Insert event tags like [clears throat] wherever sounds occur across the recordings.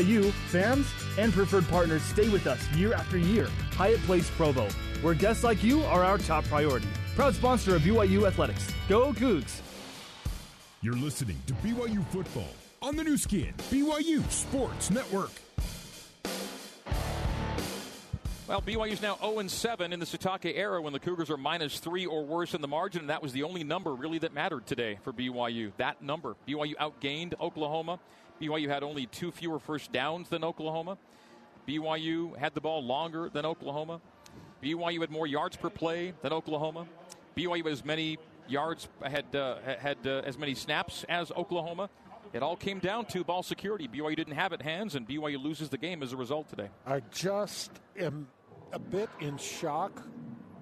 You, fans, and preferred partners stay with us year after year. Hyatt Place Provo, where guests like you are our top priority. Proud sponsor of BYU Athletics. Go Cougs! You're listening to BYU Football on the Nu Skin, BYU Sports Network. Well, BYU's now 0 7 in the Sitake era when the Cougars are minus three or worse in the margin, and that was the only number really that mattered today for BYU. That number. BYU outgained Oklahoma. BYU had only two fewer first downs than Oklahoma. BYU had the ball longer than Oklahoma. BYU had more yards per play than Oklahoma. BYU had as many yards had uh, had uh, as many snaps as Oklahoma. It all came down to ball security. BYU didn't have it Hans, and BYU loses the game as a result today. I just am a bit in shock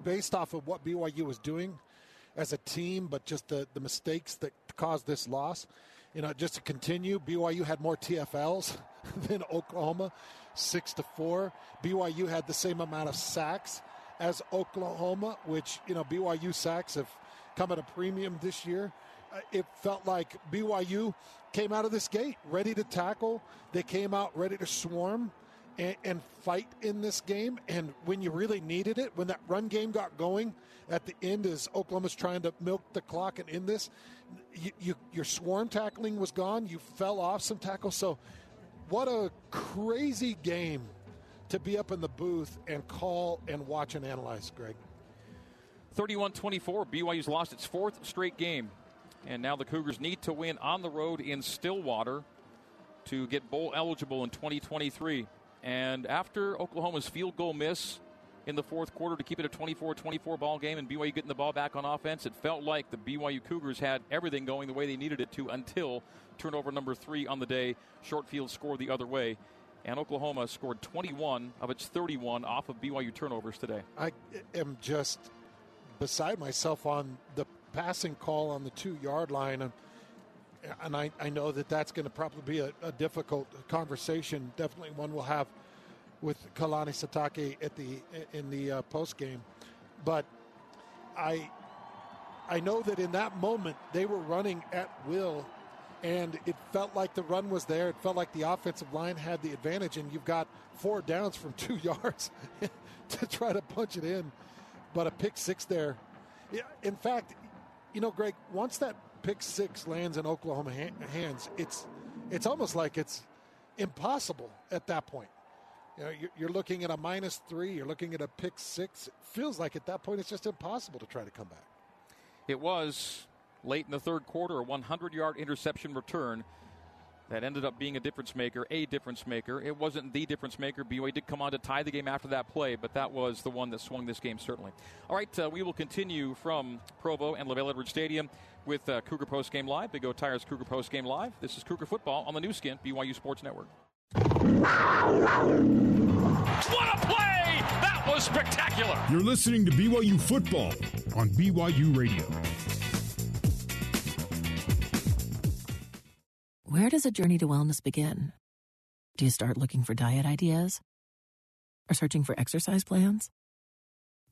based off of what BYU was doing as a team, but just the, the mistakes that caused this loss you know, just to continue, BYU had more TFLs [laughs] than Oklahoma, six to four. BYU had the same amount of sacks as Oklahoma, which you know BYU sacks have come at a premium this year. Uh, it felt like BYU came out of this gate ready to tackle. They came out ready to swarm and, and, fight in this game. And when you really needed it, when that run game got going at the end, as Oklahoma's trying to milk the clock and end this, you, you, your swarm tackling was gone. You fell off some tackles. So, what a crazy game to be up in the booth and call and watch and analyze, Greg. 31 24, BYU's lost its fourth straight game. And now the Cougars need to win on the road in Stillwater to get bowl eligible in 2023. And after Oklahoma's field goal miss in the fourth quarter to keep it a 24 24 ball game and BYU getting the ball back on offense, it felt like the BYU Cougars had everything going the way they needed it to until turnover number three on the day. Short field scored the other way. And Oklahoma scored 21 of its 31 off of BYU turnovers today. I am just beside myself on the passing call on the two yard line. And and I, I know that that's going to probably be a, a, difficult conversation. Definitely one we'll have with Kalani Sitake at the in the uh, post game. But I I know that in that moment they were running at will, and it felt like the run was there. It felt like the offensive line had the advantage, and you've got four downs from [laughs] two yards [laughs] to try to punch it in. But a pick six there. In fact, you know, Greg, once that pick six lands in Oklahoma hands, it's it's almost like it's impossible at that point. You know, you're looking at a minus three. You're looking at a pick six. It feels like at that point it's just impossible to try to come back. It was late in the third quarter, a 100-yard interception return that ended up being a difference maker, a difference maker. It wasn't the difference maker. BYU did come on to tie the game after that play, but that was the one that swung this game, certainly. All right, uh, we will continue from Provo and LaVell Edwards Stadium with uh, Cougar Post Game Live, Big O Tires Cougar Post Game Live. This is Cougar Football on the Nu Skin, BYU Sports Network. What a play! That was spectacular. You're listening to BYU Football on BYU Radio. Where does a journey to wellness begin? Do you start looking for diet ideas? Or searching for exercise plans?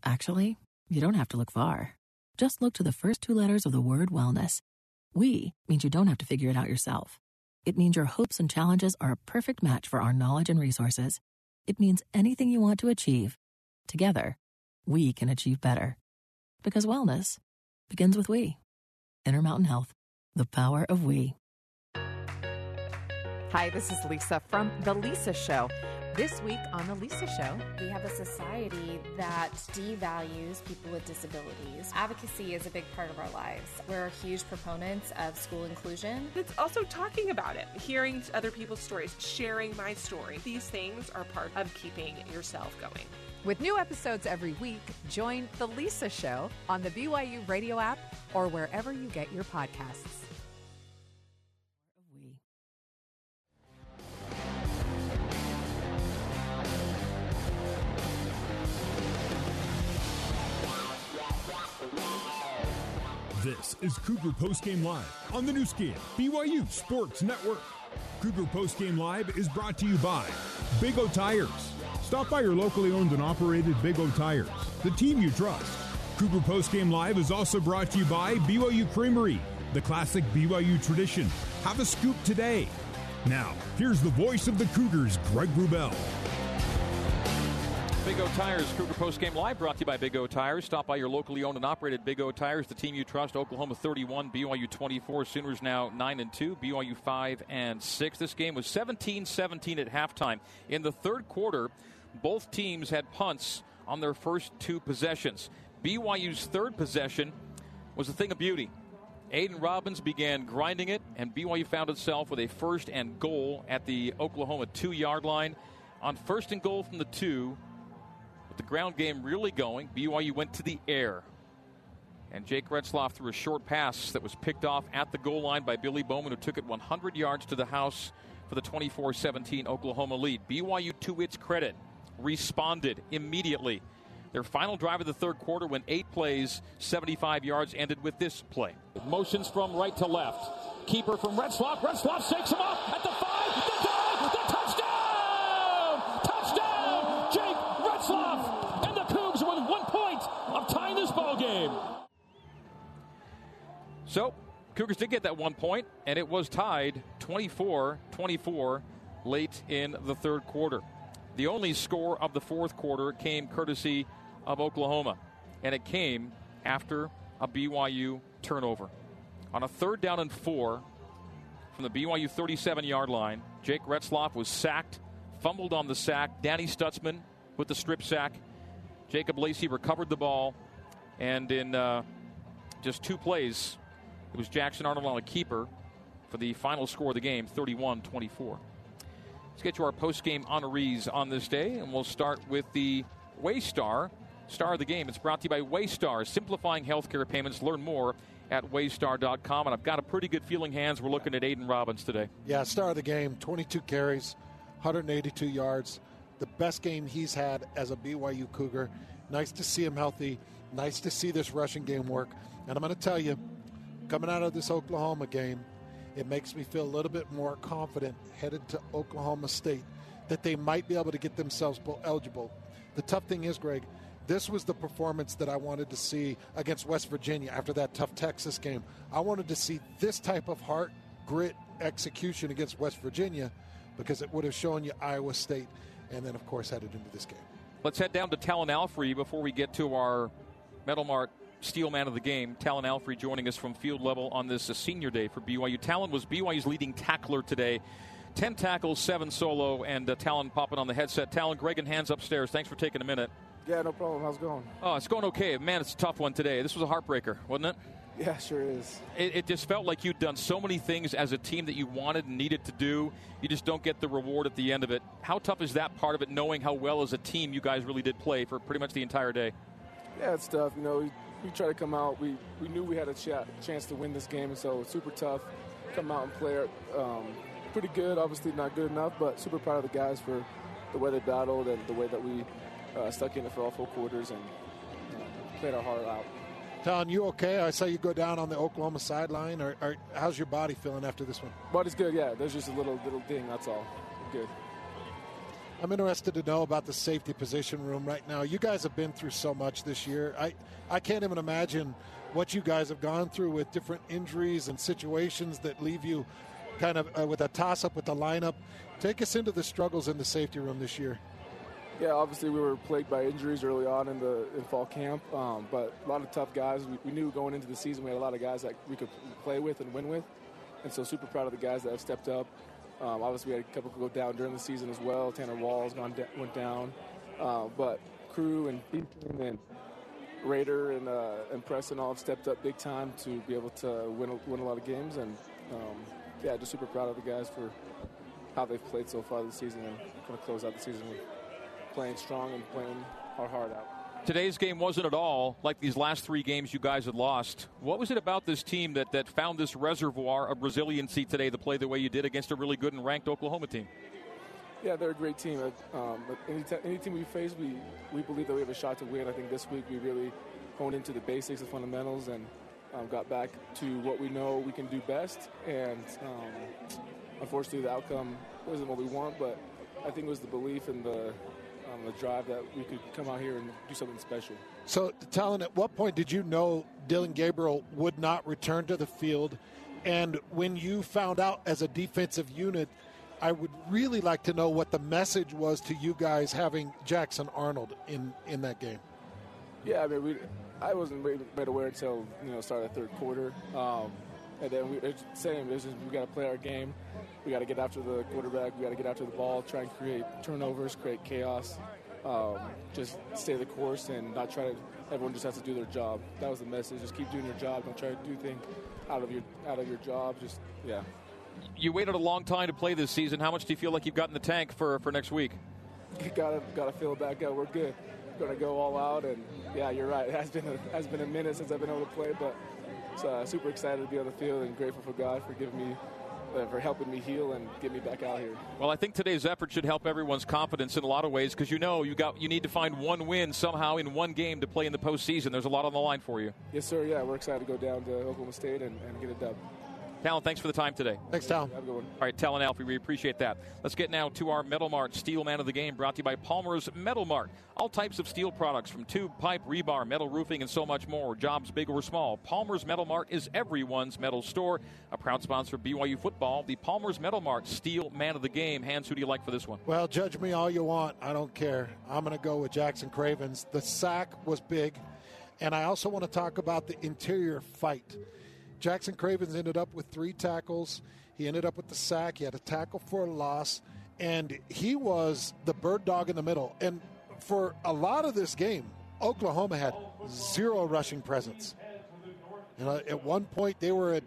Actually, you don't have to look far. Just look to the first two letters of the word wellness. We means you don't have to figure it out yourself. It means your hopes and challenges are a perfect match for our knowledge and resources. It means anything you want to achieve, together, we can achieve better. Because wellness begins with we. Intermountain Health, the power of we. Hi, this is Lisa from The Lisa Show. This week on The Lisa Show, we have a society that devalues people with disabilities. Advocacy is a big part of our lives. We're huge proponents of school inclusion. It's also talking about it, hearing other people's stories, sharing my story. These things are part of keeping yourself going. With new episodes every week, join The Lisa Show on the BYU radio app or wherever you get your podcasts. Is Cougar Postgame Live on the Nu Skin, BYU Sports Network. Cougar Postgame Live is brought to you by Big O Tires. Stop by your locally owned and operated Big O Tires, the team you trust. Cougar Postgame Live is also brought to you by BYU Creamery, the classic BYU tradition. Have a scoop today. Now, here's the voice of the Cougars, Greg Wrubell. Big O Tires Cougar Post Game Live brought to you by Big O Tires. Stop by your locally owned and operated Big O Tires, the team you trust. Oklahoma 31, BYU 24. Sooners now 9 and 2, BYU 5 and 6. This game was 17 17 at halftime. In the third quarter, both teams had punts on their first two possessions. BYU's third possession was a thing of beauty. Aidan Robbins began grinding it, and BYU found itself with a first and goal at the Oklahoma two yard line. On first and goal from the two, with the ground game really going, BYU went to the air. And Jake Retzlaff threw a short pass that was picked off at the goal line by Billy Bowman, who took it 100 yards to the house for the 24 17 Oklahoma lead. BYU, to its credit, responded immediately. Their final drive of the third quarter went eight plays, 75 yards, ended with this play. Motions from right to left. Keeper from Retzlaff. Retzlaff shakes him off at the five. The dog. The touchdown! Touchdown! Retzlaff! And the Cougs with one point of tying this ball game. So, Cougars did get that one point, and it was tied 24 24 late in the third quarter. The only score of the fourth quarter came courtesy of Oklahoma, and it came after a BYU turnover. On a third down and four from the BYU 37 yard line, Jake Retzlaff was sacked, fumbled on the sack. Danny Stutsman with the strip sack. Jacob Lacey recovered the ball, and in uh, just two plays, it was Jackson Arnold on a keeper for the final score of the game, 31 24. Let's get to our post game honorees on this day, and we'll start with the Waystar star of the game. It's brought to you by Waystar, simplifying healthcare payments. Learn more at waystar.com. And I've got a pretty good feeling Hans. We're looking at Aidan Robbins today. Yeah, star of the game, 22 carries, 182 yards. The best game he's had as a BYU Cougar. Nice to see him healthy. Nice to see this rushing game work. And I'm going to tell you, coming out of this Oklahoma game, it makes me feel a little bit more confident headed to Oklahoma State that they might be able to get themselves eligible. The tough thing is, Greg, this was the performance that I wanted to see against West Virginia after that tough Texas game. I wanted to see this type of heart, grit, execution against West Virginia because it would have shown you Iowa State and then, of course, headed into this game. Let's head down to Talon Alfrey before we get to our Metal Mart Steel Man of the Game. Talon Alfrey joining us from field level on this uh, senior day for BYU. Talon was BYU's leading tackler today. 10 tackles, 7 solo, and uh, Talon popping on the headset. Talon, Greg and Hans upstairs. Thanks for taking a minute. Yeah, no problem. How's it going? Oh, it's going okay. Man, it's a tough one today. This was a heartbreaker, wasn't it? Yeah, sure is. It, it, just felt like you'd done so many things as a team that you wanted and needed to do. You just don't get the reward at the end of it. How tough is that part of it, knowing how well as a team you guys really did play for pretty much the entire day? Yeah, it's tough. You know, we, we try to come out. We, we knew we had a ch- chance to win this game, and so it's super tough. Come out and play um, pretty good. Obviously, not good enough, but super proud of the guys for the way they battled and the way that we uh, stuck in it for all four quarters and uh, played our heart out. Talon, you okay? I saw you go down on the Oklahoma sideline. Or, or, how's your body feeling after this one? Body's good. Yeah, there's just a little little ding. That's all. Good. I'm interested to know about the safety position room right now. You guys have been through so much this year. I I can't even imagine what you guys have gone through with different injuries and situations that leave you kind of uh, with a toss up with the lineup. Take us into the struggles in the safety room this year. Yeah, obviously we were plagued by injuries early on in the in fall camp, um, but a lot of tough guys. We, we, knew going into the season we had a lot of guys that we could play with and win with, and so super proud of the guys that have stepped up. Um, obviously, we had a couple go down during the season as well. Tanner Walls gone went down, uh, but Crew and Ethan and Raider and uh, and Preston all have stepped up big time to be able to win a, win a lot of games, and um, yeah, just super proud of the guys for how they've played so far this season and going to close out the season with playing strong and playing our heart out. Today's game wasn't at all like these last three games you guys had lost. What was it about this team that, that found this reservoir of resiliency today to play the way you did against a really good and ranked Oklahoma team? Yeah, they're a great team. Um, but any, t- any team we face, we, we believe that we have a shot to win. I think this week we really honed into the basics, the fundamentals, and um, got back to what we know we can do best. And um, unfortunately, the outcome wasn't what we want, but I think it was the belief and the um, the drive that we could come out here and do something special. So, Talon, at what point did you know Dillon Gabriel would not return to the field? And when you found out as a defensive unit I would really like to know what the message was to you guys having Jackson Arnold in, in that game. Yeah, I mean, we, I wasn't made, made aware until you know start of the third quarter, um, and then we, it's same. It's just we got to play our game. We got to get after the quarterback. We got to get after the ball. Try and create turnovers, create chaos. Um, just stay the course and not try to. Everyone just has to do their job. That was the message. Just keep doing your job. Don't try to do things out of your out of your job. Just yeah. You waited a long time to play this season. How much do you feel like you've got in the tank for, for next week? [laughs] Gotta gotta fill it back up. We're good. Gonna go all out, and yeah, you're right. It has been a, has been a minute since I've been able to play, but so, uh, super excited to be on the field and grateful for God for giving me uh, for helping me heal and get me back out here. Well, I think today's effort should help everyone's confidence in a lot of ways because you know you got you need to find one win somehow in one game to play in the postseason. There's a lot on the line for you. Yes, sir. Yeah, we're excited to go down to Oklahoma State and, and get a done. Talon, thanks for the time today. Thanks, Talon. Have a good one. All right, Talon Alfrey, we appreciate that. Let's get now to our Metal Mart Steel Man of the Game, brought to you by Palmer's Metal Mart. All types of steel products from tube, pipe, rebar, metal roofing, and so much more. Jobs big or small. Palmer's Metal Mart is everyone's metal store. A proud sponsor of BYU football. The Palmer's Metal Mart Steel Man of the Game. Hans, who do you like for this one? Well, judge me all you want. I don't care. I'm going to go with Jackson Cravens. The sack was big, and I also want to talk about the interior fight. Jackson Cravens ended up with three tackles. He ended up with the sack. He had a tackle for a loss, and he was the bird dog in the middle. And for a lot of this game, Oklahoma had zero rushing presence. Know, at one point they were at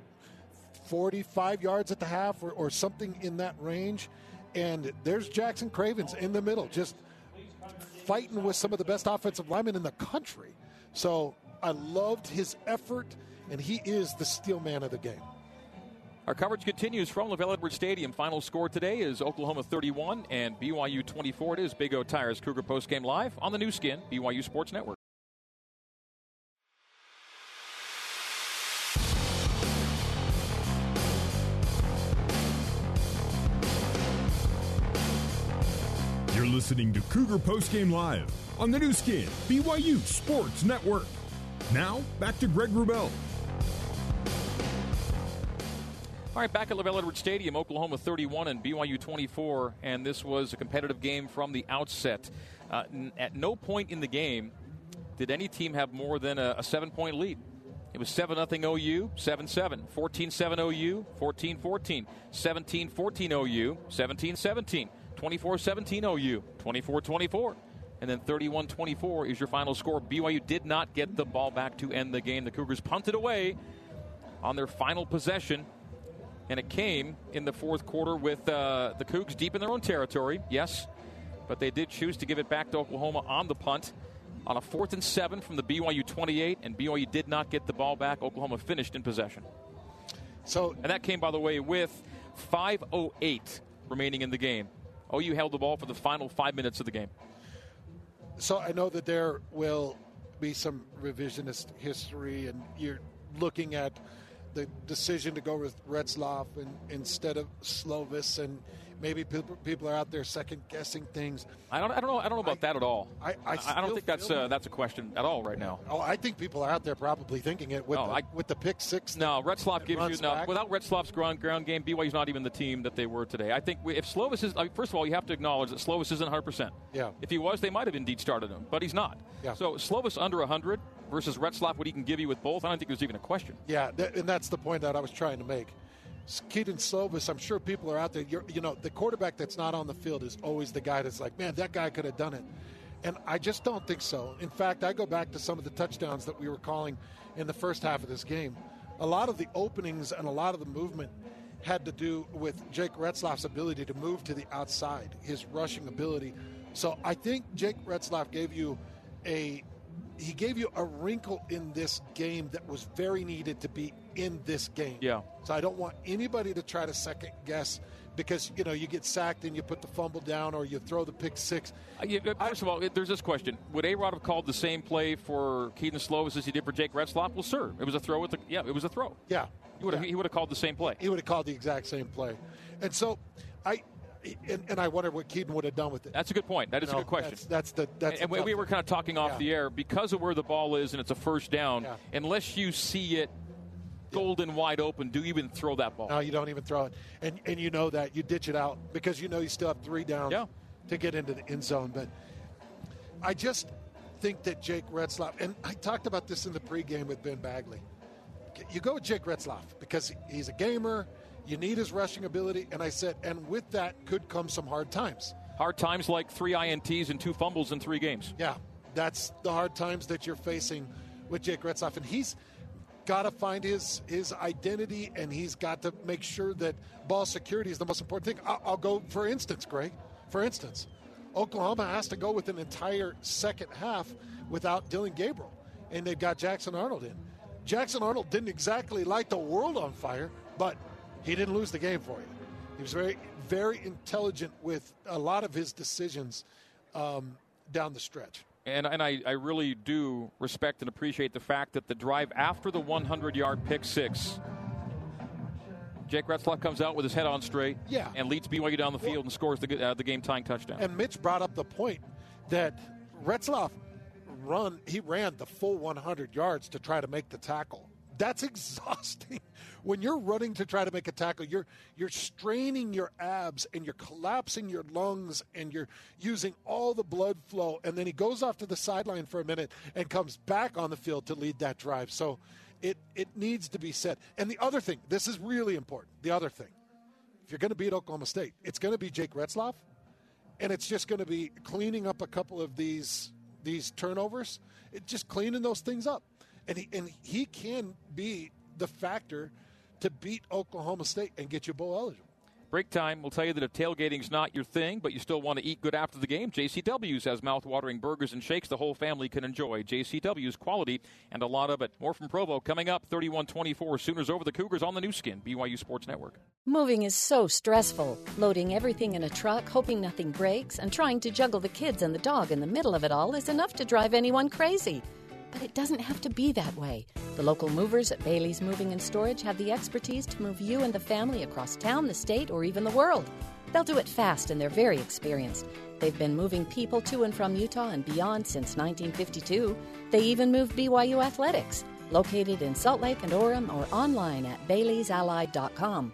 45 yards at the half or, or something in that range, and there's Jackson Cravens in the middle, just fighting with some of the best offensive linemen in the country. So I loved his effort and he is the steel man of the game. Our coverage continues from LaVell Edwards Stadium. Final score today is Oklahoma 31 and BYU 24. It is Big O Tires Cougar Post Game Live on the Nu Skin, BYU Sports Network. You're listening to Cougar Post Game Live on the Nu Skin, BYU Sports Network. Now, back to Greg Wrubell. All right, back at LaVell Edwards Stadium, Oklahoma 31 and BYU 24, and this was a competitive game from the outset. Uh, n- at no point in the game did any team have more than a, a seven point lead. It was 7 0 OU, 7 7, 14 7 OU, 14 14, 17 14 OU, 17 17, 24 17 OU, 24 24. And then 31 24 is your final score. BYU did not get the ball back to end the game. The Cougars punted away on their final possession and it came in the fourth quarter with uh, the Cougs deep in their own territory, yes, but they did choose to give it back to Oklahoma on the punt on a fourth and seven from the BYU 28, and BYU did not get the ball back. Oklahoma finished in possession. So, and that came, by the way, with 5:08 remaining in the game. OU held the ball for the final five minutes of the game. So I know that there will be some revisionist history, and you're looking at the decision to go with Retzlaff and, instead of Slovis, and maybe people, people are out there second guessing things. I don't, I don't know. I don't know about I, that at all. I, I, I don't think that's uh, that's a question at all right now. Oh, I think people are out there probably thinking it with, the, I- with the pick six. No, Retzlaff gives you no. Without Retzlaff's ground ground game, BYU's not even the team that they were today. I think we, if Slovis is, mean, first of all, you have to acknowledge that Slovis isn't 100. percent Yeah. If he was, they might have indeed started him, but he's not. Yeah. So Slovis under 100 versus Retzlaff, what he can give you with both, I don't think there's even a question. Yeah, th- and that's the point that I was trying to make. Kedon Slovis, I'm sure people are out there. You know, the quarterback that's not on the field is always the guy that's like, man, that guy could have done it. And I just don't think so. In fact, I go back to some of the touchdowns that we were calling in the first half of this game. A lot of the openings and a lot of the movement had to do with Jake Retzlaff's ability to move to the outside, his rushing ability. So I think Jake Retzlaff gave you a he gave you a wrinkle in this game that was very needed to be in this game. Yeah. So I don't want anybody to try to second guess because you know you get sacked and you put the fumble down or you throw the pick six. Uh, uh, First of all, there's this question: Would A Rod have called the same play for Kedon Slovis as he did for Jake Retzlaff? Well, sir, it was a throw. With the, yeah, it was a throw. Yeah. He would have Yeah. he would have called the same play. He would have called the exact same play, and so I and, and I wonder what Kedon would have done with it. That's a good point. That is You a good question. That's, that's the that's and the we, we were kind of talking off Yeah. the air because of where the ball is and it's a first down. Yeah. Unless you see it golden wide open, do you even throw that ball? No, you don't even throw it, and and you know that you ditch it out because you know you still have three downs yeah. to get into the end zone. But I just think that Jake Retzlaff, and I talked about this in the pregame with Ben Bagley. You go with Jake Retzlaff because he's a gamer. You need his rushing ability, and I said, and with that could come some hard times. Hard times like three INTs and two fumbles in three games. Yeah, that's the hard times that you're facing with Jake Retzlaff, and he's got to find his his identity, and he's got to make sure that ball security is the most important thing. I'll, I'll go for instance, Greg. For instance, Oklahoma has to go with an entire second half without Dillon Gabriel, and they've got Jackson Arnold in. Jackson Arnold didn't exactly light the world on fire, but he didn't lose the game for you. He was very, very intelligent with a lot of his decisions um, down the stretch. And, and I, I really do respect and appreciate the fact that the drive after the 100 yard pick six, Jake Retzlaff comes out with his head on straight yeah. and leads BYU down the field well, and scores the, uh, the game tying touchdown. And Mitch brought up the point that Retzlaff run he ran the full 100 yards to try to make the tackle. That's [laughs] exhausting. When you're running to try to make a tackle, you're you're straining your abs and you're collapsing your lungs and you're using all the blood flow and then he goes off to the sideline for a minute and comes back on the field to lead that drive. So it it needs to be said. And the other thing, this is really important. The other thing. If you're going to beat Oklahoma State, it's going to be Jake Retzlaff and it's just going to be cleaning up a couple of these these turnovers, it, just cleaning those things up. And he, and he can be the factor to beat Oklahoma State and get you bowl eligible. Break time We'll tell you that if tailgating's not your thing, but you still want to eat good after the game, JCW's has mouth-watering burgers and shakes the whole family can enjoy. JCW's quality and a lot of it. More from Provo coming up. 31-24 Sooners over the Cougars on the Nu Skin, BYU Sports Network. Moving is so stressful. Loading everything in a truck, hoping nothing breaks, and trying to juggle the kids and the dog in the middle of it all is enough to drive anyone crazy. But it doesn't have to be that way. The local movers at Bailey's Moving and Storage have the expertise to move you and the family across town, the state, or even the world. They'll do it fast and they're very experienced. They've been moving people to and from Utah and beyond since 1952. They even moved BYU Athletics, located in Salt Lake and Orem or online at baileysallied.com.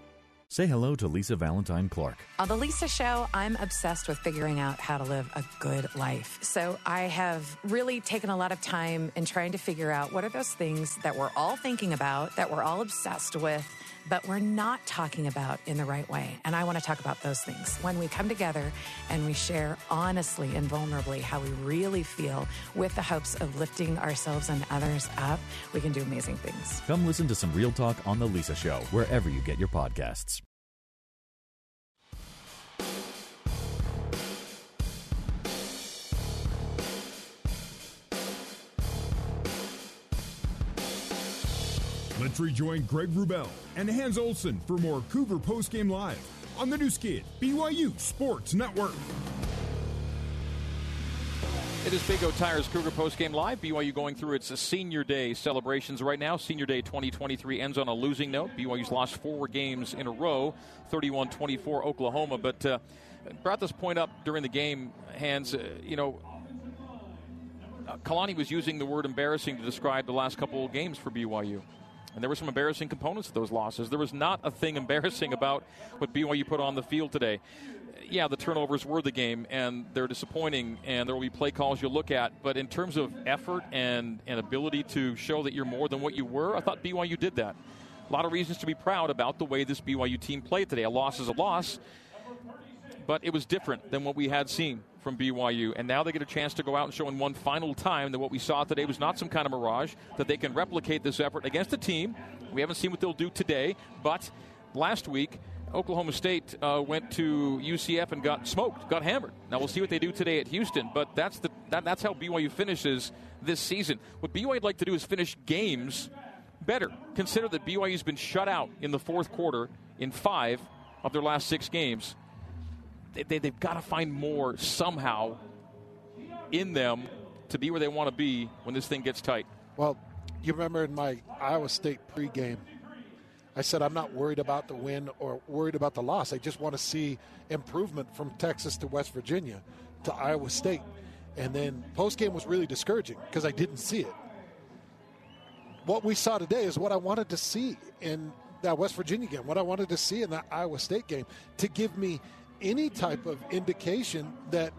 Say hello to Lisa Valentine Clark. On The Lisa Show, I'm obsessed with figuring out how to live a good life. So I have really taken a lot of time in trying to figure out what are those things that we're all thinking about, that we're all obsessed with but we're not talking about in the right way. And I want to talk about those things. When we come together and we share honestly and vulnerably how we really feel with the hopes of lifting ourselves and others up, we can do amazing things. Come listen to some real talk on The Lisa Show, wherever you get your podcasts. Let's rejoin Greg Wrubell and Hans Olsen for more Cougar Postgame Live on the Nu Skin, BYU Sports Network. It is Big O Tires Cougar Postgame Live. BYU going through its Senior Day celebrations right now. Senior Day 2023 ends on a losing note. BYU's lost four games in a row, 31 24 Oklahoma. But uh, brought this point up during the game, Hans. Uh, you know, uh, Kalani was using the word embarrassing to describe the last couple of games for BYU. And there were some embarrassing components to those losses. There was not a thing embarrassing about what BYU put on the field today. Yeah, the turnovers were the game, and they're disappointing, and there will be play calls you'll look at. But in terms of effort and, and ability to show that you're more than what you were, I thought BYU did that. A lot of reasons to be proud about the way this BYU team played today. A loss is a loss, but it was different than what we had seen from BYU. And now they get a chance to go out and show in one final time that what we saw today was not some kind of mirage, that they can replicate this effort against a team. We haven't seen what they'll do today, but last week, Oklahoma State uh, went to UCF and got smoked, got hammered. Now we'll see what they do today at Houston, but that's the that, that's how BYU finishes this season. What BYU would like to do is finish games better. Consider that BYU's been shut out in the fourth quarter in five of their last six games they, they, they've got to find more somehow in them to be where they want to be when this thing gets tight. Well, you remember in my Iowa State pregame, I said I'm not worried about the win or worried about the loss. I just want to see improvement from Texas to West Virginia to Iowa State. And then postgame was really discouraging because I didn't see it. what we saw today is what I wanted to see in that West Virginia game, what I wanted to see in that Iowa State game, to give me any type of indication that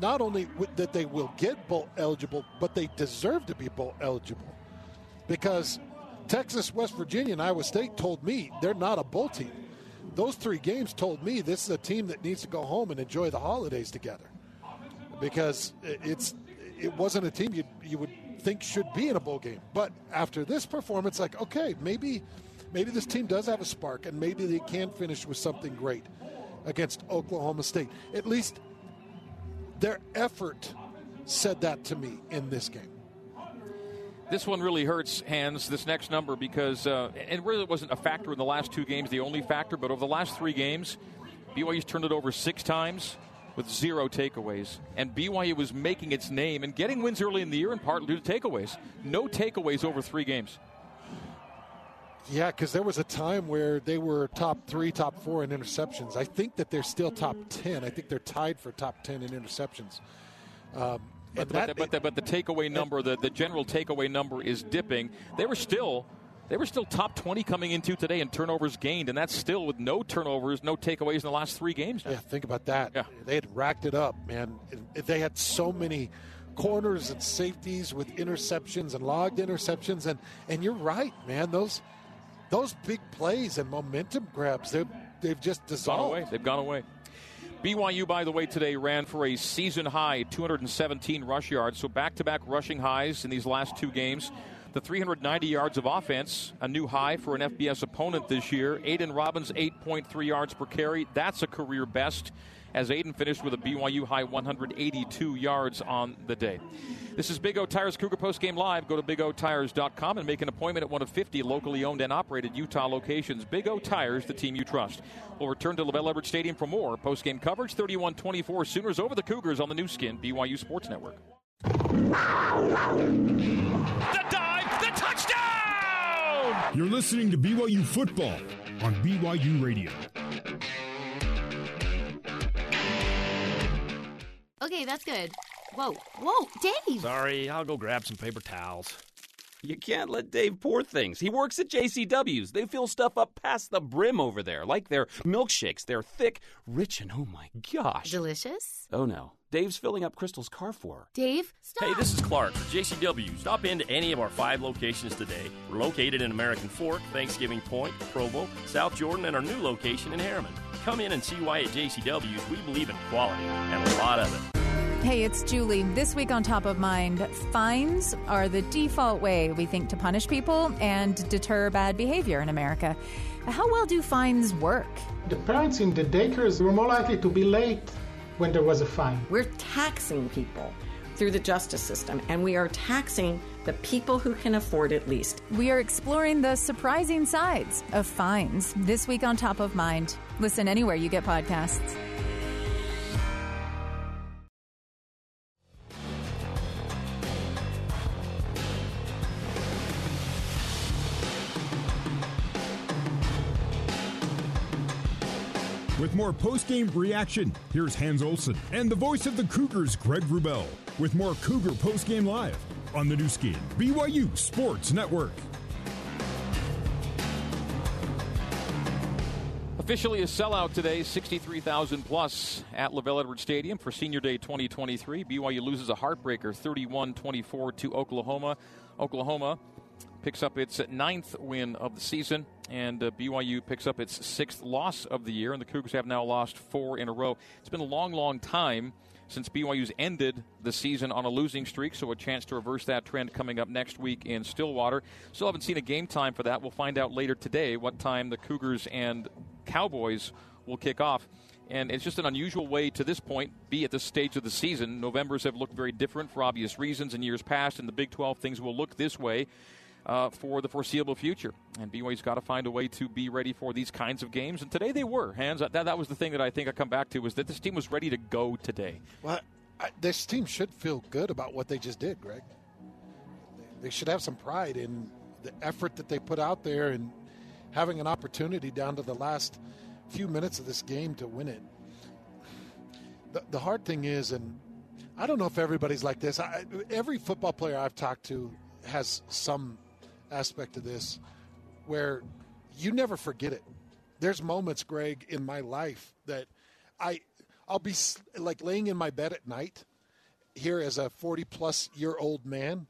not only that they will get bowl eligible, but they deserve to be bowl eligible. Because Texas, West Virginia, and Iowa State told me they're not a bowl team. Those three games told me this is a team that needs to go home and enjoy the holidays together. Because it's it wasn't a team you you would think should be in a bowl game. But after this performance, like okay, maybe maybe this team does have a spark, and maybe they can finish with something great against Oklahoma State. At least their effort said that to me in this game. This one really hurts Hans. This next number because uh, it really wasn't a factor in the last two games, the only factor. But over the last three games, BYU's turned it over six times with zero takeaways. And BYU was making its name and getting wins early in the year in part due to takeaways. No takeaways over three games. Yeah, because there was a time where they were top three, top four in interceptions. I think that they're still top 10. I think they're tied for top 10 in interceptions. Um, but, that, but, the, but, the, but the takeaway number, the, the general takeaway number is dipping. They were still they were still top 20 coming into today in turnovers gained, and that's still with no turnovers, no takeaways in the last three games. Now. Yeah, think about that. Yeah. They had racked it up, man. They had so many corners and safeties with interceptions and logged interceptions, and and you're right, man. Those those big plays and momentum grabs, they've, they've just dissolved. Gone away. They've gone away. BYU, by the way, today ran for a season high 217 rush yards, so back to back rushing highs in these last two games. The 390 yards of offense, a new high for an FBS opponent this year. Aidan Robbins, 8.3 yards per carry. That's a career best as Aidan finished with a BYU high 182 yards on the day. This is Big O Tires Cougar Post Game Live. Go to bigotires.com and make an appointment at one of 50 locally owned and operated Utah locations. Big O Tires, the team you trust. We'll return to LaVell Edwards Stadium for more post game coverage. 31 24 Sooners over the Cougars on the Nu Skin, BYU Sports Network. The dive, the touchdown! You're listening to BYU football on BYU Radio. Okay, that's good. Whoa, whoa, Dave! Sorry, I'll go grab some paper towels. You can't let Dave pour things. He works at JCW's. They fill stuff up past the brim over there, like their milkshakes. They're thick, rich, and oh my gosh. Delicious? Oh no. Dave's filling up Crystal's car for her. Dave, stop! Hey, this is Clark JCW. Stop into any of our five locations today. We're located in American Fork, Thanksgiving Point, Provo, South Jordan, and our new location in Herriman. Come in and see why at JCW's we believe in quality and a lot of it. Hey, it's Julie. This week on Top of Mind, fines are the default way we think to punish people and deter bad behavior in America. How well do fines work? The parents in the daycares were more likely to be late when there was a fine. We're taxing people through the justice system, and we are taxing the people who can afford it least. We are exploring the surprising sides of fines this week on Top of Mind. Listen anywhere you get podcasts. With more post-game reaction, here's Hans Olsen and the voice of the Cougars, Greg Wrubell, with more Cougar post-game live on the Nu Skin, BYU Sports Network. Officially a sellout today, 63,000 plus at LaVell Edwards Stadium for Senior Day 2023. BYU loses a heartbreaker 31 24 to Oklahoma. Oklahoma picks up its ninth win of the season, and uh, BYU picks up its sixth loss of the year, and the Cougars have now lost four in a row. It's been a long, long time since BYU's ended the season on a losing streak, so a chance to reverse that trend coming up next week in Stillwater. Still haven't seen a game time for that. We'll find out later today what time the Cougars and Cowboys will kick off. And it's just an unusual way to this point be at this stage of the season. Novembers have looked very different for obvious reasons in years past. In the Big 12, things will look this way uh, for the foreseeable future. And BYU's got to find a way to be ready for these kinds of games. And today they were. Hans that, that was the thing that I think I come back to was that this team was ready to go today. Well, I, this team should feel good about what they just did, Greg. They should have some pride in the effort that they put out there and having an opportunity down to the last few minutes of this game to win it. The, the hard thing is, and I don't know if everybody's like this. I, every football player I've talked to has some aspect of this where you never forget it. There's moments, Greg, in my life that I I'll be like laying in my bed at night here as a 40 plus year old man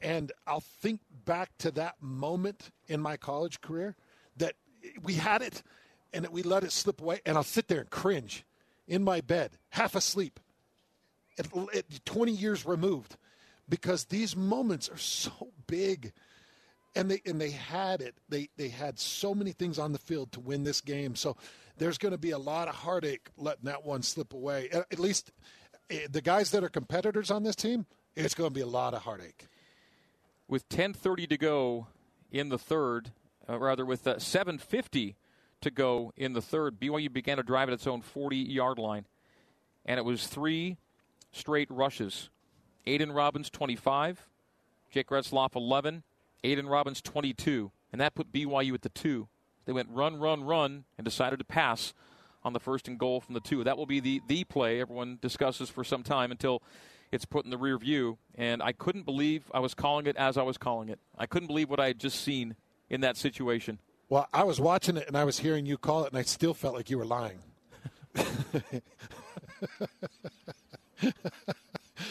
and I'll think back to that moment in my college career that we had it and that we let it slip away and I'll sit there and cringe in my bed, half asleep, at 20 years removed because these moments are so big and they and they had it. They they had so many things on the field to win this game. So there's going to be a lot of heartache letting that one slip away. At least eh, the guys that are competitors on this team, it's going to be a lot of heartache. With 10:30 to go in the third, uh, rather with uh, 7:50 to go in the third, BYU began to drive at its own 40-yard line, and it was three straight rushes. Aidan Robbins 25, Jake Retzlaff 11, Aidan Robbins 22, and that put BYU at the two. They went run, run, run, and decided to pass on the first and goal from the two. That will be the, the play everyone discusses for some time until it's put in the rear view. And I couldn't believe I was calling it as I was calling it. I couldn't believe what I had just seen in that situation. Well, I was watching it and I was hearing you call it, and I still felt like you were lying. [laughs]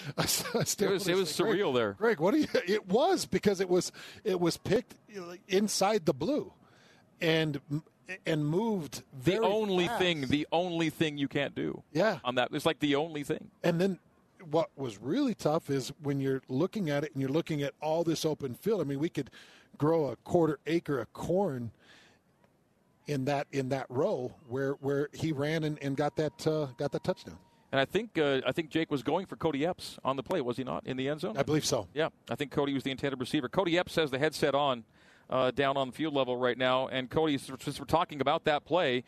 [laughs] I, I it was, it was surreal there. Greg, what do you? [laughs] It was because it was it was picked inside the blue, and and moved. the only fast. thing, the only thing you can't do. Yeah, on that, it's like the only thing. And then what was really tough is when you're looking at it and you're looking at all this open field. I mean, we could grow a quarter acre of corn in that in that row where where he ran and, and got that uh, got that touchdown. And I think uh, I think Jake was going for Cody Epps on the play, was he not, in the end zone? I believe so. Yeah, I think Cody was the intended receiver. Cody Epps has the headset on uh, down on the field level right now. And Cody, since we're talking about that play,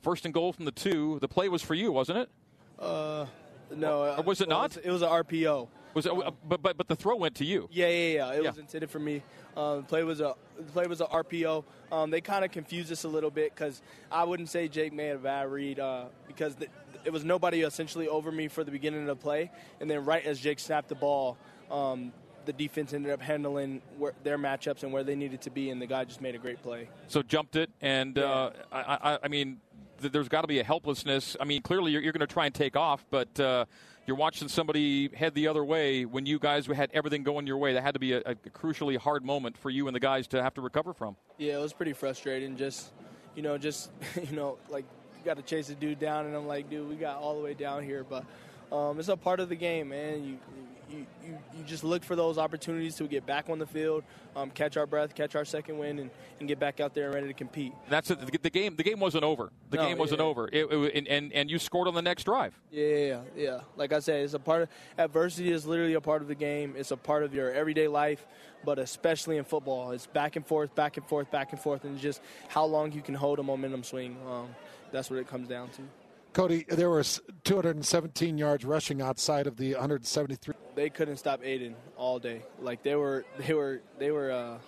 first and goal from the two, the play was for you, wasn't it? Uh, no. Or was it well, not? It was an RPO. Was it, uh, but but but the throw went to you. Yeah, yeah, yeah. It Yeah. was intended for me. Um, the play was a the play was a RPO. Um, they kind of confused us a little bit because I wouldn't say Jake made a bad read uh, because the, it was nobody essentially over me for the beginning of the play, and then right as Jake snapped the ball, um, the defense ended up handling where, their matchups and where they needed to be, and the guy just made a great play. So jumped it, and uh, I, I, I mean, th- there's got to be a helplessness. I mean, clearly you're, you're going to try and take off, but uh, you're watching somebody head the other way when you guys had everything going your way. That had to be a, a crucially hard moment for you and the guys to have to recover from. Yeah, it was pretty frustrating. Just, you know, just, [laughs] you know, like, got to chase the dude down, and I'm like, dude, we got all the way down here. But um, it's a part of the game, man. You, you, you, just look for those opportunities to get back on the field, um, catch our breath, catch our second win, and, and get back out there and ready to compete. That's it. The, the game. The game wasn't over. The No, game wasn't yeah. over. It, it- and, and you scored on the next drive. Yeah, yeah, yeah. Like I said, it's a part of adversity is literally a part of the game. It's a part of your everyday life, but especially in football, it's back and forth, back and forth, back and forth, and just how long you can hold a momentum swing. Um, that's what it comes down to. Cody, there was 217 yards rushing outside of the 173. They couldn't stop Aidan all day. Like they were, they were, they were. Uh,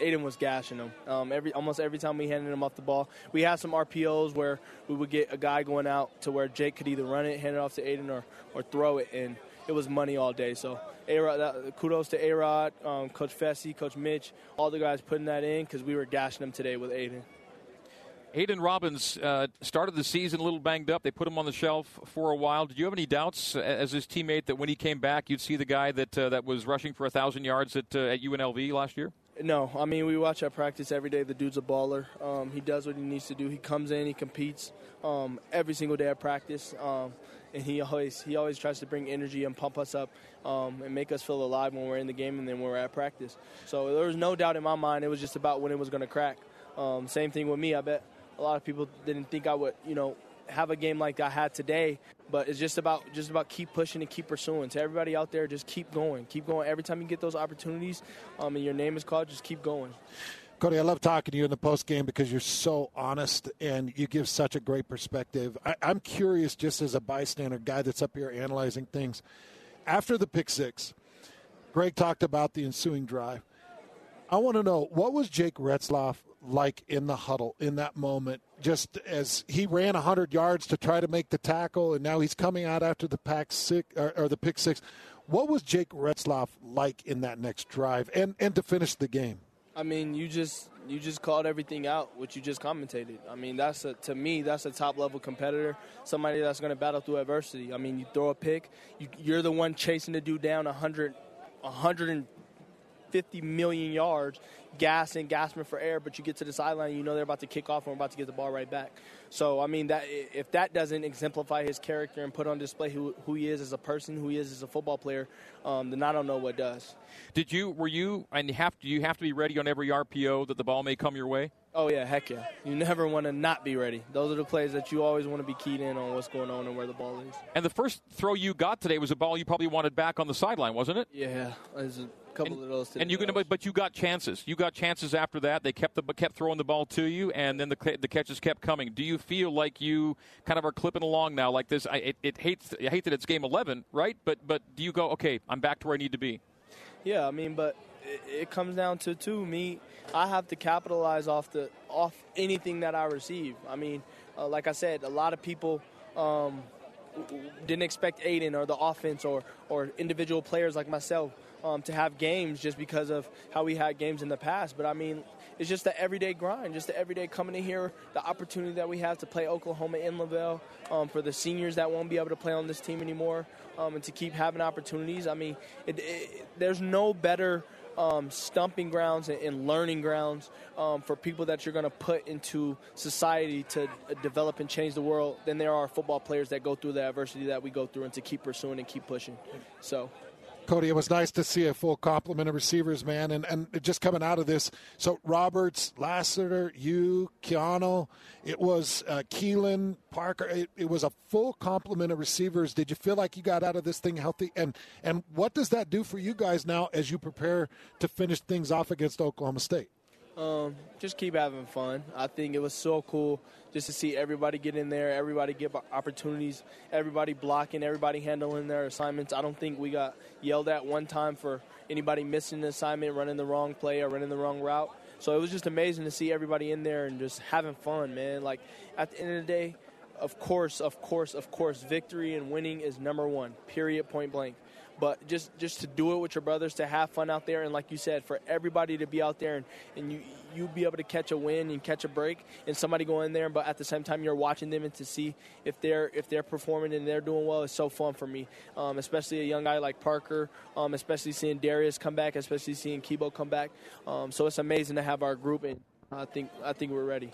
Aidan was gashing them. Um, every almost every time we handed him off the ball, we had some RPOs where we would get a guy going out to where Jake could either run it, hand it off to Aidan, or or throw it, and it was money all day. So A-Rod, kudos to A Rod, um, Coach Fesi, Coach Mitch, all the guys putting that in because we were gashing them today with Aidan. Aidan Robbins uh, started the season a little banged up. They put him on the shelf for a while. Did you have any doubts as his teammate that when he came back, you'd see the guy that uh, that was rushing for a thousand yards at uh, at UNLV last year? No, I mean we watch at practice every day. The dude's a baller. Um, he does what he needs to do. He comes in, he competes um, every single day at practice, um, and he always he always tries to bring energy and pump us up um, and make us feel alive when we're in the game and then when we're at practice. So there was no doubt in my mind. It was just about when it was going to crack. Um, same thing with me. I bet a lot of people didn't think I would, you know, have a game like I had today. But it's just about just about keep pushing and keep pursuing. To everybody out there, just keep going, keep going. Every time you get those opportunities, um, and your name is called, just keep going. Cody, I love talking to you in the post game because you're so honest and you give such a great perspective. I, I'm curious, just as a bystander, guy that's up here analyzing things. After the pick six, Greg talked about the ensuing drive. I want to know what was Jake Retzlaff like in the huddle in that moment, just as he ran 100 yards to try to make the tackle, and now he's coming out after the pack six or, or the pick six. What was Jake Retzlaff like in that next drive and and to finish the game? I mean, you just you just called everything out, which you just commentated. I mean, that's a, to me that's a top level competitor, somebody that's going to battle through adversity. I mean, you throw a pick, you, you're the one chasing the dude down 100, 150 million yards, gassing, gasping for air, but you get to the sideline, and you know they're about to kick off and we're about to get the ball right back. So, I mean, that if that doesn't exemplify his character and put on display who, who he is as a person, who he is as a football player, um, then I don't know what does. Did you were you and have to you have to be ready on every RPO that the ball may come your way? Oh yeah, heck yeah! You never want to not be ready. Those are the plays that you always want to be keyed in on what's going on and where the ball is. And the first throw you got today was a ball you probably wanted back on the sideline, wasn't it? Yeah, there's a couple and, of those. Today and you but, but you got chances. You got chances after that. They kept the kept throwing the ball to you, and then the the catches kept coming. Do you feel like you kind of are clipping along now like this? I it, it hates I hate that it's game eleven, right? But but do you go okay? I'm back to where I need to be. Yeah, I mean, but it, comes down to too me. I have to capitalize off the off anything that I receive. I mean, uh, like I said, a lot of people um, didn't expect Aidan or the offense or or individual players like myself um, to have games just because of how we had games in the past. But I mean, it's just the everyday grind, just the everyday coming in here, the opportunity that we have to play Oklahoma in LaVell um, for the seniors that won't be able to play on this team anymore, um, and to keep having opportunities. I mean, it, it, there's no better. Um, stumping grounds and, and learning grounds um, for people that you're going to put into society to uh, develop and change the world than there are football players that go through the adversity that we go through and to keep pursuing and keep pushing. So Kody, it was nice to see a full complement of receivers, man, and and just coming out of this. So Roberts, Lassiter, you, Keanu, it was uh, Keelan, Parker. It, it, was a full complement of receivers. Did you feel like you got out of this thing healthy? And and what does that do for you guys now as you prepare to finish things off against Oklahoma State? Um, just keep having fun. I think it was so cool just to see everybody get in there, everybody get opportunities, everybody blocking, everybody handling their assignments. I don't think we got yelled at one time for anybody missing an assignment, running the wrong play, or running the wrong route. So it was just amazing to see everybody in there and just having fun, man. Like at the end of the day, of course, of course, of course, victory and winning is number one. Period. Point blank. But just just to do it with your brothers, to have fun out there, and like you said, for everybody to be out there and, and you you be able to catch a win and catch a break, and somebody go in there, but at the same time you're watching them and to see if they're if they're performing and they're doing well is so fun for me. Um, especially a young guy like Parker, um, especially seeing Darius come back, especially seeing Kibo come back. Um, so it's amazing to have our group, and I think I think we're ready.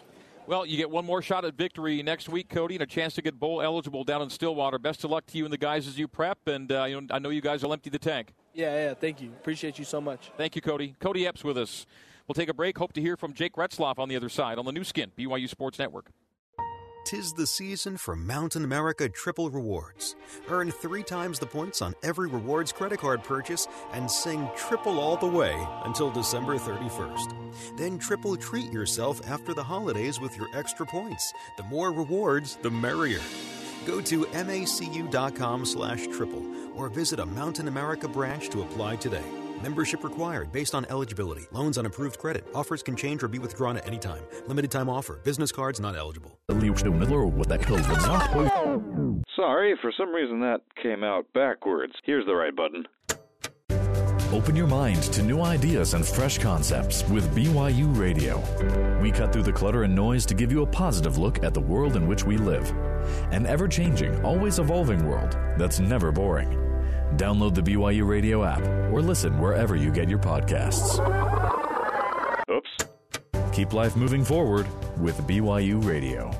Well, you get one more shot at victory next week, Kody, and a chance to get bowl eligible down in Stillwater. Best of luck to you and the guys as you prep, and uh, you know, I know you guys will empty the tank. Yeah, yeah, thank you. Appreciate you so much. Thank you, Kody. Kody Epps with us. We'll take a break. Hope to hear from Jake Retzlaff on the other side on the Nu Skin, BYU Sports Network. Tis the season for Mountain America Triple Rewards. Earn three times the points on every rewards credit card purchase and sing triple all the way until December 31st. Then triple treat yourself after the holidays with your extra points. The more rewards, the merrier. Go to macu.com slash triple or visit a Mountain America branch to apply today. Membership required based on eligibility. Loans on approved credit. Offers can change or be withdrawn at any time. Limited time offer. Business cards not eligible. Sorry, for some reason that came out backwards. Here's the right button. Open your mind to new ideas and fresh concepts with BYU Radio. We cut through the clutter and noise to give you a positive look at the world in which we live. An ever changing, always evolving world that's never boring. Download the BYU Radio app or listen wherever you get your podcasts. Oops. Keep life moving forward with BYU Radio.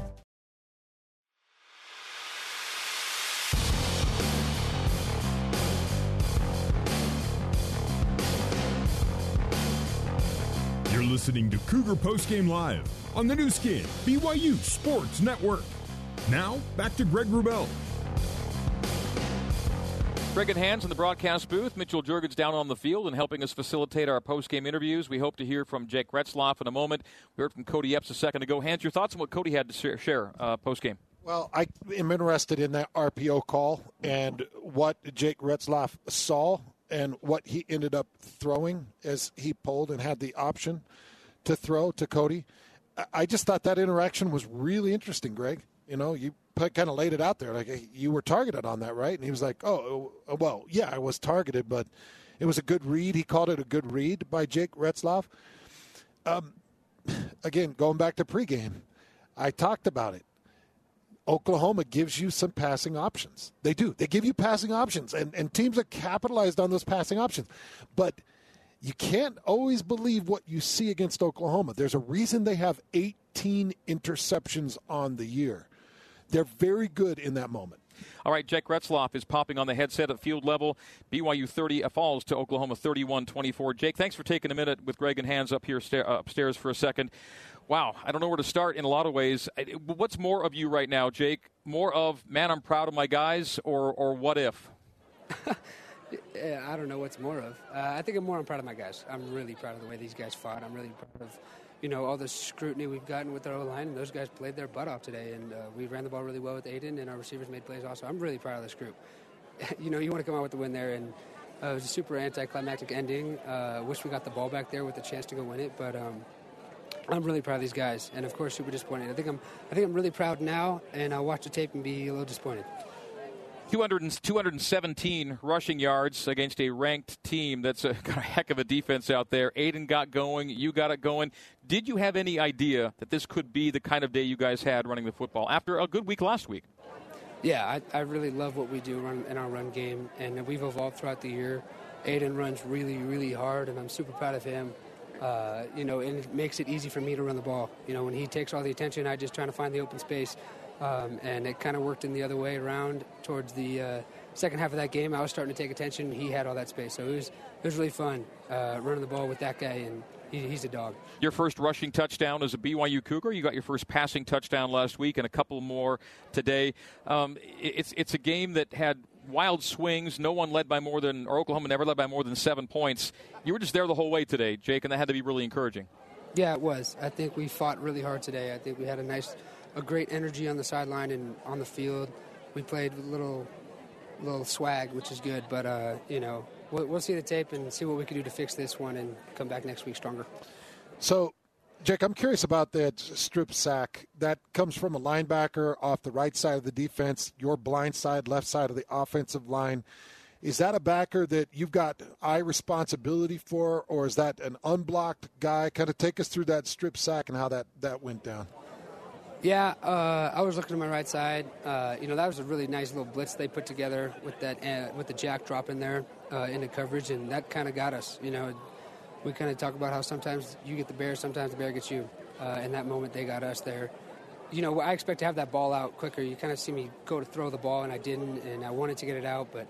You're listening to Cougar Postgame Live on the Nu Skin, BYU Sports Network. Now, back to Greg Wrubell. Greg and Hans in the broadcast booth. Mitchell Juergens down on the field and helping us facilitate our post-game interviews. We hope to hear from Jake Retzlaff in a moment. We heard from Kody Epps a second ago. Hans, your thoughts on what Kody had to share uh, post-game? Well, I am interested in that RPO call and what Jake Retzlaff saw and what he ended up throwing as he pulled and had the option to throw to Kody. I just thought that interaction was really interesting, Greg. You know, you kind of laid it out there like you were targeted on that, right? And he was like, "Oh, oh, well, yeah, I was targeted, but it was a good read." He called it a good read by Jake Retzlaff. um, [sighs] again, going back to pregame, I talked about it. Oklahoma gives you some passing options. They do. They give you passing options, and, and teams are capitalized on those passing options. But you can't always believe what you see against Oklahoma. There's a reason they have 18 interceptions on the year. They're very good in that moment. All right, Jake Retzlaff is popping on the headset at field level. BYU 30 falls to Oklahoma 31 24. Jake, thanks for taking a minute with Greg and Hans up here sta- upstairs for a second. Wow, I don't know where to start in a lot of ways. What's more of you right now, Jake? More of, man, I'm proud of my guys, or, or what if? [laughs] I don't know what's more of. Uh, I think I'm more I'm proud of my guys. I'm really proud of the way these guys fought. I'm really proud of you know, all the scrutiny we've gotten with our O line, and those guys played their butt off today. And uh, we ran the ball really well with Aidan, and our receivers made plays also. I'm really proud of this group. [laughs] you know, you want to come out with the win there, and uh, it was a super anticlimactic ending. Uh, wish we got the ball back there with a chance to go win it, but um, I'm really proud of these guys, and of course, super disappointed. I think I'm, I think I'm really proud now, and I'll watch the tape and be a little disappointed. 200 217 rushing yards against a ranked team. That's a, [laughs] got a heck of a defense out there. Aidan got going. You got it going. Did you have any idea that this could be the kind of day you guys had running the football after a good week last week? Yeah, I, I really love what we do run, in our run game, and we've evolved throughout the year. Aidan runs really, really hard, and I'm super proud of him. Uh, you know, and it makes it easy for me to run the ball. You know, when he takes all the attention, I just trying to find the open space. Um, and it kind of worked in the other way around towards the uh, second half of that game. I was starting to take attention. He had all that space, so it was it was really fun uh, running the ball with that guy, and he, he's a dog. Your first rushing touchdown as a BYU Cougar. You got your first passing touchdown last week, and a couple more today. Um, it's it's a game that had wild swings. No one led by more than, or Oklahoma never led by more than seven points. You were just there the whole way today, Jake, and that had to be really encouraging. Yeah, it was. I think we fought really hard today. I think we had a nice a great energy on the sideline and on the field. We played a little, little swag, which is good. But uh, you know, we'll, we'll see the tape and see what we can do to fix this one and come back next week stronger. So, Jake, I'm curious about that strip sack. That comes from a linebacker off the right side of the defense, your blind side, left side of the offensive line. Is that a backer that you've got eye responsibility for, or is that an unblocked guy? Kind of take us through that strip sack and how that, that went down. Yeah, uh, I was looking to my right side. Uh, you know, that was a really nice little blitz they put together with that uh, with the jack drop in there uh, into coverage, and that kind of got us. You know, we kind of talk about how sometimes you get the bear, sometimes the bear gets you. Uh, in that moment, they got us there. You know, I expect to have that ball out quicker. You kind of see me go to throw the ball, and I didn't, and I wanted to get it out, but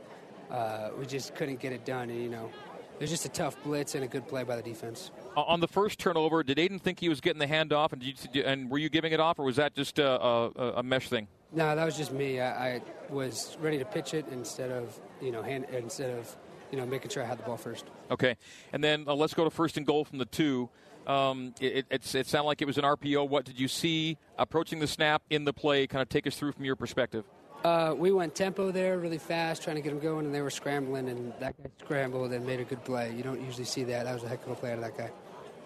uh, we just couldn't get it done. And you know, it was just a tough blitz and a good play by the defense on the first turnover, did Aidan think he was getting the handoff, and, you, and were you giving it off, or was that just a, a, a mesh thing? No, that was just me. I, I, was ready to pitch it instead of you know hand, instead of you know making sure I had the ball first. Okay, and then uh, let's go to first and goal from the two. Um, it, it, it sounded like it was an RPO. What did you see approaching the snap in the play? Kind of take us through from your perspective. Uh, we went tempo there really fast, trying to get them going, and they were scrambling, and that guy scrambled and made a good play. You don't usually see that. That was a heck of a play out of that guy.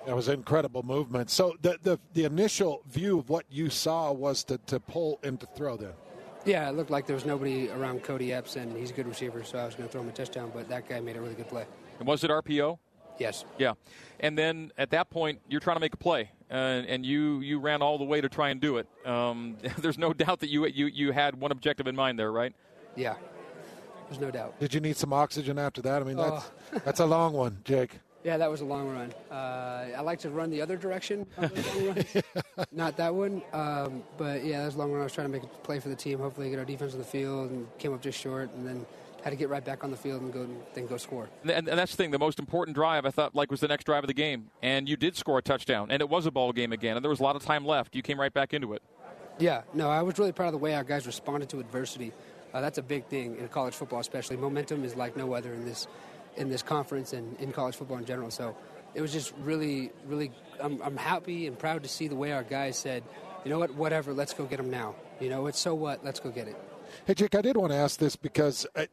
That was incredible movement. So the, the the initial view of what you saw was to, to pull and to throw then. Yeah, it looked like there was nobody around Kody Epps, and he's a good receiver, so I was going to throw him a touchdown, but that guy made a really good play. And was it RPO? Yes. Yeah, and then at that point, you're trying to make a play, uh, and you you ran all the way to try and do it. Um, [laughs] there's no doubt that you you you had one objective in mind there, right? Yeah. There's no doubt. Did you need some oxygen after that? I mean, that's oh. [laughs] that's a long one, Jake. Yeah, that was a long run. Uh, I like to run the other direction, [laughs] not that one. Um, but yeah, that was a long run. I was trying to make a play for the team, hopefully get our defense on the field, and came up just short, and then had to get right back on the field and go then go score. And, and, that's the thing. The most important drive I thought like was the next drive of the game, and you did score a touchdown, and it was a ball game again, and there was a lot of time left. You came right back into it. Yeah, no, I was really proud of the way our guys responded to adversity. Uh, that's a big thing in college football, especially. Momentum is like no other in this in this conference and in college football in general. So it was just really, really, I'm, I'm happy and proud to see the way our guys said, you know what, whatever, let's go get them now. You know, it's so what, let's go get it. Hey, Jake, I did want to ask this because I,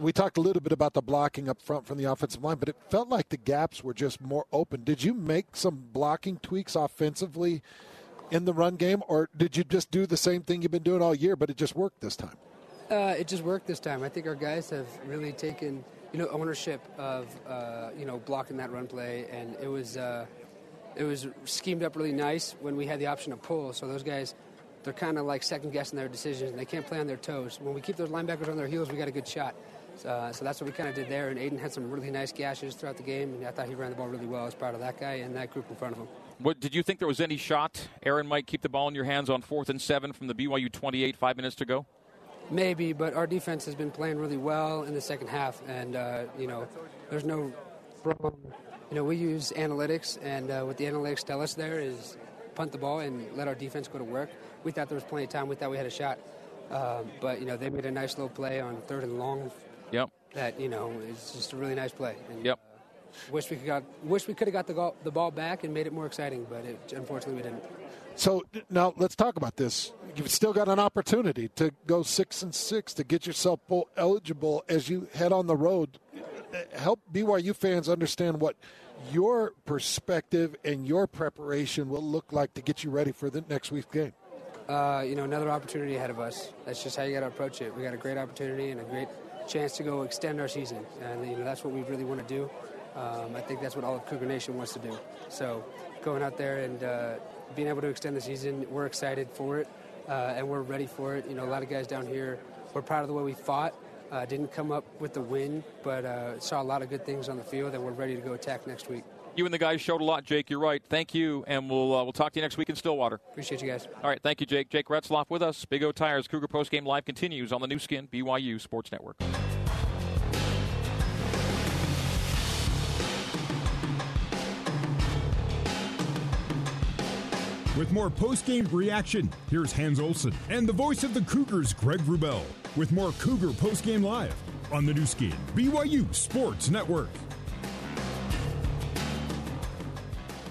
we talked a little bit about the blocking up front from the offensive line, but it felt like the gaps were just more open. Did you make some blocking tweaks offensively in the run game, or did you just do the same thing you've been doing all year, but it just worked this time? Uh, it just worked this time. I think our guys have really taken – you know, ownership of, uh, you know, blocking that run play. And it was, uh, it was schemed up really nice when we had the option to pull. So those guys, they're kind of like second guessing their decisions, and they can't play on their toes. When we keep those linebackers on their heels, we got a good shot. Uh, so that's what we kind of did there. And Aidan had some really nice gashes throughout the game, and I thought he ran the ball really well. I was proud of that guy and that group in front of him. What did you think there was any shot Aaron might keep the ball in your hands on fourth and seven from the BYU 28, five minutes to go? Maybe, but our defense has been playing really well in the second half, and uh, you know, there's no problem. You know, we use analytics, and uh, what the analytics tell us there is punt the ball and let our defense go to work. We thought there was plenty of time. We thought we had a shot, um, but you know, they made a nice little play on third and long. Yep. That you know is just a really nice play. And, yep. Uh, wish we could got wish we could have got the, go- the ball back and made it more exciting, but it, unfortunately we didn't. So now let's talk about this. You've still got an opportunity to go six and six to get yourself bowl eligible as you head on the road. Help BYU fans understand what your perspective and your preparation will look like to get you ready for the next week's game. Uh, you know, another opportunity ahead of us. That's just how you got to approach it. We got a great opportunity and a great chance to go extend our season, and you know that's what we really want to do. Um, I think that's what all of Cougar Nation wants to do. So, going out there and uh, being able to extend the season, we're excited for it, uh, and we're ready for it. You know, a lot of guys down here, we're proud of the way we fought. Uh, didn't come up with the win, but uh, saw a lot of good things on the field, and we're ready to go attack next week. You and the guys showed a lot, Jake. You're right. Thank you, and we'll uh, we'll talk to you next week in Stillwater. Appreciate you guys. All right, thank you, Jake. Jake Retzlaff with us. Big O Tires Cougar Post Game Live continues on the Nu Skin BYU Sports Network. With more post-game reaction, here's Hans Olsen and the voice of the Cougars, Greg Wrubell, with more Cougar post-game live on the Nu Skin BYU Sports Network.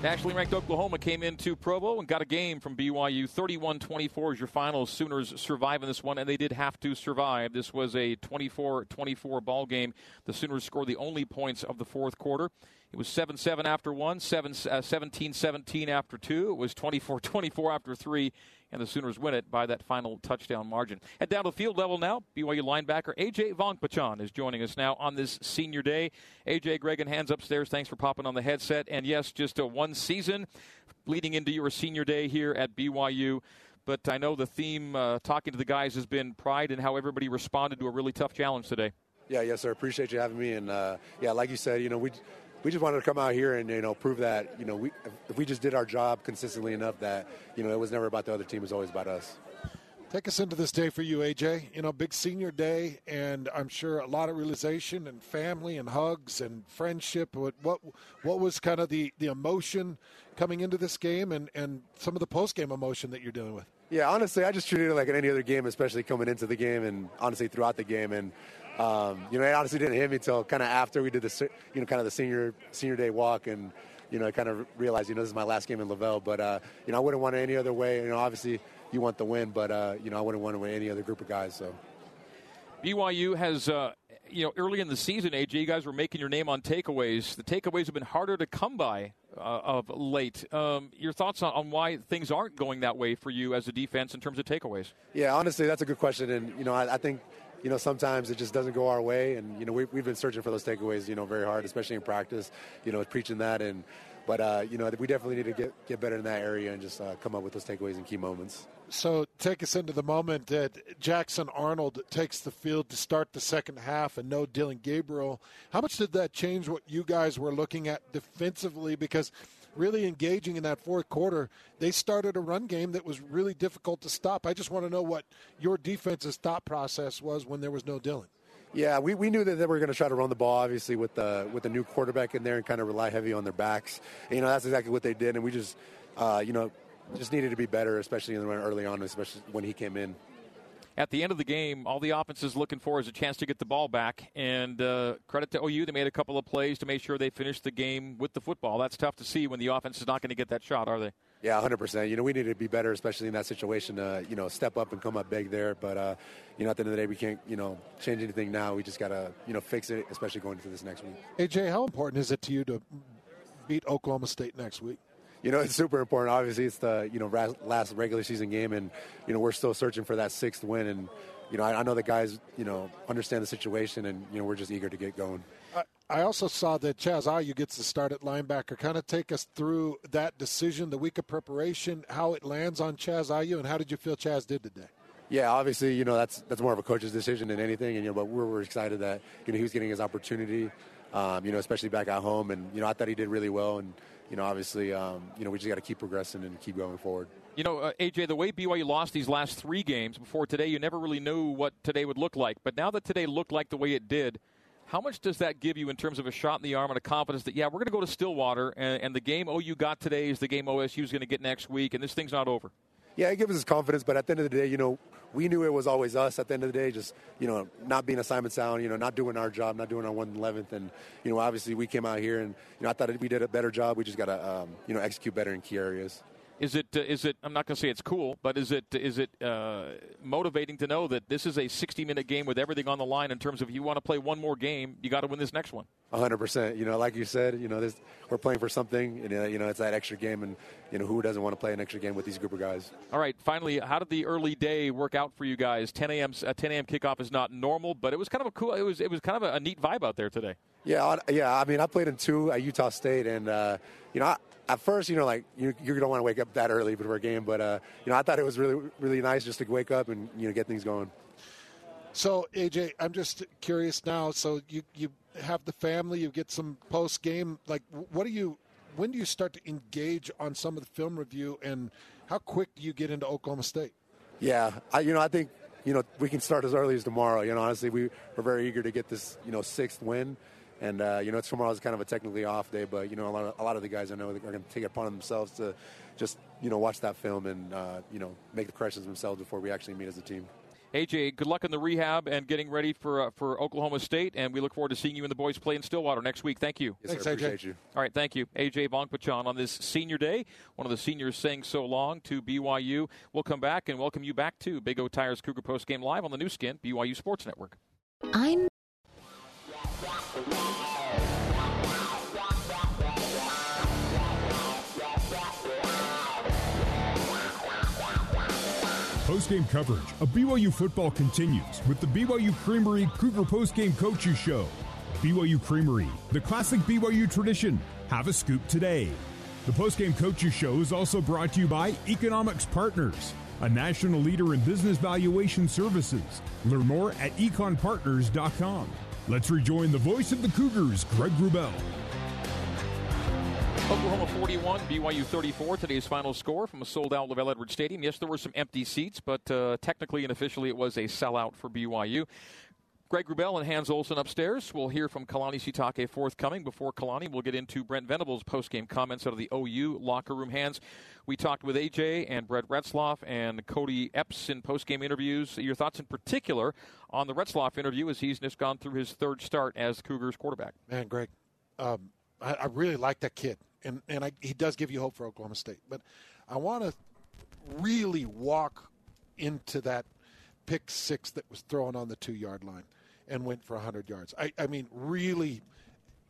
Nationally ranked Oklahoma came into Provo and got a game from BYU. 31 24 is your final. Sooners survive in this one, and they did have to survive. This was a 24 24 ball game. The Sooners scored the only points of the fourth quarter. It was 7 7 after one, uh, 17 17 after two. It was 24 24 after three, and the Sooners win it by that final touchdown margin. At down to field level now, BYU linebacker A.J. Vongphachanh is joining us now on this senior day. A.J. Greg and Hans upstairs. Thanks for popping on the headset. And yes, just a one season leading into your senior day here at BYU. But I know the theme uh, talking to the guys has been pride and how everybody responded to a really tough challenge today. Yeah, yes, sir. Appreciate you having me. And uh, yeah, like you said, you know, we we just wanted to come out here and you know prove that you know we if we just did our job consistently enough that you know it was never about the other team, it was always about us. Take us into this day for you, AJ. You know, big senior day, and I'm sure a lot of realization and family and hugs and friendship. What what, what was kind of the, the emotion coming into this game, and, and some of the post game emotion that you're dealing with? Yeah, honestly, I just treated it like any other game, especially coming into the game, and honestly throughout the game. And um, you know, it honestly didn't hit me until kind of after we did the, you know, kind of the senior senior day walk, and you know, I kind of realized, you know, this is my last game in LaVell, But uh, you know, I wouldn't want it any other way. You know, obviously you want the win, but uh, you know, I wouldn't want to win any other group of guys. So BYU has. Uh, you know, early in the season, AJ, you guys were making your name on takeaways. The takeaways have been harder to come by uh, of late. Um, your thoughts on, on, why things aren't going that way for you as a defense in terms of takeaways? Yeah, honestly, that's a good question, and you know, I, I think you know, sometimes it just doesn't go our way. And, you know, we, have been searching for those takeaways, you know, very hard, especially in practice, you know, preaching that. And, but, uh, you know, we definitely need to get, get better in that area and just uh, come up with those takeaways in key moments. So take us into the moment that Jackson Arnold takes the field to start the second half and no Dillon Gabriel. How much did that change what you guys were looking at defensively? Because really engaging in that fourth quarter, they started a run game that was really difficult to stop. I just want to know what your defense's thought process was when there was no Dillon. Yeah, we, we knew that they were going to try to run the ball, obviously, with the with the new quarterback in there and kind of rely heavy on their backs. And, you know, that's exactly what they did, and we just, uh, you know, just needed to be better, especially in the run early on, especially when he came in at the end of the game, all the offense is looking for is a chance to get the ball back. And uh, credit to OU, they made a couple of plays to make sure they finished the game with the football. That's tough to see when the offense is not going to get that shot, are they? Yeah, 100%. You know, we need to be better, especially in that situation. Uh, you know, step up and come up big there. But uh, you know, at the end of the day, we can't you know change anything now. We just gotta you know fix it, especially going into this next week. AJ, how important is it to you to beat Oklahoma State next week? You know, it's super important. Obviously, it's the you know last regular season game, and you know we're still searching for that sixth win. And you know, I, I know the guys, you know, understand the situation, and you know, we're just eager to get going. I also saw that Chaz Ayu gets to start at linebacker. Kind of take us through that decision, the week of preparation, how it lands on Chaz Ayu, and how did you feel Chaz did today? Yeah, obviously, you know that's that's more of a coach's decision than anything, and you know, but we're, we're excited that you know he was getting his opportunity, um, you know, especially back at home, and you know I thought he did really well, and you know obviously, um, you know we just got to keep progressing and keep going forward. You know, uh, AJ, the way BYU lost these last three games before today, you never really knew what today would look like, but now that today looked like the way it did. How much does that give you in terms of a shot in the arm and a confidence that, yeah, we're going to go to Stillwater, and, and the game OU got today is the game OSU is going to get next week, and this thing's not over? Yeah, it gives us confidence, but at the end of the day, you know, we knew it was always us at the end of the day, just, you know, not being assignment sound, you know, not doing our job, not doing our 111th. And, you know, obviously we came out here and, you know, I thought we did a better job. We just got to, um, you know, execute better in key areas. Is it? Uh, is it? I'm not going to say it's cool, but is it? Is it uh, motivating to know that this is a 60 minute game with everything on the line in terms of you want to play one more game, you got to win this next one. 100. percent You know, like you said, you know, this, we're playing for something, and uh, you know, it's that extra game, and you know, who doesn't want to play an extra game with these group of guys? All right. Finally, how did the early day work out for you guys? 10 a.m. Uh, 10 a.m. kickoff is not normal, but it was kind of a cool. It was. It was kind of a, a neat vibe out there today. Yeah, yeah. I mean, I played in two at Utah State, and uh, you know, I, at first, you know, like you, you don't want to wake up that early before a game, but uh, you know, I thought it was really, really nice just to wake up and you know get things going. So AJ, I'm just curious now. So you you have the family, you get some post game. Like, what do you? When do you start to engage on some of the film review, and how quick do you get into Oklahoma State? Yeah, I, you know, I think you know we can start as early as tomorrow. You know, honestly, we we're very eager to get this you know sixth win. And uh, you know, tomorrow is kind of a technically off day, but you know, a lot of, a lot of the guys I know are going to take it upon themselves to just you know watch that film and uh, you know make the corrections themselves before we actually meet as a team. AJ, good luck in the rehab and getting ready for uh, for Oklahoma State, and we look forward to seeing you and the boys play in Stillwater next week. Thank you. Yes, Thanks, sir, appreciate you. All right, thank you, AJ Vongphachanh, on this senior day. One of the seniors saying so long to BYU. We'll come back and welcome you back to Big O Tires Cougar Post Game Live on the Nu Skin BYU Sports Network. I'm. Postgame coverage of BYU football continues with the BYU Creamery Cougar Postgame Coaches Show. BYU Creamery, the classic BYU tradition. Have a scoop today. The Postgame Coaches Show is also brought to you by Economics Partners, a national leader in business valuation services. Learn more at econpartners.com. Let's rejoin the voice of the Cougars, Greg Wrubell. Oklahoma 41, BYU 34. Today's final score from a sold out LaVell Edwards Stadium. Yes, there were some empty seats, but uh, technically and officially it was a sellout for BYU. Greg Wrubell and Hans Olsen upstairs. We'll hear from Kalani Sitake forthcoming. Before Kalani, we'll get into Brent Venables' post-game comments out of the OU locker room. Hans, we talked with AJ and Brett Retzlaff and Kody Epps in post-game interviews. Your thoughts in particular on the Retzlaff interview as he's just gone through his third start as Cougars quarterback. Man, Greg, um, I, I, really like that kid, and and I, he does give you hope for Oklahoma State. But I want to really walk into that pick six that was thrown on the two yard line and went for 100 yards. I, I mean, really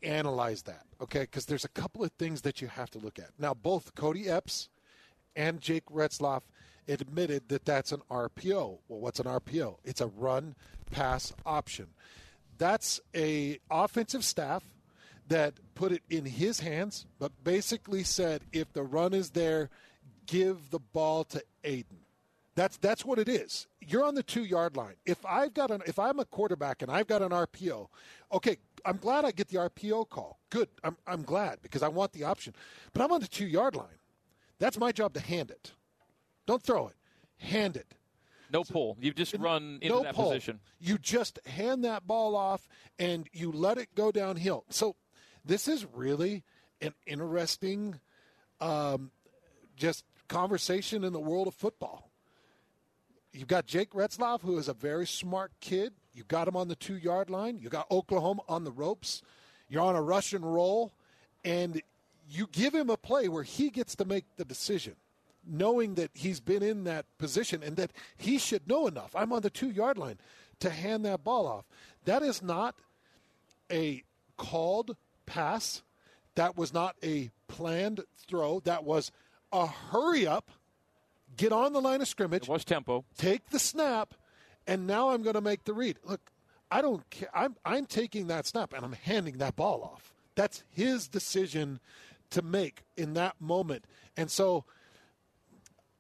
analyze that, okay? Because there's a couple of things that you have to look at. Now, both Kody Epps and Jake Retzlaff admitted that that's an RPO. Well, what's an RPO? It's a run pass option. That's a offensive staff that put it in his hands, but basically said if the run is there, give the ball to Aidan. That's that's what it is. You're on the two yard line. If I've got an if I'm a quarterback and I've got an RPO, okay, I'm glad I get the RPO call. Good. I'm I'm glad because I want the option. But I'm on the two yard line. That's my job to hand it. Don't throw it. Hand it. No pull. You just run into no that pull. position. You just hand that ball off and you let it go downhill. So this is really an interesting um, just conversation in the world of football. You've got Jake Retzlaff, who is a very smart kid. You've got him on the two yard line. You've got Oklahoma on the ropes. You're on a Russian roll, and you give him a play where he gets to make the decision, knowing that he's been in that position and that he should know enough. I'm on the two yard line to hand that ball off. That is not a called pass. That was not a planned throw. That was a hurry up, get on the line of scrimmage. It was tempo. Take the snap, and now I'm going to make the read. Look, I don't care. I'm I'm taking that snap and I'm handing that ball off. That's his decision to make in that moment. And so,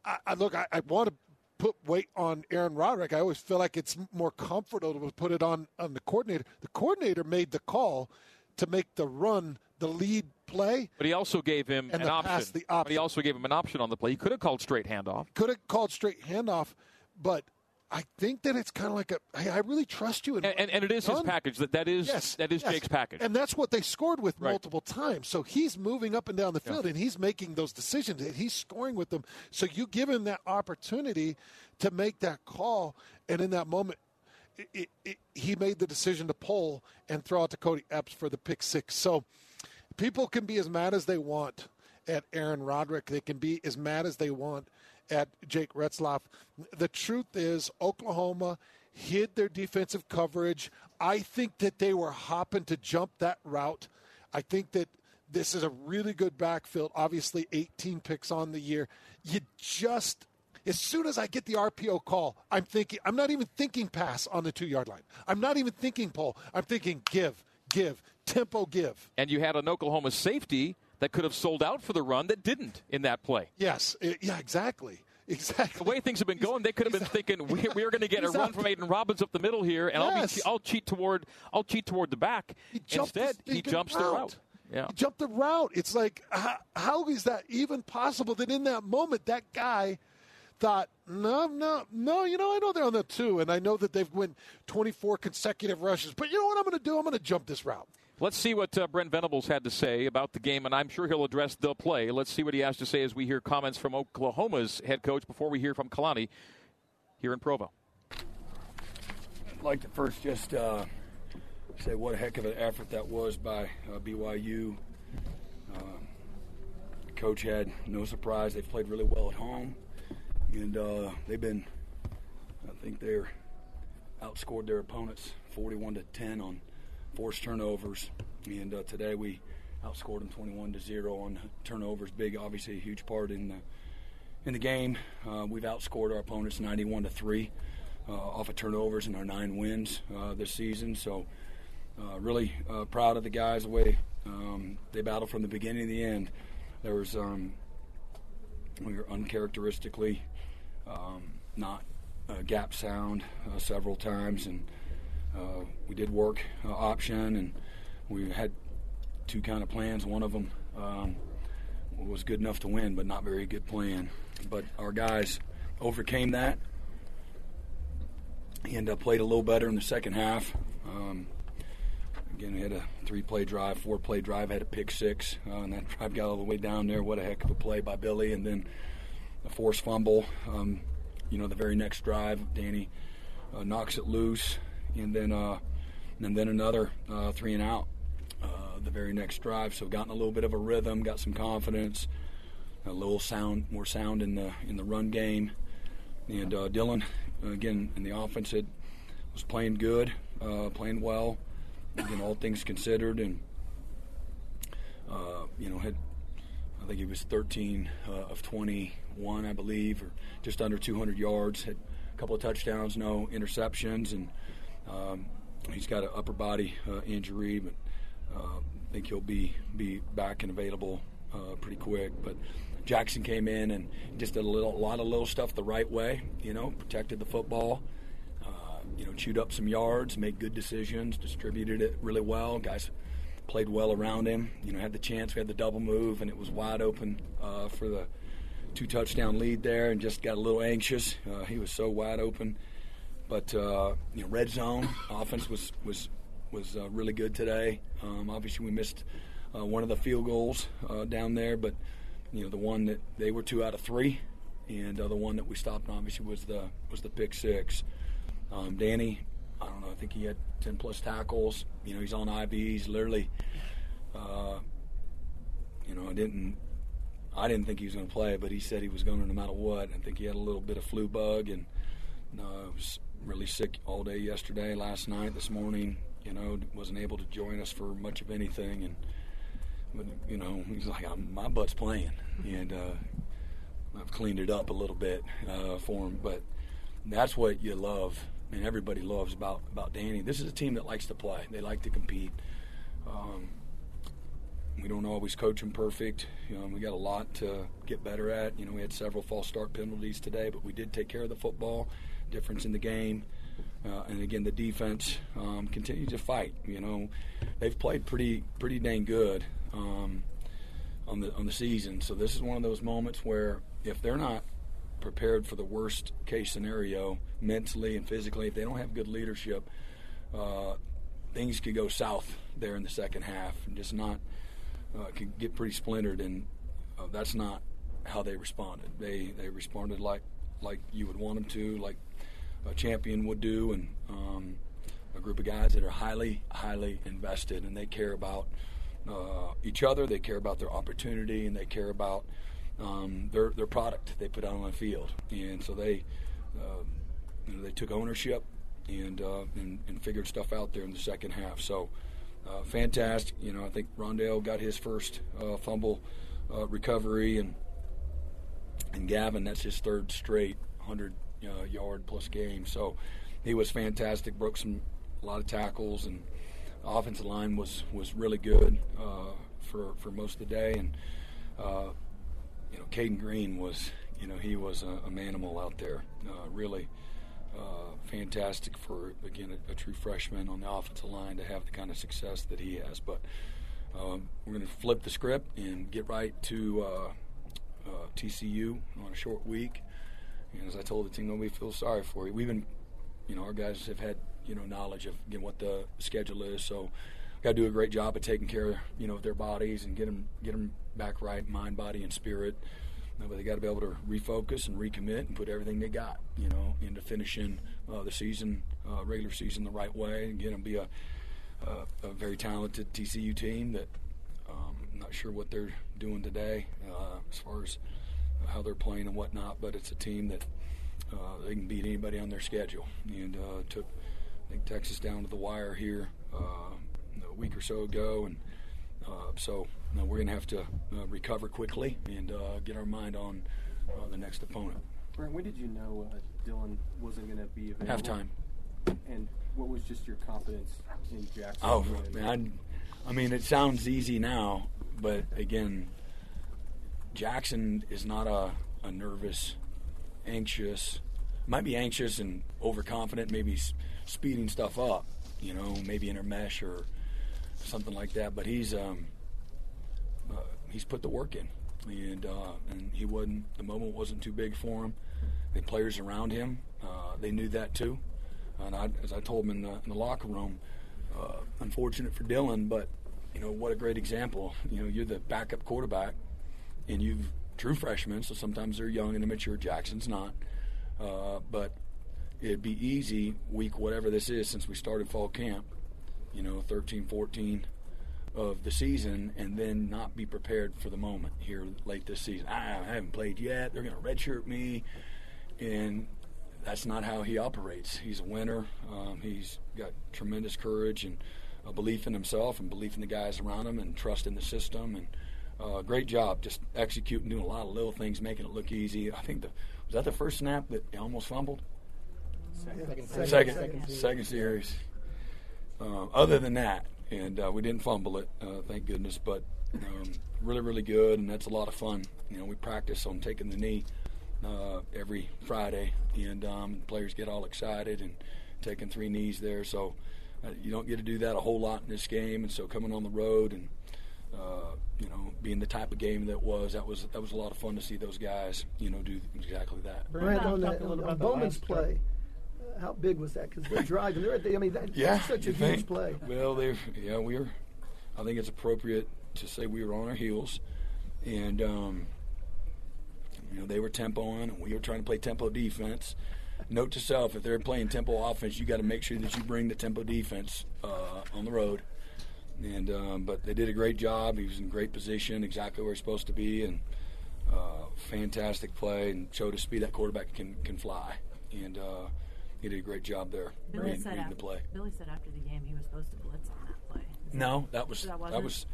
I, I look. I, I want to put weight on Aaron Roderick. I always feel like it's more comfortable to put it on on the coordinator. The coordinator made the call to make the run the lead play. But he also gave him and an option. pass the option. But he also gave him an option on the play. He could have called straight handoff. Could have called straight handoff, but I think that it's kind of like a. Hey, I really trust you, And, and, and it is his package. That that is Yes, that is yes. Jake's package. And that's what they scored with Right. multiple times. So he's moving up and down the Yeah. field and he's making those decisions and he's scoring with them. So you give him that opportunity to make that call. And in that moment, it, it, he made the decision to pull and throw out to Kody Epps for the pick six. So people can be as mad as they want at Aaron Roderick. They can be as mad as they want at Jake Retzlaff. The truth is, Oklahoma hid their defensive coverage. I think that they were hopping to jump that route. I think that this is a really good backfield. Obviously, 18 picks on the year. You just as soon as I get the RPO call, I'm thinking I'm not even thinking pass on the two yard line. I'm not even thinking pull. I'm thinking give, give, tempo give. and you had an Oklahoma safety that could have sold out for the run that didn't in that play. Yes, i- yeah, exactly, [laughs] exactly. The way things have been going, they could have been thinking we, we are going to get a run out from Aidan Robbins up the middle here, and I'll, be, I'll cheat toward I'll cheat toward the back. the Instead, he jumps the route. route. Yeah. He jumped the route. It's like how, how is that even possible? That in that moment, that guy thought, no, no, no. You know, I know they're on the two, and I know that they've won 24 consecutive rushes. But you know what I'm going to do? I'm going to jump this route. Let's see what uh, Brent Venables had to say about the game, and I'm sure he'll address the play. Let's see what he has to say as we hear comments from Oklahoma's head coach before we hear from Kalani here in Provo. I'd like to first just uh, say what a heck of an effort that was by uh, BYU. Uh, coach had no surprise. They've played really well at home, and uh, they've been, I think they're outscored their opponents 41 to 10 on forced turnovers. And uh, today we outscored them 21 to 0 on turnovers. Big, obviously, a huge part in the in the game. Uh, we've outscored our opponents 91 to 3 uh, off of turnovers in our nine wins uh, this season. So, uh, really proud of the guys the way um, they battled from the beginning to the end. There was um, we were uncharacteristically um, not uh, gap sound uh, several times, and uh, we did work uh, option, and we had two kind of plans. One of them um, was good enough to win, but not very good plan. But our guys overcame that and played a little better in the second half. Um, again, we had a three-play drive, four-play drive, had a pick six, uh, and that [laughs] drive got all the way down there. What a heck of a play by Billy, and then a forced fumble. Um, you know, the very next drive, Danny uh, knocks it loose, and then uh, and then another uh, three and out. Uh, the very next drive, so gotten a little bit of a rhythm, got some confidence, a little sound, more sound in the in the run game, and uh, Dillon, again in the offense, had, was playing good, playing well, again all things considered, and uh, you know had I think he was 13 uh, of 21, I believe, or just under 200 yards. Had a couple of touchdowns, no interceptions, and um, he's got an upper body uh, injury, but uh, I think he'll be be back and available uh, pretty quick. But Jackson came in and just did a little, a lot of little stuff the right way. You know, protected the football. You know, chewed up some yards, made good decisions, distributed it really well. Guys played well around him. You know, had the chance. We had the double move, and it was wide open uh, for the two touchdown lead there, and just got a little anxious. Uh, he was so wide open. But uh, you know, red zone offense was was was uh, really good today. Um, obviously, we missed uh, one of the field goals uh, down there, but you know, the one that they were two out of three, and the one that we stopped obviously was the was the pick six. Um, Danny, I don't know. I think he had ten plus tackles. You know, he's on IVs. Literally, uh, you know, I didn't. I didn't think he was going to play, but he said he was going to no matter what. I think he had a little bit of flu bug and uh, was really sick all day yesterday, last night, this morning. You know, wasn't able to join us for much of anything, and but, you know, he's like, my butt's playing, and uh, I've cleaned it up a little bit uh, for him. But that's what you love and everybody loves about about Danny. This is a team that likes to play. They like to compete. Um, we don't always coach them perfect. You know, we got a lot to get better at. You know, we had several false start penalties today, but we did take care of the football. Difference in the game. Uh, and again, the defense um, continues to fight. You know, they've played pretty pretty dang good um, on the on the season. So this is one of those moments where if they're not prepared for the worst case scenario mentally and physically, if they don't have good leadership, uh, things could go south there in the second half and just not uh, could get pretty splintered. And uh, that's not how they responded. They they responded like like you would want them to, like a champion would do, and um, a group of guys that are highly, highly invested, and they care about uh, each other, they care about their opportunity, and they care about um, their their product they put out on the field, and so they uh, you know, they took ownership and, uh, and, and figured stuff out there in the second half. So. Uh, fantastic, you know. I think Rondale got his first uh, fumble uh, recovery, and and Gavin that's his third straight hundred uh, yard plus game. So he was fantastic. Broke some a lot of tackles, and offensive line was was really good uh, for for most of the day. And you know, Caden Green was you know he was a, a manimal out there. Uh, really. Uh, fantastic for again a, a, true freshman on the offensive line to have the kind of success that he has. But um, we're going to flip the script and get right to uh, uh, TCU on a short week. And as I told the team, nobody feels sorry for you. We've been, you know, our guys have had, you know, knowledge of again what the schedule is. So, got to do a great job of taking care, of, you know, their bodies and get them get them back right, mind, body, and spirit. but they got to be able to refocus and recommit and put everything they got, you know, into finishing uh, the season, uh, regular season, the right way. And be a, a, a very talented TCU team that um, I'm not sure what they're doing today uh, as far as how they're playing and whatnot, but it's a team that uh, they can beat anybody on their schedule. And uh, took I think Texas down to the wire here uh, a week or so ago, and uh, so you know, we're going to have to uh, recover quickly and uh, get our mind on the next opponent. Brian, when did you know Dillon wasn't going to be available? Halftime. And what was just your confidence in Jackson? Oh man, I mean it sounds easy now, but again, Jackson is not a, a nervous, anxious, might be anxious and overconfident, maybe speeding stuff up, you know, maybe intermesh or something like that. But he's um, uh, he's put the work in, and uh, and he wasn't. The moment wasn't too big for him. The players around him, uh, they knew that too. And I, as I told him in the, in the locker room, uh, unfortunate for Dillon, but you know what a great example. You know, you're the backup quarterback and you've true freshmen, so sometimes they're young and immature. Jackson's not, uh, but it'd be easy week whatever this is since we started fall camp, you know, 13, 14 of the season, and then not be prepared for the moment here late this season. I haven't played yet. They're going to redshirt me, and that's not how he operates. He's a winner. Um, he's got tremendous courage and a belief in himself and belief in the guys around him and trust in the system and uh, great job, just executing, doing a lot of little things, making it look easy. I think the was that the first snap that he almost fumbled. Second, second, second, second series. Uh, other than that, and uh, we didn't fumble it, uh, thank goodness. But um, really, really good, and that's a lot of fun. You know, we practice on taking the knee uh, every Friday, and um, players get all excited and taking three knees there. So uh, you don't get to do that a whole lot in this game, and so coming on the road and uh, you know, being the type of game that was, that was that was a lot of fun to see those guys, you know, do exactly that. Brad, on, that, on, on Bowman's play, how big was that? Because they're [laughs] driving, they're at the, I mean, that, yeah, that's such a think, huge play. Well, they, yeah, we are. I think it's appropriate to say we were on our heels, and um, you know they were tempo on, and we were trying to play tempo defense. Note to self: if they're playing tempo offense, you got to make sure that you bring the tempo defense uh, on the road and um, but they did a great job. He was in great position, exactly where he's supposed to be, and uh, fantastic play, and showed us speed that quarterback can can fly, and uh, he did a great job there. Billy reading, said reading after, the play. Billy said after the game he was supposed to blitz on that play. Is No, that was that, that was.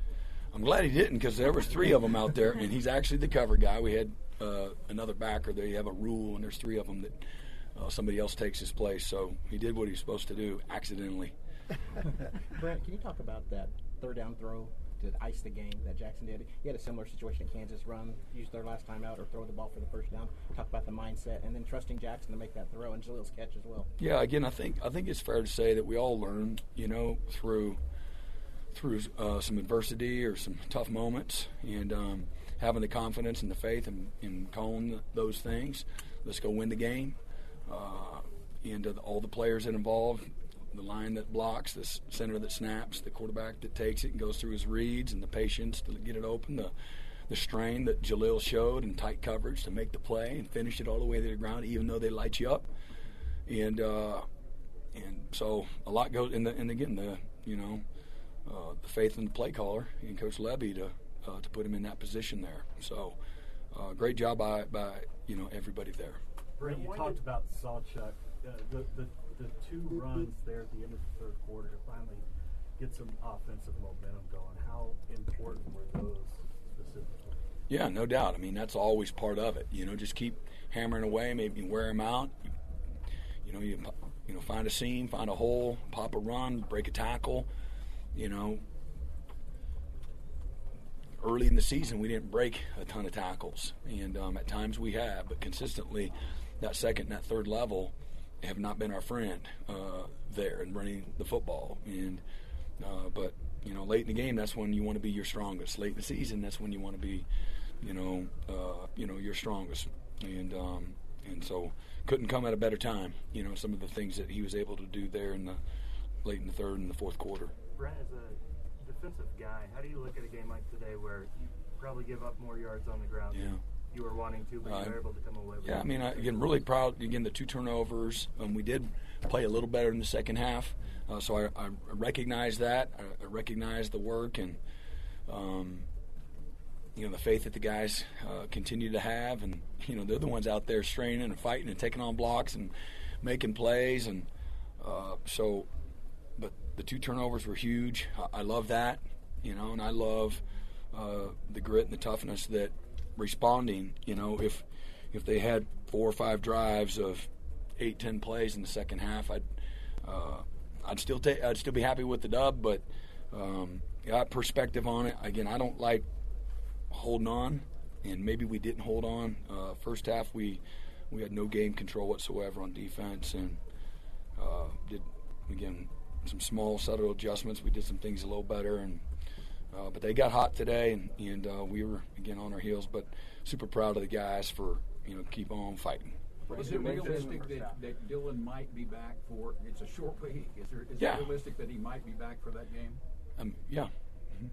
I'm glad he didn't because there was three of them out there, and he's actually the cover guy. We had uh, another backer. They have a rule, and there's three of them that uh, somebody else takes his place. So he did what he was supposed to do accidentally. [laughs] Brent, can you talk about that third down throw to ice the game that Jackson did? He had a similar situation at Kansas run, use their last time out or throw the ball for the first down. Talk about the mindset and then trusting Jackson to make that throw and Jalil's catch as well. Yeah, again, I think I think it's fair to say that we all learn, you know, through through uh, some adversity or some tough moments, and um, having the confidence and the faith in, in calling those things. Let's go win the game. Uh, and uh, all the players that involved, the line that blocks, the center that snaps, the quarterback that takes it and goes through his reads, and the patience to get it open, the the strain that Jalil showed in tight coverage to make the play and finish it all the way to the ground, even though they light you up. And uh, and so a lot goes. And, the, and again, the you know uh, the faith in the play caller and Coach Lebby to uh, to put him in that position there. So uh, great job by by you know everybody there. Brent, you talked about Sawchuk, uh, the, the the two runs there at the end of the third quarter to finally get some offensive momentum going. How important were those specifically? Yeah, no doubt. I mean, that's always part of it. You know, just keep hammering away, maybe wear them out. You, know, you you know, find a seam, find a hole, pop a run, break a tackle. You know, early in the season we didn't break a ton of tackles, and um, at times we have, but consistently, that second and that third level have not been our friend uh, there in running the football. And uh, but you know, late in the game, that's when you want to be your strongest. Late in the season, that's when you want to be, you know, uh, you know, your strongest. And um, and so couldn't come at a better time. You know, some of the things that he was able to do there in the late in the third and the fourth quarter. Brent, as a defensive guy, how do you look at a game like today where you probably give up more yards on the ground? Yeah. Than you were wanting to, but you were able to come away with Yeah. I mean, I, again, really proud. Again, the two turnovers. Um, we did play a little better in the second half, uh, so I, I recognize that. I, I recognize the work and, um, you know, the faith that the guys uh, continue to have, and you know, they're the ones out there straining and fighting and taking on blocks and making plays, and uh, so. But the two turnovers were huge. I, I love that, you know, and I love uh, the grit and the toughness that responding. You know, if if they had four or five drives of eight, ten plays in the second half, I'd uh, I'd still take I'd still be happy with the dub. But um, got perspective on it. Again, I don't like holding on, and maybe we didn't hold on. Uh, first half, we we had no game control whatsoever on defense, and uh, did again some small subtle adjustments. We did some things a little better, and uh, but they got hot today, and, and uh, we were again on our heels. But super proud of the guys for you know keep on fighting. Is it realistic that, that Dillon might be back for? It's a short week. Is, there, is Yeah. it realistic that he might be back for that game? Um, yeah. hmm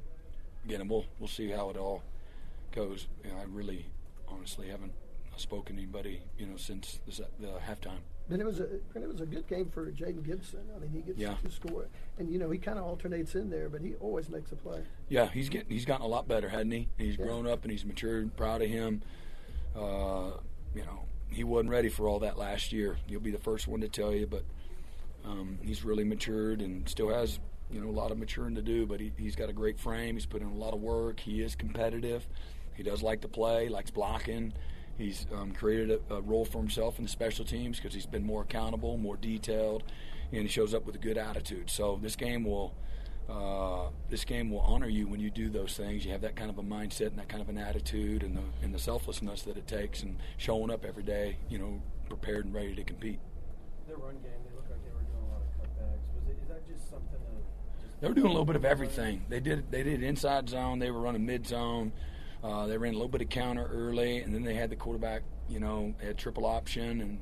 Again, and we'll we'll see how it all goes. You know, I really, honestly, haven't spoken to anybody you know since the, the halftime. Then it was a and it was a good game for Jayden Gibson. I mean, he gets Yeah. to score, and you know he kind of alternates in there, but he always makes a play. Yeah, he's getting he's gotten a lot better, hasn't he? He's Yeah. grown up and he's matured. Proud of him. Uh, you know, he wasn't ready for all that last year. You'll be the first one to tell you, but um, he's really matured and still has you know a lot of maturing to do. But he, he's got a great frame. He's put in a lot of work. He is competitive. He does like to play. Likes blocking. He's um, created a, a role for himself in the special teams because he's been more accountable, more detailed, and he shows up with a good attitude. So this game will uh, this game will honor you when you do those things. You have that kind of a mindset and that kind of an attitude and the and the selflessness that it takes, and showing up every day, you know, prepared and ready to compete. Their run game, they looked like they were doing a lot of cutbacks. Was it, is that just something of just They were doing a little bit of everything. They did they did inside zone. They were running mid zone. Uh, they ran a little bit of counter early, and then they had the quarterback. You know, had triple option and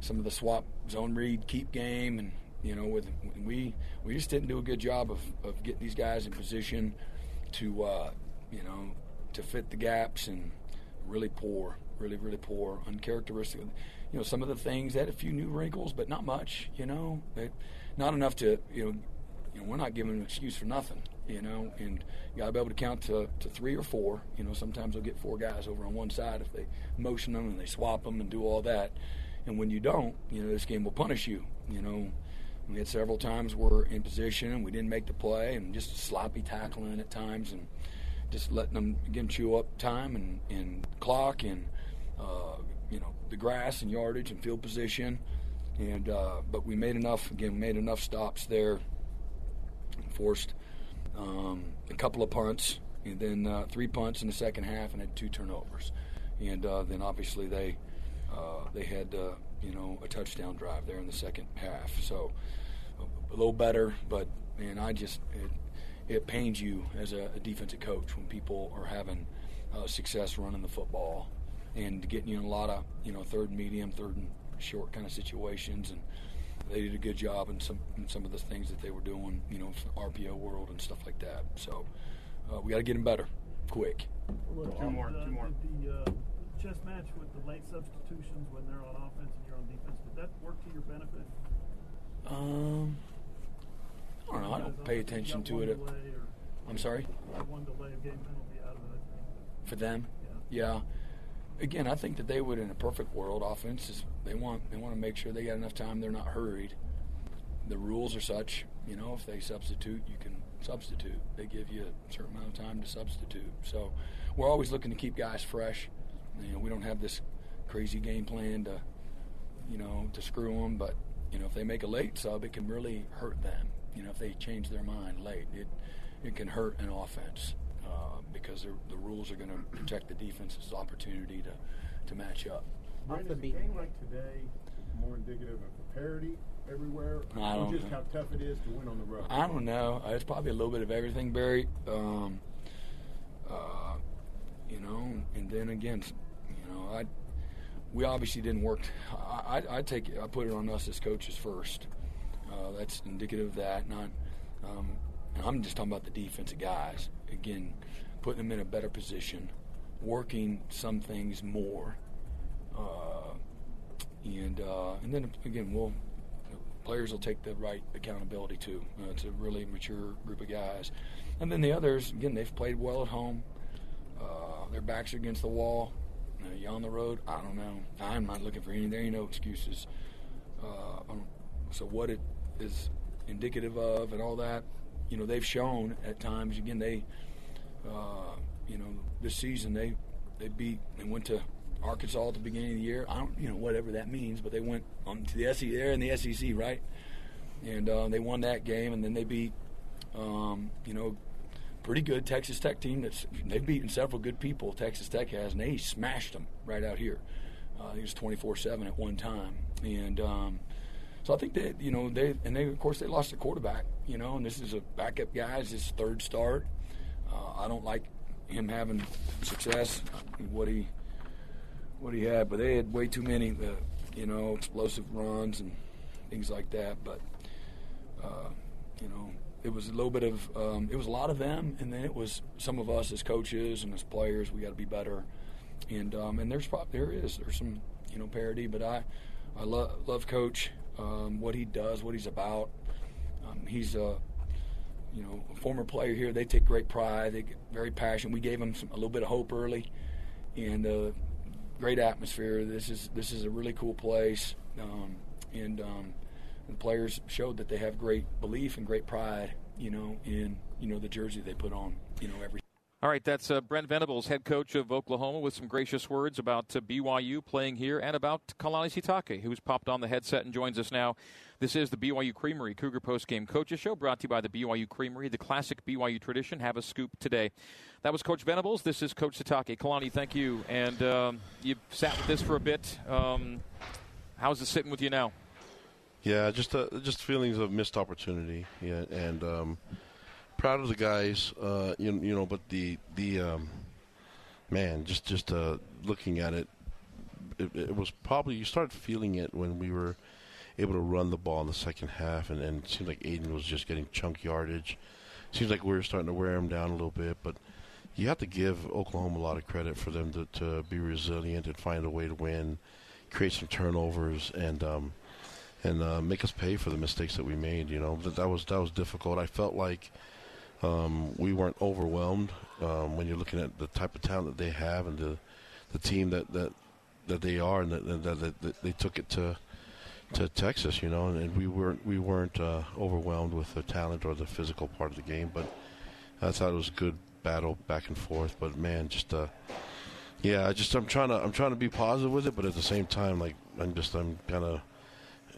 some of the swap zone read keep game, and you know, with we we just didn't do a good job of, of getting these guys in position to uh, you know to fit the gaps and really poor, really really poor, uncharacteristic. You know, some of the things had a few new wrinkles, but not much. You know, not enough to you know you know, we're not giving an excuse for nothing, you know, and you got to be able to count to, to three or four. You know, sometimes they'll get four guys over on one side if they motion them and they swap them and do all that. And when you don't, you know, this game will punish you. You know, we had several times we're in position and we didn't make the play and just sloppy tackling at times and just letting them again chew up time and, and clock and uh, you know the grass and yardage and field position, and uh, but we made enough again we made enough stops there, forced um, a couple of punts and then uh, three punts in the second half and had two turnovers, and uh, then obviously they uh, they had uh, you know a touchdown drive there in the second half, so a little better, but man, I just it, it pains you as a, a defensive coach when people are having uh, success running the football and getting you in a lot of you know third medium, third and short kind of situations, and they did a good job in some in some of the things that they were doing, you know, RPO world and stuff like that. So uh, we got to get them better, quick. Two more, two more. The uh, chess match with the late substitutions when they're on offense and you're on defense, did that work to your benefit? Um, I don't know. I don't pay attention to it. I'm sorry. One delay of game penalty out of it. For them, yeah. Again, I think that they would, in a perfect world, offense is they want they want to make sure they got enough time. They're not hurried. The rules are such, you know, if they substitute, you can substitute. They give you a certain amount of time to substitute. So we're always looking to keep guys fresh. You know, we don't have this crazy game plan to, you know, to screw them. But you know, if they make a late sub, it can really hurt them. You know, if they change their mind late, it it can hurt an offense uh, because the rules are going to protect the defense's opportunity to to match up. Brent, is a game like today more indicative of parity everywhere? I don't or just know. how tough it is to win on the road? I don't know. Uh, It's probably a little bit of everything, Barry. Um, uh, you know, and then again, you know, I we obviously didn't work. I, I, I take it, I put it on us as coaches first. Uh, that's indicative of that. Not, um, and I'm just talking about the defensive guys. Again, putting them in a better position, working some things more, uh, and uh, and then again, we'll players will take the right accountability too. Uh, it's a really mature group of guys, and then the others again, they've played well at home. Uh, their backs are against the wall. Uh, you on the road? I don't know. I'm not looking for any. There ain't no excuses. Uh, um, so what it is indicative of and all that, you know, they've shown at times. Again, they, uh, you know, this season they they beat and went to Arkansas at the beginning of the year. I don't, you know, whatever that means, but they went on to the SEC. They're in the SEC, right? And uh, they won that game, and then they beat, um, you know, pretty good Texas Tech team. That's they've beaten several good people. Texas Tech has, and they smashed them right out here. Uh, I think it was twenty four seven at one time, and um, so I think that you know they and they of course they lost their quarterback. You know, and this is a backup guy. It's his third start. Uh, I don't like him having success. What he what he had, but they had way too many, uh, you know, explosive runs and things like that. But uh, you know, it was a little bit of um, it was a lot of them, and then it was some of us as coaches and as players. We got to be better, and um, and there's there is there's some you know parity, but I I love love Coach um, what he does, what he's about. Um, he's a you know a former player here. They take great pride. They get very passionate. We gave them some, a little bit of hope early, and uh, great atmosphere. This is this is a really cool place, um, and um, the players showed that they have great belief and great pride, you know, in you know the jersey they put on, you know, every. All right, that's uh, Brent Venables, head coach of Oklahoma, with some gracious words about uh, BYU playing here and about Kalani Sitake, who's popped on the headset and joins us now. This is the BYU Creamery Cougar Post Game Coaches Show, brought to you by the BYU Creamery, the classic BYU tradition. Have a scoop today. That was Coach Venables. This is Coach Sitake. Kalani, thank you. And um, you've sat with this for a bit. Um, how's it sitting with you now? Yeah, just uh, just feelings of missed opportunity. Yeah, and um, proud of the guys. Uh, you, you know, but the the um, man, just just uh, looking at it, it, it was probably you started feeling it when we were able to run the ball in the second half, and, and it seemed like Aidan was just getting chunk yardage. Seems like we were starting to wear him down a little bit, but you have to give Oklahoma a lot of credit for them to, to be resilient and find a way to win, create some turnovers, and um, and uh, make us pay for the mistakes that we made. You know that, that was that was difficult. I felt like um, we weren't overwhelmed um, when you're looking at the type of talent that they have and the the team that that, that they are, and that, that, that, that they took it to to Texas. You know, and, we weren't we weren't uh, overwhelmed with the talent or the physical part of the game, but I thought it was a good battle back and forth. But man, just uh, Yeah, I just I'm trying to I'm trying to be positive with it, but at the same time, like I'm just I'm kind of.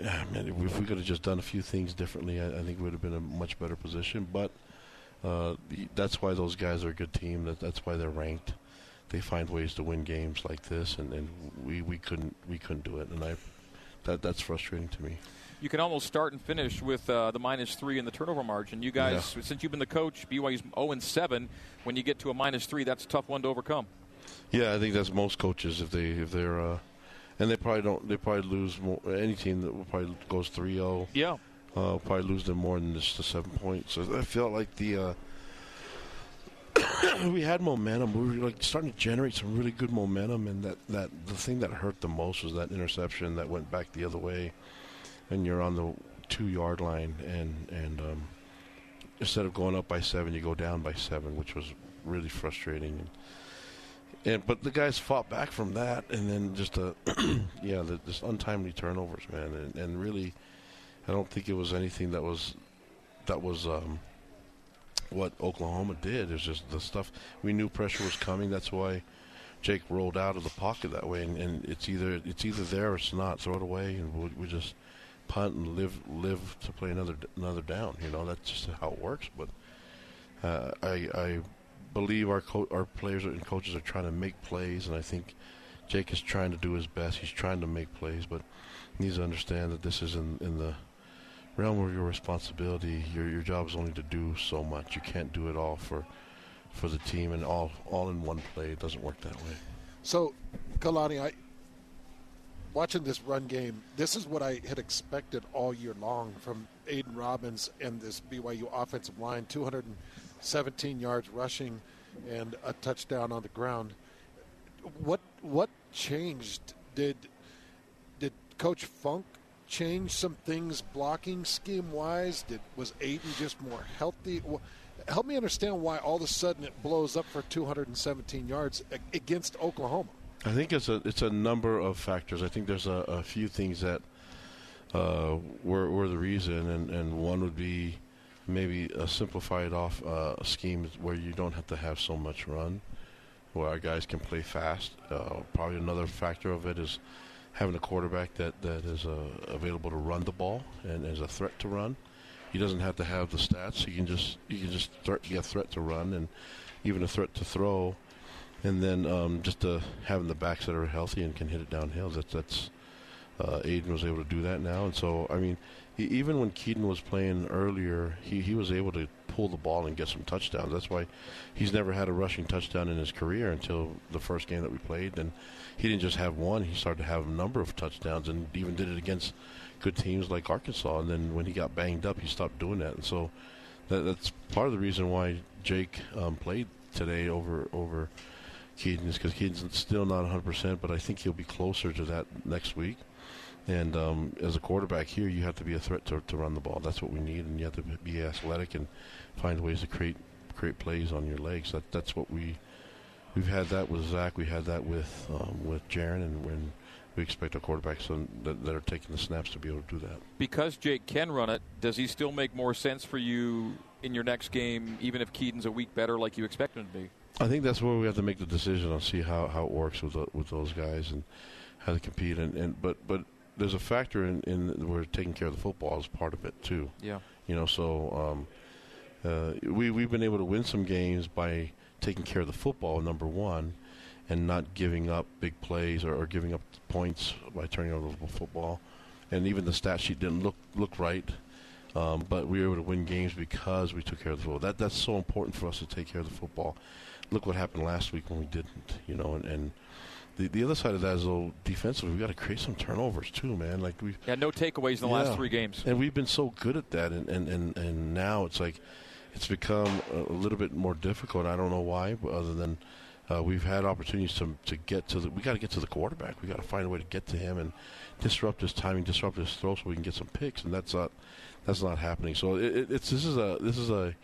Yeah, man, if we could have just done a few things differently, I, I think we would have been in a much better position. But uh, that's why those guys are a good team. That that's why they're ranked. They find ways to win games like this, and, and we, we couldn't we couldn't do it, and I that that's frustrating to me. You can almost start and finish with uh, the minus three in the turnover margin. You guys, Yeah. since you've been the coach, BYU's 0 and 7. When you get to a minus three, that's a tough one to overcome. Yeah, I think that's most coaches if they if they're uh, and they probably don't they probably lose more any team that will probably goes 3-0. Yeah. Uh, probably lose them more than just the seven points. So I felt like the uh, [coughs] we had momentum. We were like starting to generate some really good momentum, and that, that the thing that hurt the most was that interception that went back the other way, and you're on the two yard line, and and um, instead of going up by seven, you go down by seven, which was really frustrating. And, and but the guys fought back from that, and then just a [coughs] yeah, the, just untimely turnovers, man, and, and really, I don't think it was anything that was that was um, what Oklahoma did. is just the stuff we knew pressure was coming. That's why Jake rolled out of the pocket that way, and, and it's either it's either there or it's not. Throw it away, and we, we just punt and live live to play another another down. You know that's just how it works. But uh, I I believe our co- our players and coaches are trying to make plays, and I think Jake is trying to do his best. He's trying to make plays, but he needs to understand that this is in, in the realm of your responsibility. Your your job is only to do so much. You can't do it all for for the team and all all in one play. It doesn't work that way. So, Kalani, I watching this run game. This is what I had expected all year long from Aidan Robbins and this BYU offensive line: 217 yards rushing and a touchdown on the ground. What what changed? Did did Coach Funk change some things blocking scheme wise? Did was Aidan just more healthy? Help me understand why all of a sudden it blows up for 217 yards against Oklahoma. I think it's a it's a number of factors. I think there's a, a few things that uh, were were the reason, and, and one would be maybe a simplified off uh, scheme where you don't have to have so much run, where our guys can play fast. Uh, probably another factor of it is having a quarterback that that is uh, available to run the ball and is a threat to run. He doesn't have to have the stats. He can just he can just be a threat to run and even a threat to throw and then um, just uh, having the backs that are healthy and can hit it downhill. That's that's uh, Aidan was able to do that now, and so I mean, he, even when Kedon was playing earlier, he he was able to pull the ball and get some touchdowns. That's why he's never had a rushing touchdown in his career until the first game that we played, and he didn't just have one; he started to have a number of touchdowns, and even did it against good teams like Arkansas. And then when he got banged up, he stopped doing that, and so that, that's part of the reason why Jake um, played today over over. Kedon is because Kedon's still not 100%, but I think he'll be closer to that next week. And um, as a quarterback here, you have to be a threat to, to run the ball. That's what we need, and you have to be athletic and find ways to create create plays on your legs. That that's what we we've had that with Zach. We had that with um, with Jaren, and when we expect our quarterbacks that, that are taking the snaps to be able to do that. Because Jake can run it, does he still make more sense for you in your next game, even if Kedon's a week better like you expect him to be? I think that's where we have to make the decision on see how, how it works with the, with those guys and how they compete. And, and but but there's a factor in, in we're taking care of the football as part of it too. Yeah. You know, so um, uh, we we've been able to win some games by taking care of the football. Number one, and not giving up big plays or, or giving up points by turning over the football. And even the stat sheet didn't look look right. Um, but we were able to win games because we took care of the football. That that's so important for us to take care of the football. Look what happened last week when we didn't, you know. And, and the the other side of that is, though, defensively, We've got to create some turnovers too, man. Like we Yeah, no takeaways in the last three games. and we've been so good at that, and and, and, and now it's like it's become a little bit more difficult. I don't know why, other than uh, we've had opportunities to to get to the. We got to get to the quarterback. We got to find a way to get to him and disrupt his timing, disrupt his throw, so we can get some picks, and that's not that's not happening. So it, it's this is a this is a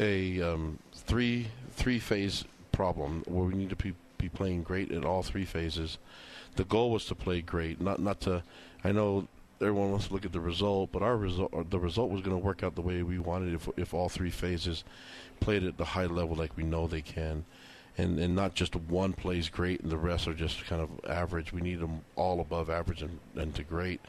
a um, three three phase problem where we need to be be playing great at all three phases. The goal was to play great, not not to. I know everyone wants to look at the result, but our result the result was going to work out the way we wanted if if all three phases played at the high level like we know they can. and and not just one plays great and the rest are just kind of average. We need them all above average and, and to great.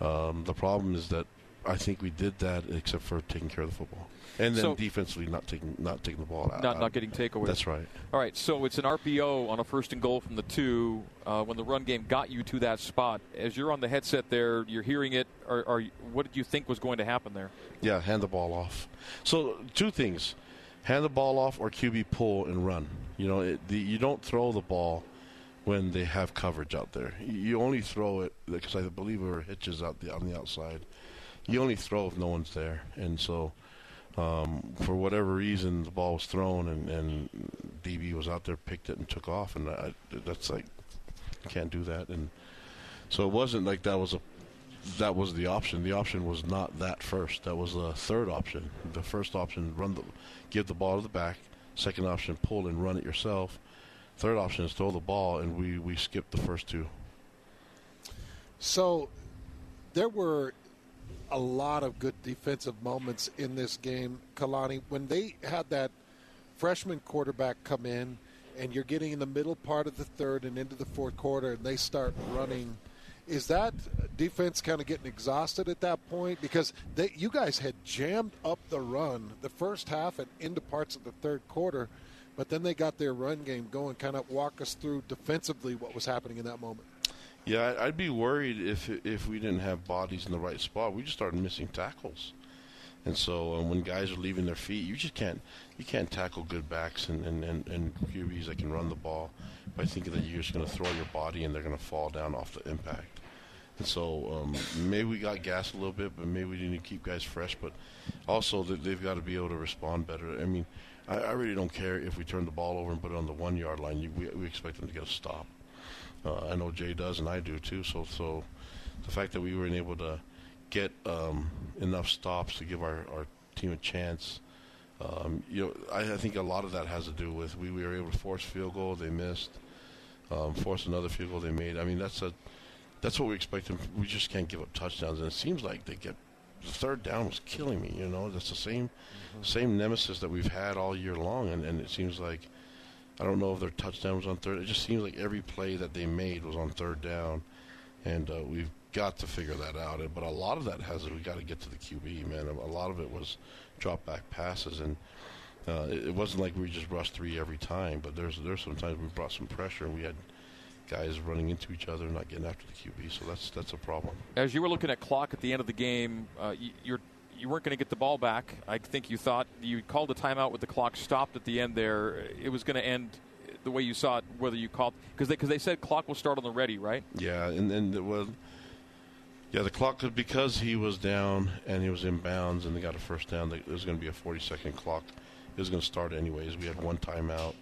Um, the problem is that I think we did that except for taking care of the football, and then So- defensively not taking not taking the ball out. Not not getting takeaways. That's right. All right, so it's an RPO on a first and goal from the two. Uh, when the run game got you to that spot, as you're on the headset there, you're hearing it. Or, or what did you think was going to happen there? Yeah, hand the ball off. So two things: hand the ball off or QB pull and run. You know, it, the, you don't throw the ball when they have coverage out there. You, you only throw it because I believe there were hitches out the on the outside. You only throw if no one's there, and so. Um, for whatever reason, the ball was thrown, and, and DB was out there, picked it, and took off. And I, that's like, can't do that. And so it wasn't like that was a that was the option. The option was not that first. That was the third option. The first option, run the, give the ball to the back. Second option, pull and run it yourself. Third option is throw the ball, and we we skipped the first two. So there were a lot of good defensive moments in this game, Kalani. When they had that freshman quarterback come in, and you're getting in the middle part of the third and into the fourth quarter, and they start running. Is that defense kind of getting exhausted at that point? Because they, you guys had jammed up the run the first half and into parts of the third quarter, but then they got their run game going. Kind of walk us through defensively what was happening in that moment. Yeah, I'd be worried if if we didn't have bodies in the right spot. We just started missing tackles, and so um, when guys are leaving their feet, you just can't you can't tackle good backs and, and, and, and QBs that can run the ball by thinking that you're just going to throw your body and they're going to fall down off the impact. And so um, maybe we got gassed a little bit, but maybe we didn't keep guys fresh. But also they've got to be able to respond better. I mean, I, I really don't care if we turn the ball over and put it on the one yard line. You, we, we expect them to get a stop. Uh, I know Jay does, and I do too. So, so the fact that we weren't able to get um, enough stops to give our, our team a chance, um, you know, I, I think a lot of that has to do with we, we were able to force field goal, they missed, um, force another field goal, they made. I mean, that's a that's what we expect them. We just can't give up touchdowns, and it seems like they get the third down was killing me. You know, that's the same same nemesis that we've had all year long, and, and it seems like. I don't know if their touchdown was on third. It just seems like every play that they made was on third down, and uh, we've got to figure that out. But a lot of that has we got to get to the QB, man. A lot of it was drop back passes, and uh, it, wasn't like we just rushed three every time. But there's there's sometimes we brought some pressure, and we had guys running into each other, and not getting after the QB. So that's that's a problem. As you were looking at clock at the end of the game, uh, you're you weren't going to get the ball back. I think you thought you called a timeout with the clock stopped at the end there. It was going to end the way you saw it, whether you called because they, cause they said clock will start on the ready, right? Yeah, and then it was. Yeah, the clock because he was down and he was in bounds and they got a first down. There was going to be a 40 second clock. It was going to start anyways. We had one timeout.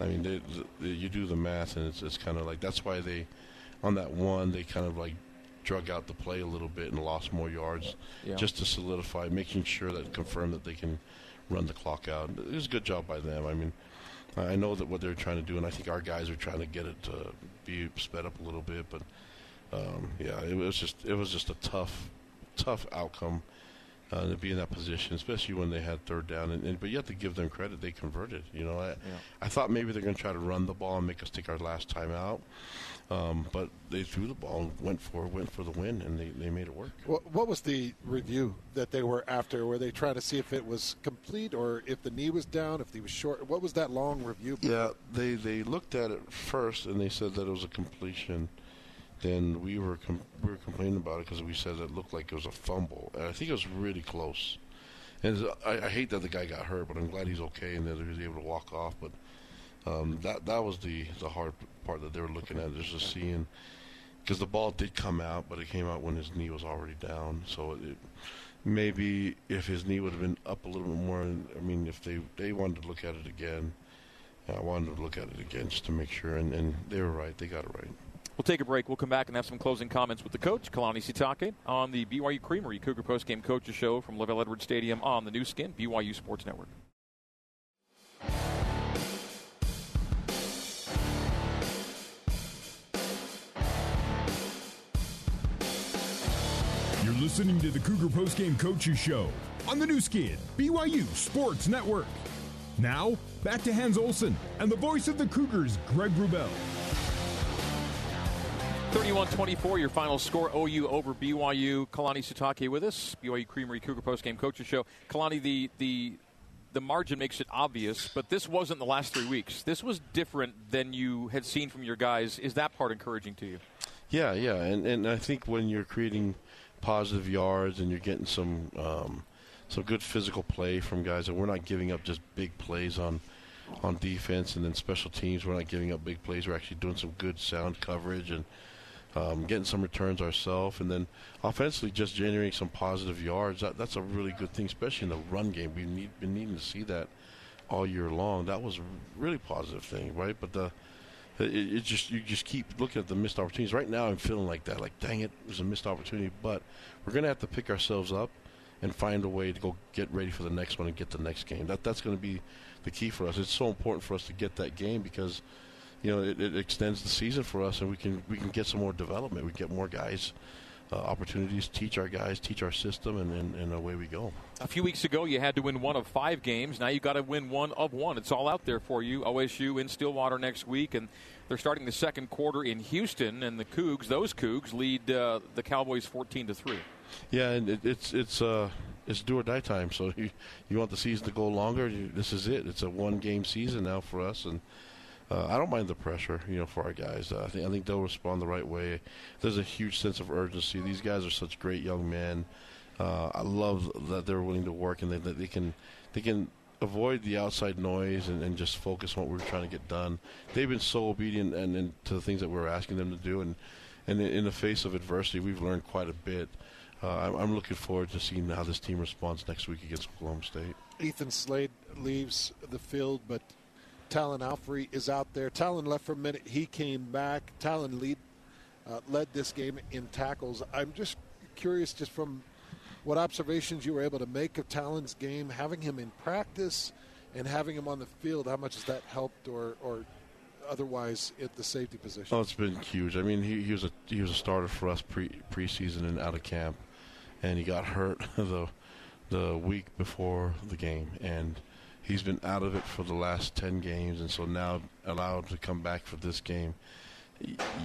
I mean, they, they, you do the math and it's, it's kind of like that's why they, on that one, they kind of like drug out the play a little bit and lost more yards Yeah. just to solidify, making sure that confirm that they can run the clock out. It was a good job by them. I mean, I know that what they're trying to do, and I think our guys are trying to get it to be sped up a little bit. But um, yeah, it was just it was just a tough, tough outcome uh, to be in that position, especially when they had third down. And, and but you have to give them credit; they converted. You know, I, I thought maybe they're going to try to run the ball and make us take our last time out. Um, but they threw the ball and went for went for the win, and they, they made it work. What, what was the review that they were after? Were they trying to see if it was complete or if the knee was down, if he was short? What was that long review? Yeah, they they looked at it first and they said that it was a completion. Then we were com- we were complaining about it because we said it looked like it was a fumble, and I think it was really close. And I, I hate that the guy got hurt, but I'm glad he's okay and that he was able to walk off. But um, that that was the the hard part that they were looking at, is just seeing because the ball did come out, but it came out when his knee was already down. So it, maybe if his knee would have been up a little bit more, I mean, if they they wanted to look at it again, I wanted to look at it again just to make sure, and, and they were right. They got it right. We'll take a break. We'll come back and have some closing comments with the coach, Kalani Sitake, on the BYU Creamery Cougar Postgame Coaches Show from LaVell Edwards Stadium on the Nu Skin, BYU Sports Network. Listening to the Cougar Postgame Coaches Show on the Nu Skin, BYU Sports Network. Now, back to Hans Olsen and the voice of the Cougars, Greg Wrubell. 31-24, your final score, OU over BYU. Kalani Sitake with us, BYU Creamery Cougar Postgame Coaches Show. Kalani, the, the, the margin makes it obvious, but this wasn't the last three weeks. This was different than you had seen from your guys. Is that part encouraging to you? Yeah, yeah, and, and I think when you're creating positive yards and you're getting some um, some good physical play from guys, and we're not giving up just big plays on on defense and then special teams. We're not giving up big plays. We're actually doing some good sound coverage and um, getting some returns ourselves, and then offensively just generating some positive yards. That, that's a really good thing, especially in the run game. We've need, been needing to see that all year long. That was a really positive thing, right? But the it, it, just you just keep looking at the missed opportunities. Right now, I'm feeling like that. Like, dang it, it was a missed opportunity. But we're gonna have to pick ourselves up and find a way to go get ready for the next one and get the next game. That that's going to be the key for us. It's so important for us to get that game because you know it, it extends the season for us, and we can we can get some more development. We get more guys. Uh, opportunities, teach our guys, teach our system, and, and, and away we go. A few weeks ago, you had to win one of five games. Now you got to win one of one. It's all out there for you. OSU in Stillwater next week, and they're starting the second quarter in Houston. And the Cougs, those Cougs, lead uh, the Cowboys fourteen to three. Yeah, and it, it's it's uh, it's do or die time. So [laughs] you you want the season to go longer? You, this is it. It's a one game season now for us, and uh, I don't mind the pressure. You know, for our guys, uh, I think I think they'll respond the right way. There's a huge sense of urgency. These guys are such great young men. Uh, I love that they're willing to work and they, that they can they can avoid the outside noise and, and, just focus on what we're trying to get done. They've been so obedient and, and to the things that we're asking them to do, and and in the face of adversity, we've learned quite a bit. Uh, I'm, I'm, looking forward to seeing how this team responds next week against Oklahoma State. Ethan Slade leaves the field, but Talan Alfrey is out there. Talan left for a minute. He came back. Talan lead, uh, led this game in tackles. I'm just curious, just from what observations you were able to make of Talon's game, having him in practice and having him on the field, how much has that helped or, or otherwise at the safety position? Oh, it's been huge. I mean, he, he was a he was a starter for us pre preseason and out of camp and he got hurt [laughs] the the week before the game, and he's been out of it for the last ten games, and so now allowed to come back for this game.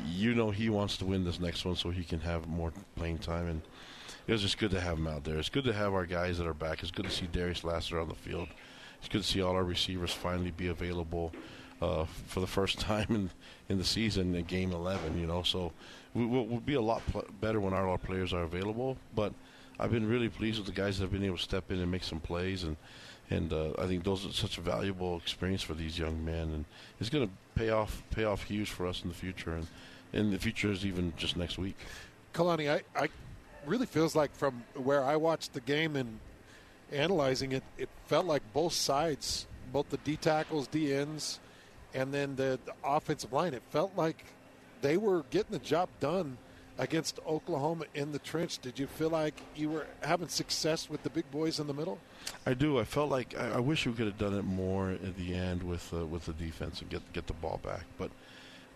You know he wants to win this next one so he can have more playing time, and it was just good to have him out there. It's good to have our guys that are back. It's good to see Darius Lassiter on the field. It's good to see all our receivers finally be available uh, for the first [laughs] time in in the season in Game 11. You know, so we, will we'll be a lot pl- better when our, our players are available, but I've been really pleased with the guys that have been able to step in and make some plays, and and uh, I think those are such a valuable experience for these young men, and it's going to pay off pay off huge for us in the future, and in the future is even just next week. Kalani, I, I really feels like from where I watched the game and analyzing it, it felt like both sides, both the D tackles, D ends, and then the, the offensive line, it felt like they were getting the job done against Oklahoma in the trench. Did you feel like you were having success with the big boys in the middle? I do. I felt like I, I wish we could have done it more at the end with uh, with the defense and get get the ball back. But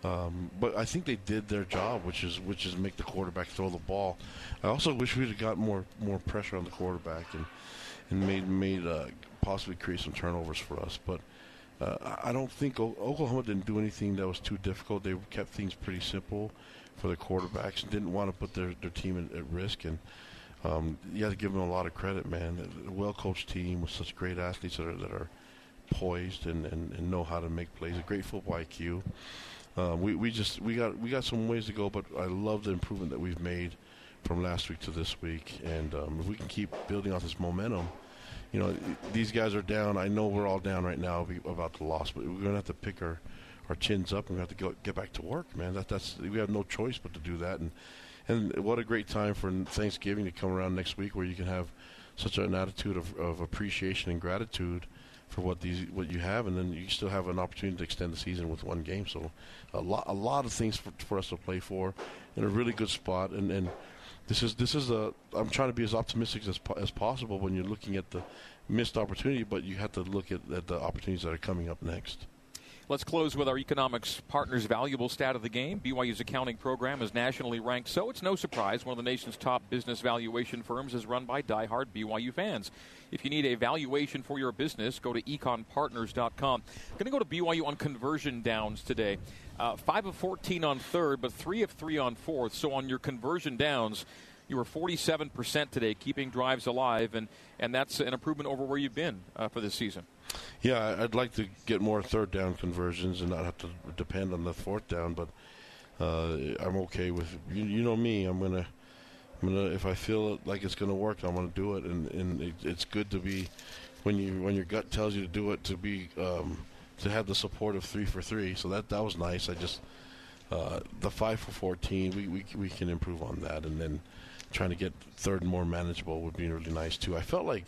um, but I think they did their job, which is which is make the quarterback throw the ball. I also wish we'd have got more more pressure on the quarterback and and made made uh, possibly create some turnovers for us. But uh, I don't think o- Oklahoma didn't do anything that was too difficult. They kept things pretty simple for the quarterbacks didn't want to put their, their team at, at risk. And um, you have to give them a lot of credit, man. A well coached team with such great athletes that are, that are poised and, and, and know how to make plays. A great football IQ. Uh, we, we just we got we got some ways to go, but I love the improvement that we've made from last week to this week. And um, if we can keep building off this momentum, you know, these guys are down. I know we're all down right now about the loss, but we're going to have to pick our our chins up and we have to go, get back to work, man. That that's we have no choice but to do that. And and what a great time for Thanksgiving to come around next week, where you can have such an attitude of, of appreciation and gratitude for what these what you have, and then you still have an opportunity to extend the season with one game. So a lot a lot of things for, for us to play for, in a really good spot. And and this is this is a I'm trying to be as optimistic as as possible when you're looking at the missed opportunity, but you have to look at, at the opportunities that are coming up next. Let's close with our economics partners' valuable stat of the game. BYU's accounting program is nationally ranked, so it's no surprise one of the nation's top business valuation firms is run by die-hard BYU fans. If you need a valuation for your business, go to econpartners.com. Going to go to BYU on conversion downs today. Uh, 5 of 14 on third, but 3 of 3 on fourth. So on your conversion downs, you were 47% today, keeping drives alive, and, and that's an improvement over where you've been uh, for this season. Yeah, I'd like to get more third down conversions and not have to depend on the fourth down. But uh, I'm okay with you, you. know me. I'm gonna, I'm gonna. If I feel like it's gonna work, I'm gonna do it. And, and it, it's good to be when you when your gut tells you to do it to be um, to have the support of three for three. So that that was nice. I just uh, the five for fourteen. We, we we can improve on that, and then trying to get third and more manageable would be really nice too. I felt like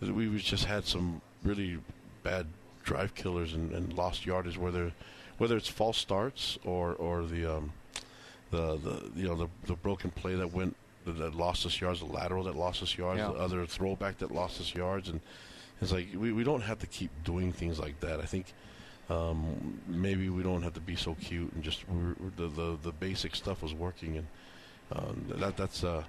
we just had some really bad drive killers and, and lost yardage, whether whether it's false starts or or the um, the the you know the the broken play that went that lost us yards, the lateral that lost us yards, yeah. the other throwback that lost us yards, and it's like we, we don't have to keep doing things like that. I think um, maybe we don't have to be so cute and just the, the the basic stuff was working, and um, that that's uh,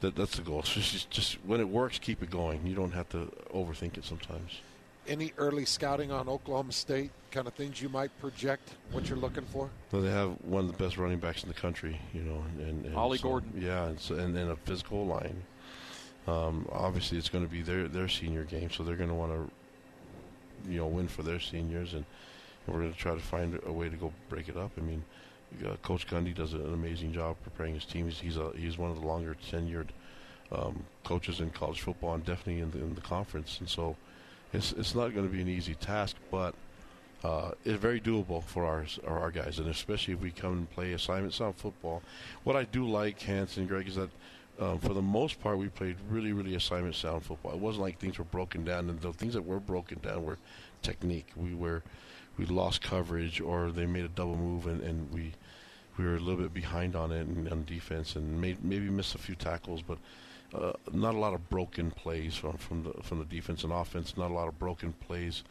that, that's the goal. [laughs] So just, just when it works, keep it going. You don't have to overthink it sometimes. Any early scouting on Oklahoma State kind of things you might project what you're looking for? Well, they have one of the best running backs in the country, you know, and, and Ollie so, Gordon. Yeah, and, so, and, and a physical line. Um, obviously, it's going to be their their senior game, so they're going to want to, you know, win for their seniors, and we're going to try to find a way to go break it up. I mean, uh, Coach Gundy does an amazing job preparing his team. He's he's, a, he's one of the longer tenured um, coaches in college football and definitely in the, in the conference. And so it's it's not going to be an easy task, but uh, it's very doable for our our guys, and especially if we come and play assignment sound football. What I do like, Hanson and Greg, is that um, for the most part we played really really assignment sound football. It wasn't like things were broken down, and the things that were broken down were technique. We were we lost coverage, or they made a double move, and, and we we were a little bit behind on it and on defense, and made, maybe missed a few tackles, but uh, not a lot of broken plays from from the from the defense and offense. Not a lot of broken plays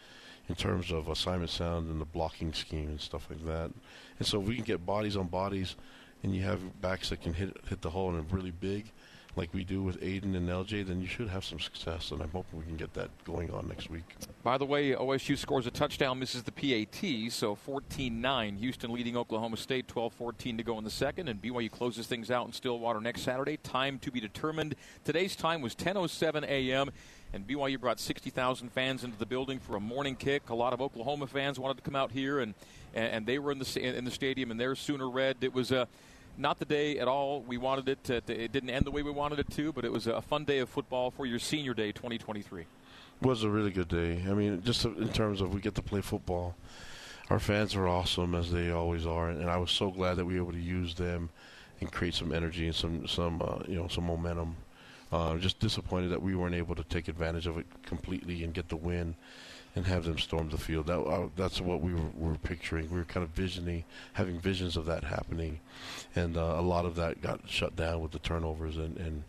in terms of assignment sound and the blocking scheme and stuff like that. And so if we can get bodies on bodies, and you have backs that can hit hit the hole and are really big, like we do with Aidan and LJ, then you should have some success. And I'm hoping we can get that going on next week. By the way, OSU scores a touchdown, misses the PAT, so 14 9. Houston leading Oklahoma State 12 14 to go in the second, and BYU closes things out in Stillwater next Saturday. Time to be determined. Today's time was 10.07 a.m. And BYU brought 60,000 fans into the building for a morning kick. A lot of Oklahoma fans wanted to come out here, and, and they were in the in the stadium, and they're Sooner Red. It was a not the day at all we wanted it to, it didn't end the way we wanted it to, but it was a fun day of football for your senior day 2023. It was a really good day. I mean, just in terms of we get to play football. Our fans are awesome as they always are, and I was so glad that we were able to use them and create some energy and some some uh, you know some momentum. Uh, just disappointed that we weren't able to take advantage of it completely and get the win and have them storm the field. That uh, that's what we were, were, picturing. We were kind of visioning, having visions of that happening, and uh, a lot of that got shut down with the turnovers, and, and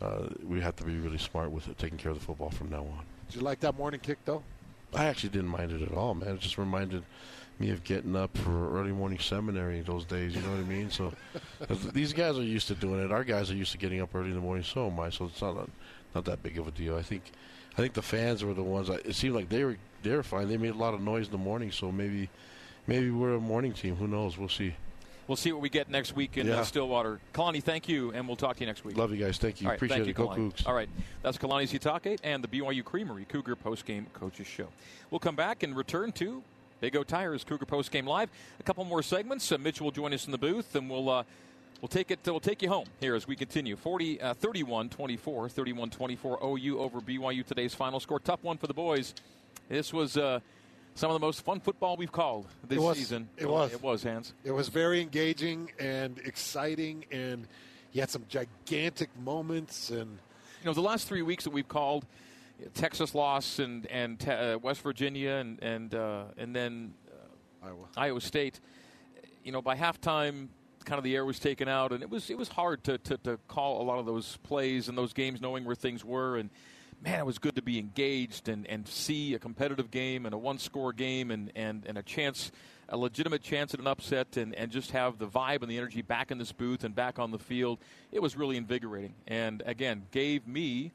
uh, we have to be really smart with it, taking care of the football from now on. Did you like that morning kick though? I actually didn't mind it at all, man. It just reminded me of getting up for early morning seminary those days. You know what I mean? So [laughs] these guys are used to doing it. Our guys are used to getting up early in the morning. So am I. So it's not a, not that big of a deal. I think I think the fans were the ones. That, it seemed like they were they're fine. They made a lot of noise in the morning, so maybe maybe we're a morning team. Who knows? We'll see. We'll see what we get next week in uh, yeah. Stillwater. Kalani, thank you, and we'll talk to you next week. Love you guys. Thank you. Right, Appreciate thank it. You, Go Cougs. All right. That's Kalani Sitake and the BYU Creamery Cougar Postgame Coaches Show. We'll come back and return to Big O Tires Cougar Postgame Live. A couple more segments. Uh, Mitch will join us in the booth, and we'll. Uh, We'll take it. We'll take you home here as we continue. 40, uh, 31 24, 31 24 OU over BYU today's final score. Tough one for the boys. This was uh, some of the most fun football we've called this it was, season. It was. It was, Hans. It was very engaging and exciting, and you had some gigantic moments. And you know, the last three weeks that we've called, Texas loss and and uh, West Virginia and and uh, and then uh, Iowa. Iowa State. You know, by halftime, kind of the air was taken out, and it was it was hard to, to, to call a lot of those plays and those games, knowing where things were. And man, it was good to be engaged and, and see a competitive game and a one score game and, and, and a chance, a legitimate chance at an upset and, and just have the vibe and the energy back in this booth and back on the field. It was really invigorating. And again, gave me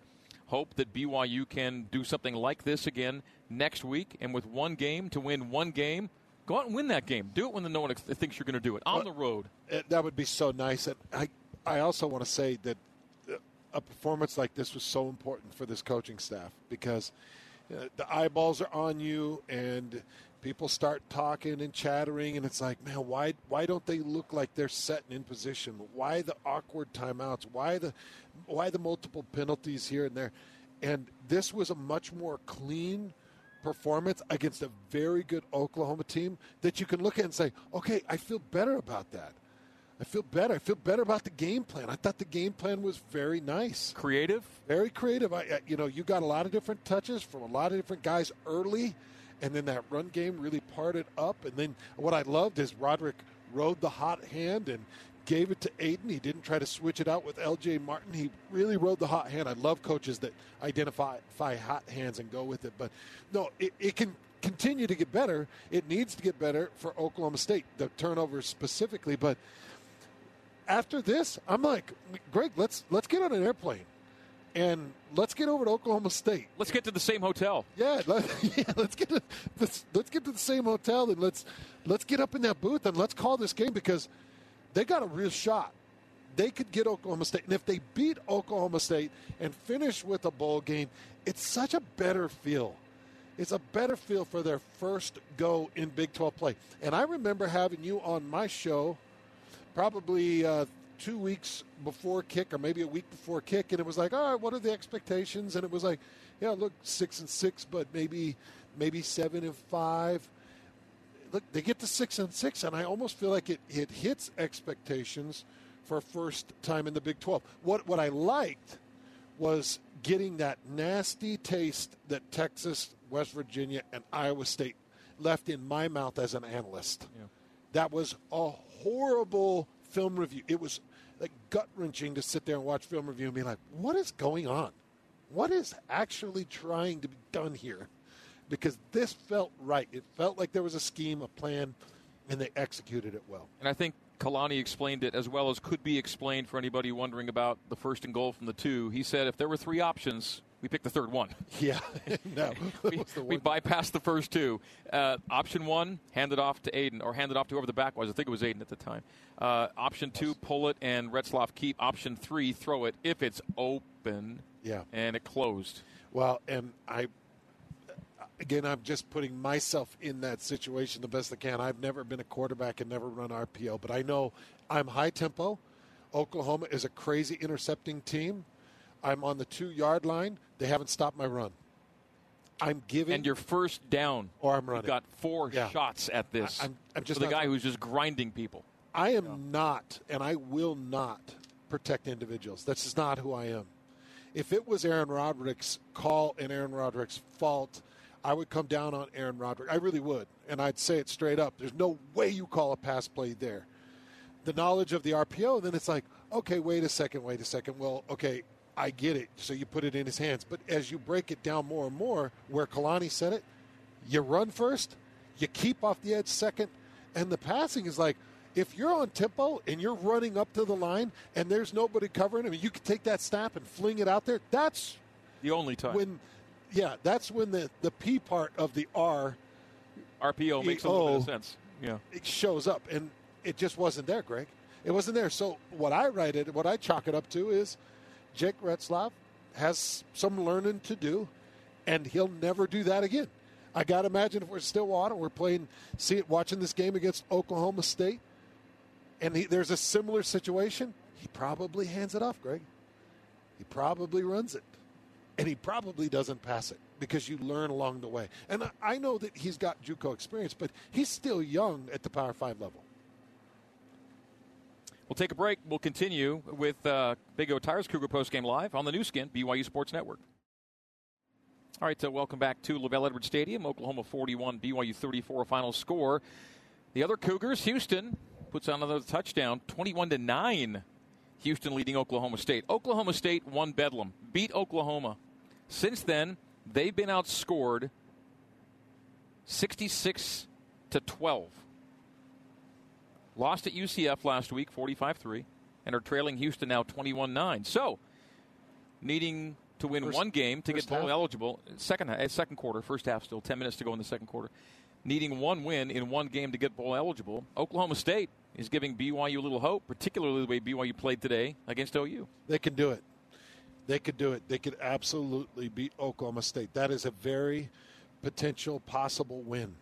hope that BYU can do something like this again next week. And with one game to win one game, go out and win that game. Do it when no one thinks you're going to do it on the road. That would be so nice. And I, I also want to say that a performance like this was so important for this coaching staff because uh, the eyeballs are on you and people start talking and chattering and it's like man why why don't they look like they're setting in position why the awkward timeouts why the why the multiple penalties here and there and this was a much more clean performance against a very good Oklahoma team that you can look at and say okay I feel better about that I feel better. I feel better about the game plan. I thought the game plan was very nice, creative, very creative. I, you know, you got a lot of different touches from a lot of different guys early, and then that run game really parted up. And then what I loved is Roderick rode the hot hand and gave it to Aidan. He didn't try to switch it out with L.J. Martin. He really rode the hot hand. I love coaches that identify hot hands and go with it. But no, it, it can continue to get better. It needs to get better for Oklahoma State, the turnovers specifically, but after this, I'm like, Greg, let's let's get on an airplane and let's get over to Oklahoma State. Let's get to the same hotel. Yeah, [laughs] let, yeah let's get to let's, let's get to the same hotel and let's let's get up in that booth and let's call this game because they got a real shot. They could get Oklahoma State, and if they beat Oklahoma State and finish with a bowl game, it's such a better feel. It's a better feel for their first go in Big 12 play. And I remember having you on my show probably uh, two weeks before kick or maybe a week before kick, and it was like, all right, what are the expectations? And it was like, yeah, look, six and six, but maybe maybe seven and five. Look, they get to six and six, and I almost feel like it, it hits expectations for first time in the Big 12. What what I liked was getting that nasty taste that Texas, West Virginia, and Iowa State left in my mouth as an analyst. Yeah. That was a horrible film review. It was like gut wrenching to sit there and watch film review and be like, what is going on? What is actually trying to be done here? Because this felt right. It felt like there was a scheme, a plan, and they executed it well. And I think Kalani explained it as well as could be explained for anybody wondering about the first and goal from the two. He said if there were three options, we picked the third one. [laughs] Yeah, [laughs] no, [laughs] we, we, bypassed the first two. Uh, option one, hand it off to Aidan, or hand it off to whoever the back was. I think it was Aidan at the time. Uh, option two, pull it and Retzlaff keep. Option three, throw it if it's open. Yeah, and it closed. Well, and I again, I'm just putting myself in that situation the best I can. I've never been a quarterback and never run RPO, but I know I'm high tempo. Oklahoma is a crazy intercepting team. I'm on the two yard line. They haven't stopped my run. I'm giving. And your first down. Or I'm running. You've got four yeah. shots at this. I, am I'm just the guy who's just grinding people. I am yeah. not, and I will not protect individuals. That's just not who I am. If it was Aaron Roderick's call and Aaron Roderick's fault, I would come down on Aaron Roderick. I really would. And I'd say it straight up. There's no way you call a pass play there. The knowledge of the RPO, then it's like, okay, wait a second, wait a second. Well, okay, I get it. So you put it in his hands. But as you break it down more and more, where Kalani said it, you run first, you keep off the edge second, and the passing is like, if you're on tempo and you're running up to the line and there's nobody covering him, you can take that snap and fling it out there. That's the only time when, yeah, that's when the the P part of the R RPO makes a little bit of sense. Yeah, it shows up, and it just wasn't there, Greg. It wasn't there. So what I write it, what I chalk it up to is Jake Retzlaff has some learning to do, and he'll never do that again. I got to imagine if we're still Stillwater, we're playing, see it, watching this game against Oklahoma State, and he, there's a similar situation. He probably hands it off, Greg. He probably runs it, and he probably doesn't pass it because you learn along the way. And I know that he's got JUCO experience, but he's still young at the Power Five level. We'll take a break. We'll continue with uh, Big O Tires Cougar Post Game Live on the Nu Skin, BYU Sports Network. All right, so welcome back to LaVell Edwards Stadium. Oklahoma 41, BYU 34 final score. The other Cougars, Houston, puts on another touchdown, 21 to 9. Houston leading Oklahoma State. Oklahoma State won Bedlam, beat Oklahoma. Since then, they've been outscored 66 to 12. Lost at UCF last week, 45 3, and are trailing Houston now 21 9. So, needing to win First- one game to get bowl half? eligible, second, uh, second quarter, first half still, 10 minutes to go in the second quarter. Needing one win in one game to get bowl eligible, Oklahoma State is giving BYU a little hope, particularly the way BYU played today against OU. They can do it. They could do it. They could absolutely beat Oklahoma State. That is a very potential possible win.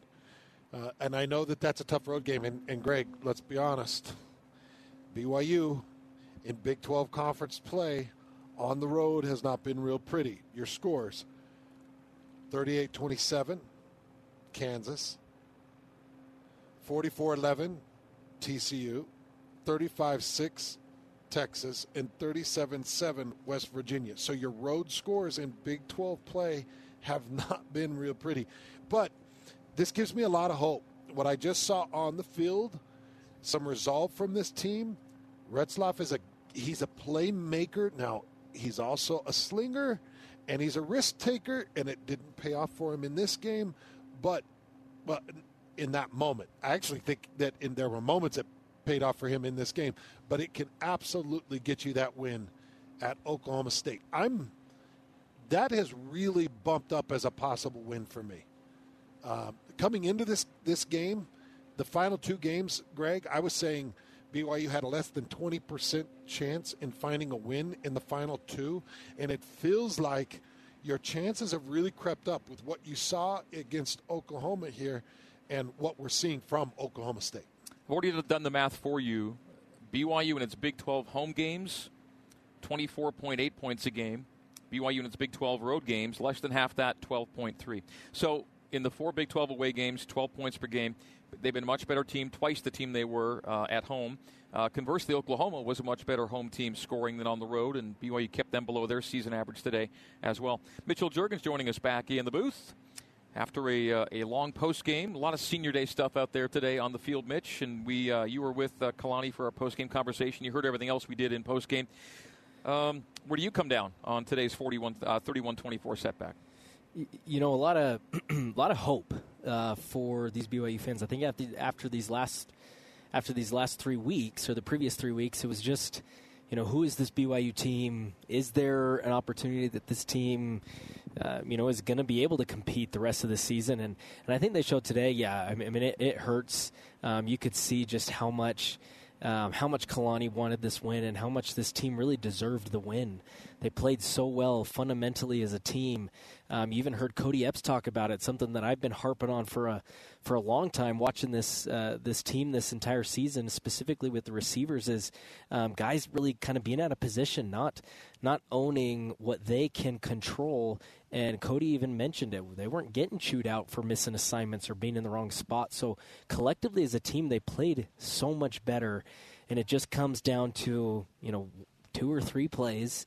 Uh, and I know that that's a tough road game. And, and Greg, let's be honest. BYU in Big 12 conference play on the road has not been real pretty. Your scores 38 27, Kansas, 44 11, TCU, 35 6, Texas, and 37 7, West Virginia. So your road scores in Big 12 play have [laughs] not been real pretty. But this gives me a lot of hope. What I just saw on the field, some resolve from this team. Retzlaff is a he's a playmaker. Now he's also a slinger, and he's a risk taker. And it didn't pay off for him in this game, but but in that moment, I actually think that in there were moments that paid off for him in this game. But it can absolutely get you that win at Oklahoma State. I'm that has really bumped up as a possible win for me. Um, coming into this this game, the final two games, Greg, I was saying BYU had a less than twenty percent chance in finding a win in the final two, and it feels like your chances have really crept up with what you saw against Oklahoma here, and what we're seeing from Oklahoma State. I've already done the math for you. BYU in its Big 12 home games, 24.8 points a game. BYU in its Big 12 road games, less than half that, 12.3. So in the four Big 12 away games, 12 points per game. They've been a much better team, twice the team they were uh, at home. Uh, conversely, Oklahoma was a much better home team scoring than on the road, and BYU kept them below their season average today as well. Mitchell Juergens joining us back in the booth after a, uh, a long post game. A lot of senior day stuff out there today on the field, Mitch. And we uh, you were with uh, Kalani for our post game conversation. You heard everything else we did in post game. Um, where do you come down on today's 41, uh, 31-24 setback? you know, a lot of a [clears throat] lot of hope uh, for these BYU fans. I think after after these last after these last three weeks or the previous three weeks, it was just you know who is this BYU team? Is there an opportunity that this team uh, you know is going to be able to compete the rest of the season? And and I think they showed today. Yeah, I mean, I mean it, it hurts. Um, you could see just how much. Um, how much Kalani wanted this win and how much this team really deserved the win. They played so well fundamentally as a team. Um, you even heard Kody Epps talk about it, something that I've been harping on for a for a long time. Watching this uh, this team this entire season, specifically with the receivers, is um, guys really kind of being out of position, not not owning what they can control. And Kody even mentioned it. They weren't getting chewed out for missing assignments or being in the wrong spot. So collectively as a team, they played so much better. And it just comes down to you know two or three plays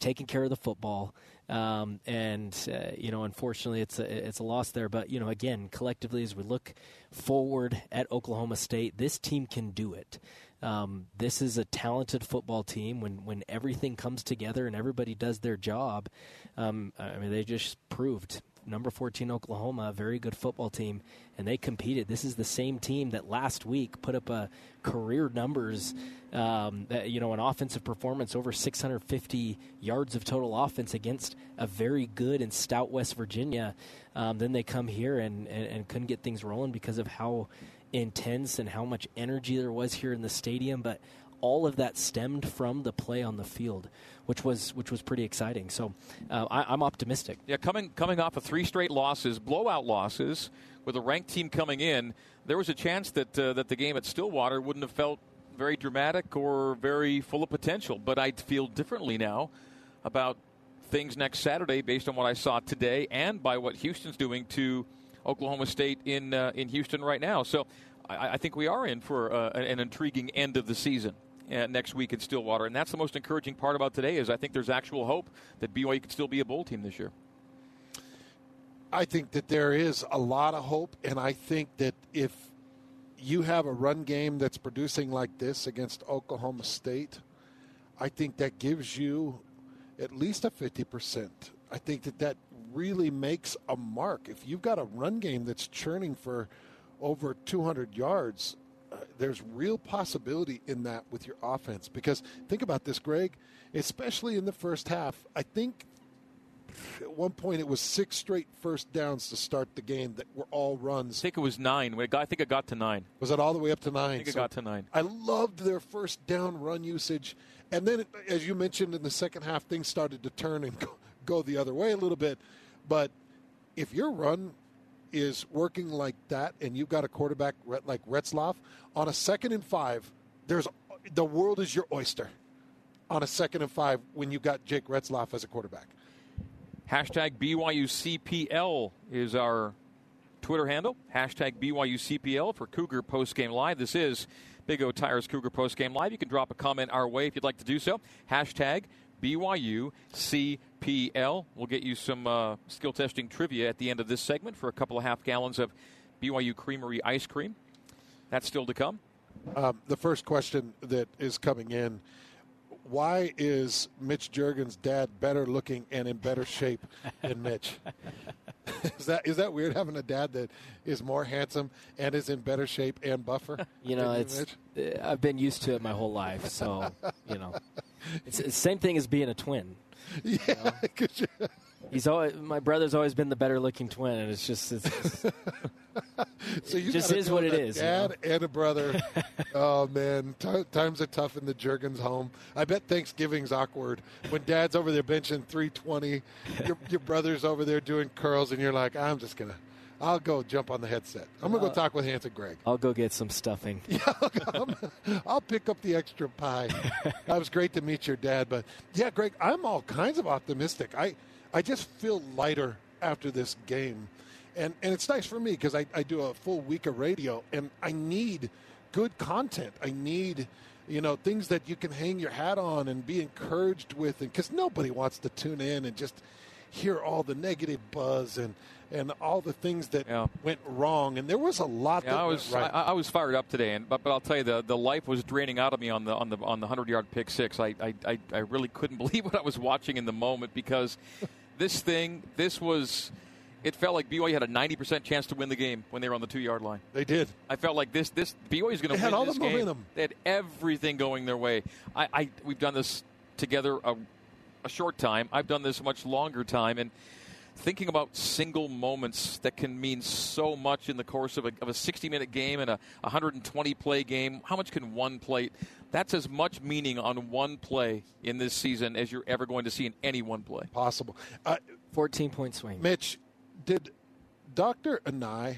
taking care of the football. Um, and uh, you know, unfortunately, it's a, it's a loss there. But you know, again, collectively, as we look forward at Oklahoma State, this team can do it. Um, this is a talented football team. When when everything comes together and everybody does their job, um, I mean, they just proved number 14 Oklahoma, a very good football team, and they competed. This is the same team that last week put up a career numbers, um, you know, an offensive performance over 650 yards of total offense against a very good and stout West Virginia. Um, then they come here and, and, and couldn't get things rolling because of how intense and how much energy there was here in the stadium, but all of that stemmed from the play on the field, which was which was pretty exciting. So uh, I, I'm optimistic. Yeah, coming coming off of three straight losses, blowout losses, with a ranked team coming in, there was a chance that uh, that the game at Stillwater wouldn't have felt very dramatic or very full of potential. But I feel differently now about things next Saturday based on what I saw today and by what Houston's doing to Oklahoma State in uh, in Houston right now. So I, I think we are in for uh, an intriguing end of the season. Uh, next week in Stillwater, and that's the most encouraging part about today. Is I think there's actual hope that BYU could still be a bowl team this year. I think that there is a lot of hope, and I think that if you have a run game that's producing like this against Oklahoma State, I think that gives you at least a 50% I think that that really makes a mark. If you've got a run game that's churning for over 200 yards, there's real possibility in that with your offense. Because think about this, Greg, especially in the first half. I think at one point it was six straight first downs to start the game that were all runs. I think it was nine. I think it got to nine. Was it all the way up to nine? I think it got to nine. I loved their first down run usage. And then, as you mentioned in the second half, things started to turn and go, [laughs] go the other way a little bit. But if your run is working like that and you've got a quarterback like Retzlaff, on a second and five, there's the world is your oyster on a second and five when you've got Jake Retzlaff as a quarterback. Hashtag BYUCPL is our Twitter handle. Hashtag BYUCPL for Cougar Postgame Live. This is Big O Tires Cougar Postgame Live. You can drop a comment our way if you'd like to do so. Hashtag BYUCPL. We'll get you some uh, skill testing trivia at the end of this segment for a couple of half gallons of BYU Creamery ice cream. That's still to come. Um, the first question that is coming in why is Mitch Juergens' dad better looking and in better shape than Mitch? [laughs] is that is that weird having a dad that is more handsome and is in better shape and buffer? You know, it's Mitch? I've been used to it my whole life, so you know, [laughs] it's the same thing as being a twin. [laughs] Yeah, you know? [laughs] he's always my brother's always been the better looking twin, and it's just it's, [laughs] so you it just is what it is. Dad you know? and a brother. oh man, T- times are tough in the Juergens home. I bet Thanksgiving's awkward when Dad's over there benching 320, your, your brother's over there doing curls, and you're like, I'm just gonna. I'll go jump on the headset. I'm gonna go uh, talk with Hanson Greg. I'll go get some stuffing. [laughs] Yeah, I'll, I'll pick up the extra pie. [laughs] that was great to meet your dad, but yeah, Greg, I'm all kinds of optimistic. I I just feel lighter after this game. And, and it's nice for me because I, I do a full week of radio and I need good content. I need, you know, things that you can hang your hat on and be encouraged with. And because nobody wants to tune in and just hear all the negative buzz and, and all the things that yeah. went wrong. And there was a lot yeah, that I was right. I, I, was fired up today, and but, but I'll tell you the, the life was draining out of me on the on the on the hundred yard pick six. I, I I really couldn't [laughs] believe what I was watching in the moment because [laughs] this thing this was it felt like BYU had a 90% chance to win the game when they were on the two yard line. They did. I felt like this this BYU is going to win had all this the game. momentum. They had everything going their way. I, I we've done this together a, a short time. I've done this much longer time, and thinking about single moments that can mean so much in the course of a, of a 60 minute game and a 120 play game. How much can one play? That's as much meaning on one play in this season as you're ever going to see in any one play. Possible. Uh, 14 point swing. Mitch, did Dr. Anae,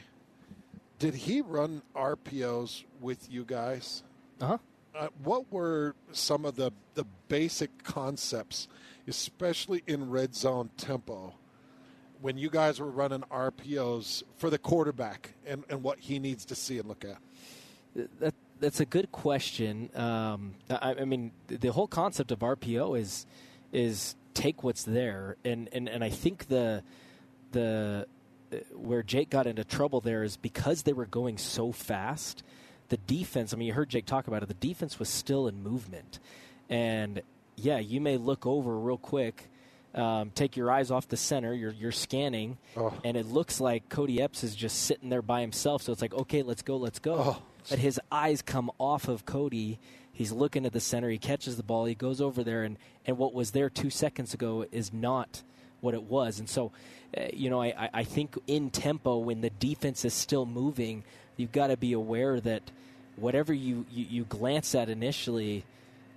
did he run RPOs with you guys? Uh-huh. Uh, what were some of the, the basic concepts, especially in red zone tempo, when you guys were running RPOs for the quarterback and, and what he needs to see and look at? That, that's a good question. Um, I, I, mean, the whole concept of RPO is is take what's there, and, and, and I think the the where Jake got into trouble there is because they were going so fast. The defense, I mean, you heard Jake talk about it. The defense was still in movement, and yeah, you may look over real quick. Um, take your eyes off the center. You're you're scanning, oh. and it looks like Kody Epps is just sitting there by himself. So it's like, okay, let's go, let's go. Oh. But his eyes come off of Kody. He's looking at the center. He catches the ball. He goes over there, and, and what was there two seconds ago is not what it was. And so, uh, you know, I, I think in tempo, when the defense is still moving, you've got to be aware that whatever you, you, you glance at initially,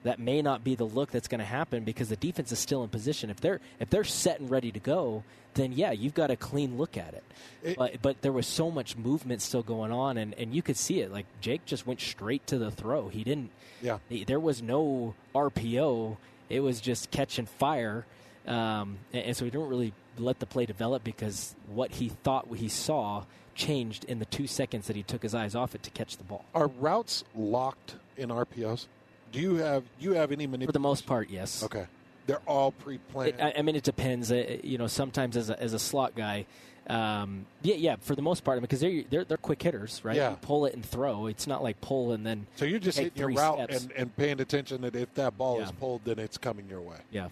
that may not be the look that's going to happen because the defense is still in position. If they're if they're set and ready to go, then yeah, you've got a clean look at it. it but, but there was so much movement still going on, and, and you could see it. Like Jake just went straight to the throw. He didn't. Yeah. He, there was no RPO. It was just catch and fire. Um, and, and so he didn't really let the play develop because what he thought he saw changed in the two seconds that he took his eyes off it to catch the ball. Are routes locked in RPOs? Do you have you have any manipulation? For the most part, yes. Okay, they're all pre-planned. It, I, I, mean, it depends. Uh, you know, sometimes as a, as a slot guy, um, yeah, yeah. For the most part, because they're, they're they're quick hitters, right? Yeah. You pull it and throw. It's not like pull and then. So you're just hitting your route and, and, paying attention that if that ball yeah. is pulled, then it's coming your way. Yeah.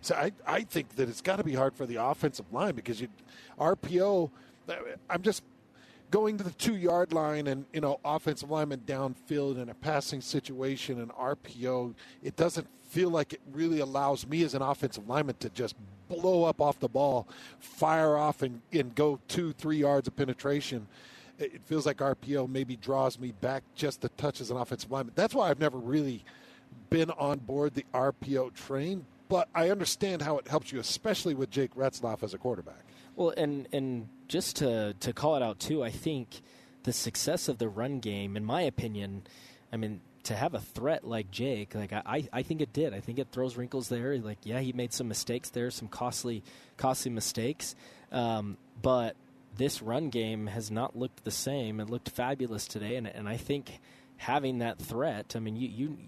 So I, I think that it's got to be hard for the offensive line because you RPO. I'm just going to the two yard line and you know offensive lineman downfield in a passing situation and RPO. It doesn't feel like it really allows me as an offensive lineman to just blow up off the ball, fire off and, and go two three yards of penetration. It feels like RPO maybe draws me back just a touch as an offensive lineman. That's why I've never really been on board the RPO train, but I understand how it helps you, especially with Jake Retzlaff as a quarterback. Well, and and just to to call it out too, I think the success of the run game, in my opinion, I mean, to have a threat like Jake, like I, I think it did. I think it throws wrinkles there. Like, yeah, he made some mistakes there, some costly, costly mistakes. Um, but this run game has not looked the same. It looked fabulous today, and and I think having that threat. I mean, you you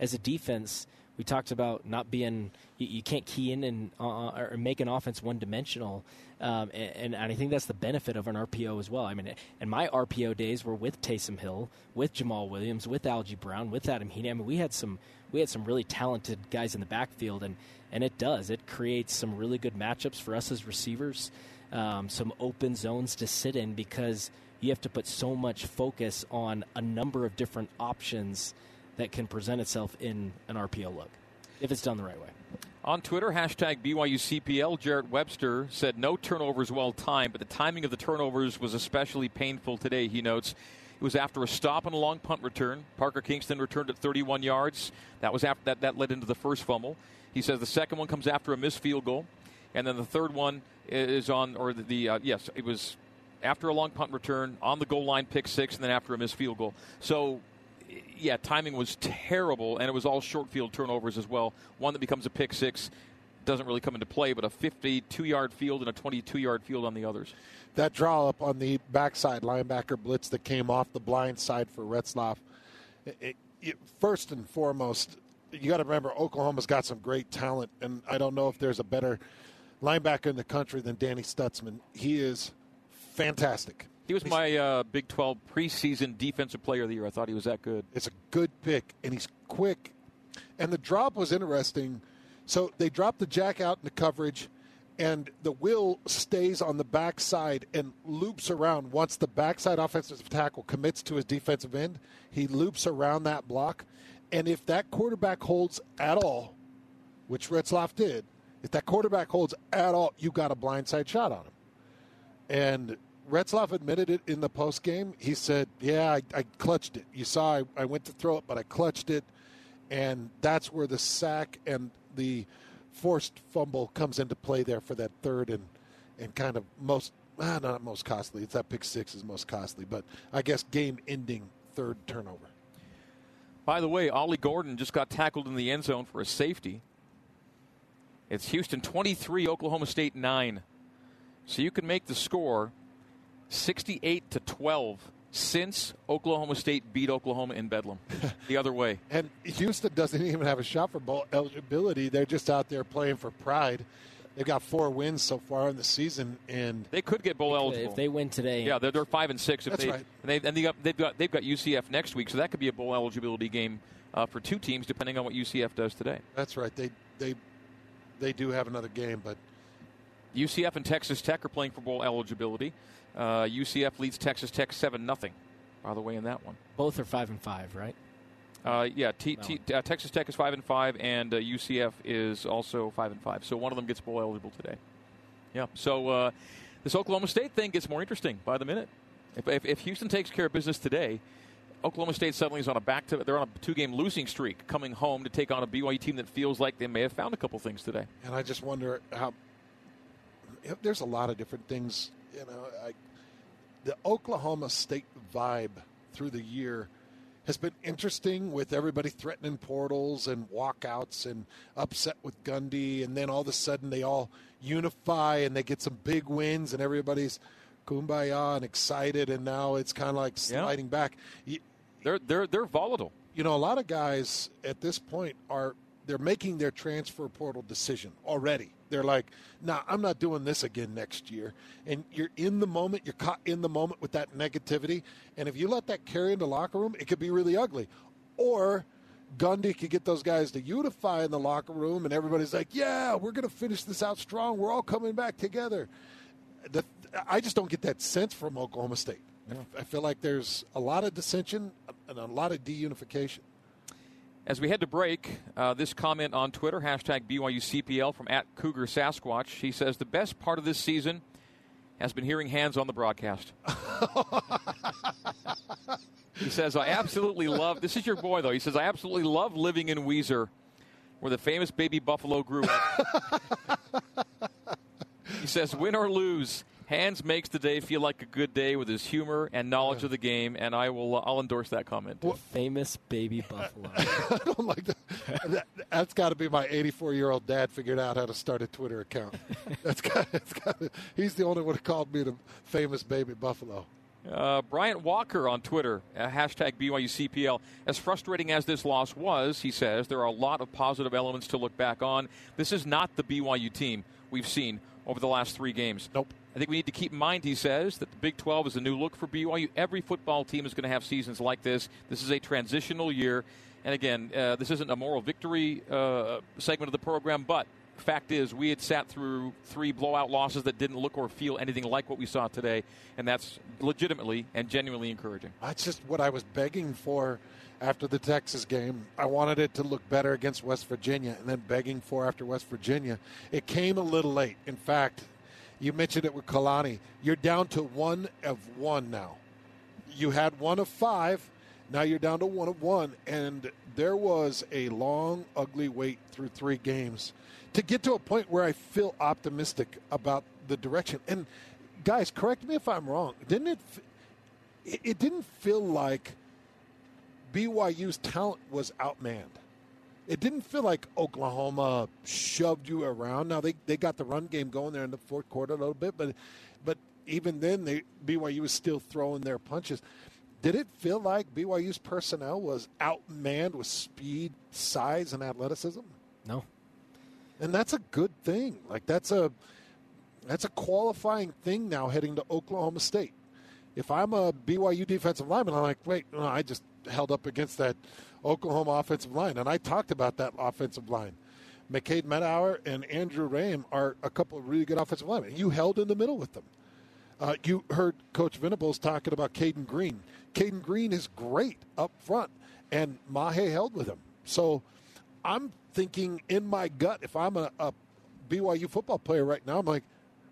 as a defense, we talked about not being you, you can't key in and uh, or make an offense one dimensional. Um, and, and, I think that's the benefit of an RPO as well. I mean, and my RPO days were with Taysom Hill, with Jamaal Williams, with Algie Brown, with Adam Heaney. I mean, we had some we had some really talented guys in the backfield, and and it does it creates some really good matchups for us as receivers, um, some open zones to sit in because you have to put so much focus on a number of different options that can present itself in an RPO look if it's done the right way. On Twitter, hashtag BYUCPL, Jarrett Webster said no turnovers well timed, but the timing of the turnovers was especially painful today, he notes. It was after a stop and a long punt return. Parker Kingston returned at 31 yards. That was after that, that led into the first fumble. He says the second one comes after a missed field goal, and then the third one is on, or the, the uh, yes, it was after a long punt return on the goal line, pick six, and then after a missed field goal. So yeah, timing was terrible, and it was all short field turnovers as well. One that becomes a pick six doesn't really come into play, but a 52 yard field and a 22 yard field on the others. That draw up on the backside linebacker blitz that came off the blind side for Retzlaff. First and foremost, you got to remember Oklahoma's got some great talent, and I don't know if there's a better linebacker in the country than Danny Stutsman. He is fantastic. He was my uh, Big 12 preseason defensive player of the year. I thought he was that good. It's a good pick, and he's quick. And the drop was interesting. So they drop the jack out in the coverage, and the will stays on the backside and loops around. Once the backside offensive tackle commits to his defensive end, he loops around that block. And if that quarterback holds at all, which Retzlaff did, if that quarterback holds at all, you got a blindside shot on him. And Retzlaff admitted it in the post game. He said, "Yeah, I, I clutched it. You saw I, I, went to throw it, but I clutched it, and that's where the sack and the forced fumble comes into play there for that third and and kind of most ah, not most costly. It's that pick six is most costly, but I guess game ending third turnover. By the way, Ollie Gordon just got tackled in the end zone for a safety. It's Houston 23, Oklahoma State 9. So you can make the score 68 to 12 since Oklahoma State beat Oklahoma in Bedlam. [laughs] the other way. And Houston doesn't even have a shot for bowl eligibility. They're just out there playing for pride. They've got four wins so far in the season, and they could get bowl eligible if they win today. Yeah, they're, they're five and six. If That's they, right. And, they, and they got, they've got they've got UCF next week, so that could be a bowl eligibility game uh, for two teams, depending on what UCF does today. That's right. They they they do have another game, but UCF and Texas Tech are playing for bowl eligibility. Uh, UCF leads Texas Tech seven nothing. By the way, in that one, both are five and five, right? Uh, yeah, T- T- uh, Texas Tech is five and five, and uh, UCF is also five and five. So one of them gets bowl eligible today. Yeah. So uh, this Oklahoma State thing gets more interesting by the minute. If, if, if, Houston takes care of business today, Oklahoma State suddenly is on a back to they're on a two game losing streak, coming home to take on a BYU team that feels like they may have found a couple things today. And I just wonder how. There's a lot of different things, you know. I, the Oklahoma State vibe through the year has been interesting with everybody threatening portals and walkouts and upset with Gundy, and then all of a sudden they all unify and they get some big wins, and everybody's kumbaya and excited, and now it's kind of like sliding yeah. back. They're they're they're volatile. You know, a lot of guys at this point are they're making their transfer portal decision already. They're like, nah, I'm not doing this again next year. And you're in the moment, you're caught in the moment with that negativity. And if you let that carry into locker room, it could be really ugly. Or Gundy could get those guys to unify in the locker room, and everybody's like, "Yeah, we're going to finish this out strong. We're all coming back together." The, I just don't get that sense from Oklahoma State. I feel like there's a lot of dissension and a lot of deunification. As we head to break, uh, this comment on Twitter, hashtag BYUCPL from at Cougar Sasquatch. He says, The best part of this season has been hearing Hans on the broadcast. [laughs] he says, I absolutely love, this is your boy though. He says, I absolutely love living in Weezer, where the famous baby buffalo grew up. [laughs] he says, win or lose, Hans makes the day feel like a good day with his humor and knowledge yeah. of the game, and I will uh, I'll endorse that comment. Well, famous baby buffalo. [laughs] I don't like that. that has got to be my 84 year old dad figured out how to start a Twitter account. [laughs] that's got. That's got. He's the only one who called me the famous baby buffalo. Uh, Bryant Walker on Twitter, uh, hashtag BYUCPL. As frustrating as this loss was, he says, there are a lot of positive elements to look back on. This is not the BYU team we've seen over the last three games. Nope. I think we need to keep in mind, he says, that the Big 12 is a new look for BYU. Every football team is going to have seasons like this. This is a transitional year. And again, uh, this isn't a moral victory uh, segment of the program, but fact is, we had sat through three blowout losses that didn't look or feel anything like what we saw today, and that's legitimately and genuinely encouraging. That's just what I was begging for after the Texas game. I wanted it to look better against West Virginia, and then begging for after West Virginia. It came a little late. In fact, you mentioned it with Kalani. You're down to one of one now. You had one of five. Now you're down to one of one. And there was a long, ugly wait through three games to get to a point where I feel optimistic about the direction. And guys, correct me if I'm wrong. Didn't it? It didn't feel like BYU's talent was outmanned it didn't feel like Oklahoma shoved you around. Now they, they got the run game going there in the fourth quarter a little bit, but but even then they BYU was still throwing their punches. Did it feel like BYU's personnel was outmanned with speed, size, and athleticism? No. And that's a good thing. Like that's a that's a qualifying thing now heading to Oklahoma State. If I'm a BYU defensive lineman, I'm like, wait, no, I just held up against that Oklahoma offensive line. And I talked about that offensive line. McKade Mettauer and Andrew Raym are a couple of really good offensive linemen. You held in the middle with them. Uh, you heard Coach Venables talking about Caden Green. Caden Green is great up front, and Mahe held with him. So I'm thinking in my gut, if I'm a, a BYU football player right now, I'm like,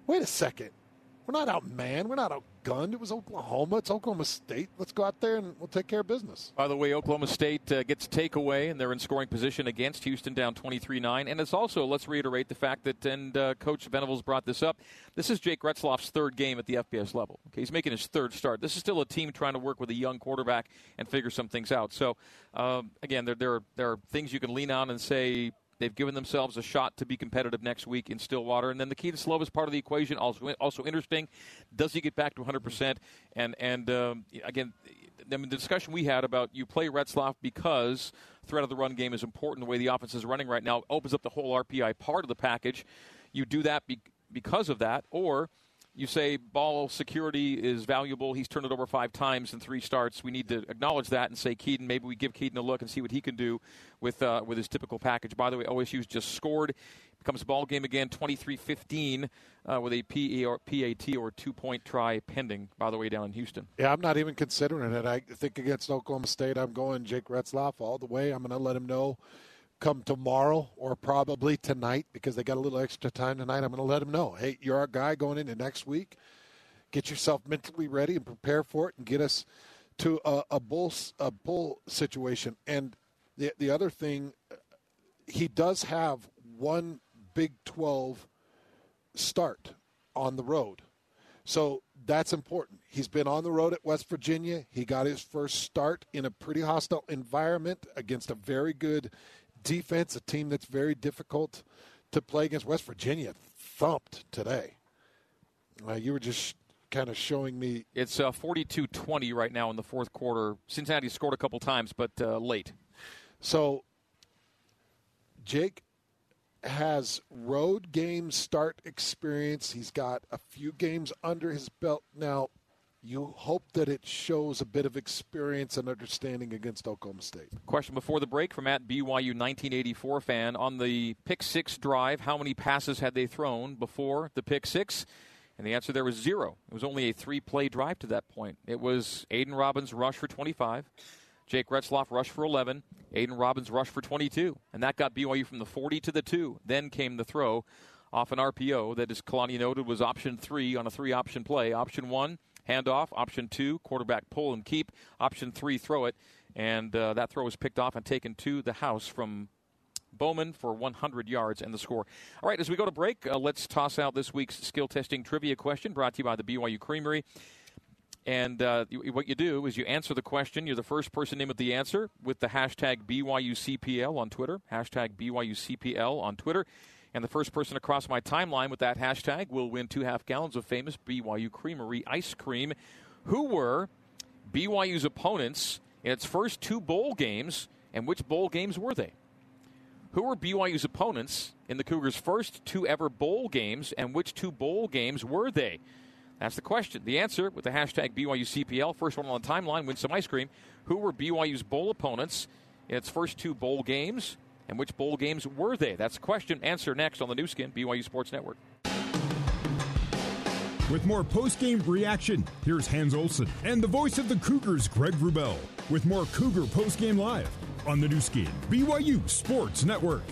wait a second. We're not out man. We're not out It was Oklahoma. It's Oklahoma State. Let's go out there and we'll take care of business. By the way, Oklahoma State uh, gets takeaway, and they're in scoring position against Houston, down 23-9. And it's also let's reiterate the fact that, and uh, Coach Venables brought this up. This is Jake Retzlaff's third game at the FBS level. Okay, he's making his third start. This is still a team trying to work with a young quarterback and figure some things out. So, um, again, there, there, are, there are things you can lean on and say They've given themselves a shot to be competitive next week in Stillwater. And then the key Kedon Slovis part of the equation, also also interesting. Does he get back to 100%? And, and um, again, I mean, the discussion we had about you play Retzlaff because threat of the run game is important. The way the offense is running right now opens up the whole RPO part of the package. You do that be- because of that, or – you say ball security is valuable. He's turned it over five times in three starts. We need to acknowledge that and say, Kedon. maybe we give Kedon a look and see what he can do with uh, with his typical package. By the way, OSU's just scored. Becomes ball game again, 23-15, uh, with a PAT or two-point try pending, by the way, down in Houston. Yeah, I'm not even considering it. I think against Oklahoma State, I'm going Jake Retzlaff all the way. I'm going to let him know come tomorrow or probably tonight because they got a little extra time tonight. I'm going to let them know, hey, you're our guy going into next week. Get yourself mentally ready and prepare for it, and get us to a, a bull a bull situation. And the the other thing, he does have one Big 12 start on the road. So that's important. He's been on the road at West Virginia. He got his first start in a pretty hostile environment against a very good defense, a team that's very difficult to play against. West Virginia thumped today. Uh, you were just kind of showing me. It's uh, 42 20 right now in the fourth quarter. Cincinnati scored a couple times, but uh, late. So, Jake has road game start experience. He's got a few games under his belt. Now, you hope that it shows a bit of experience and understanding against Oklahoma State. Question before the break from at BYU 1984 fan on the pick six drive. How many passes had they thrown before the pick six? And the answer there was zero. It was only a three play drive to that point. It was Aidan Robbins rush for 25, Jake Retzlaff rush for 11, Aidan Robbins rush for 22. And that got BYU from the 40 to the 2. Then came the throw off an RPO that, as Kalani noted, was option three on a three option play. Option one, handoff. Option two, quarterback pull and keep. Option three, throw it. And uh, that throw was picked off and taken to the house from Bowman for 100 yards and the score. All right, as we go to break, uh, let's toss out this week's skill testing trivia question brought to you by the BYU Creamery. And uh, you, what you do is you answer the question. You're the first person in with the answer with the hashtag BYUCPL on Twitter. Hashtag BYUCPL on Twitter. And the first person across my timeline with that hashtag will win two half gallons of famous BYU Creamery ice cream. Who were BYU's opponents in its first two bowl games, and which bowl games were they? Who were BYU's opponents in the Cougars' first two ever bowl games, and which two bowl games were they? That's the question. The answer with the hashtag BYUCPL, first one on the timeline, wins some ice cream. Who were BYU's bowl opponents in its first two bowl games, and which bowl games were they? That's the question. Answer next on the Nu Skin, BYU Sports Network. With more post-game reaction, here's Hans Olsen and the voice of the Cougars, Greg Wrubell, with more Cougar post-game live on the Nu Skin, BYU Sports Network.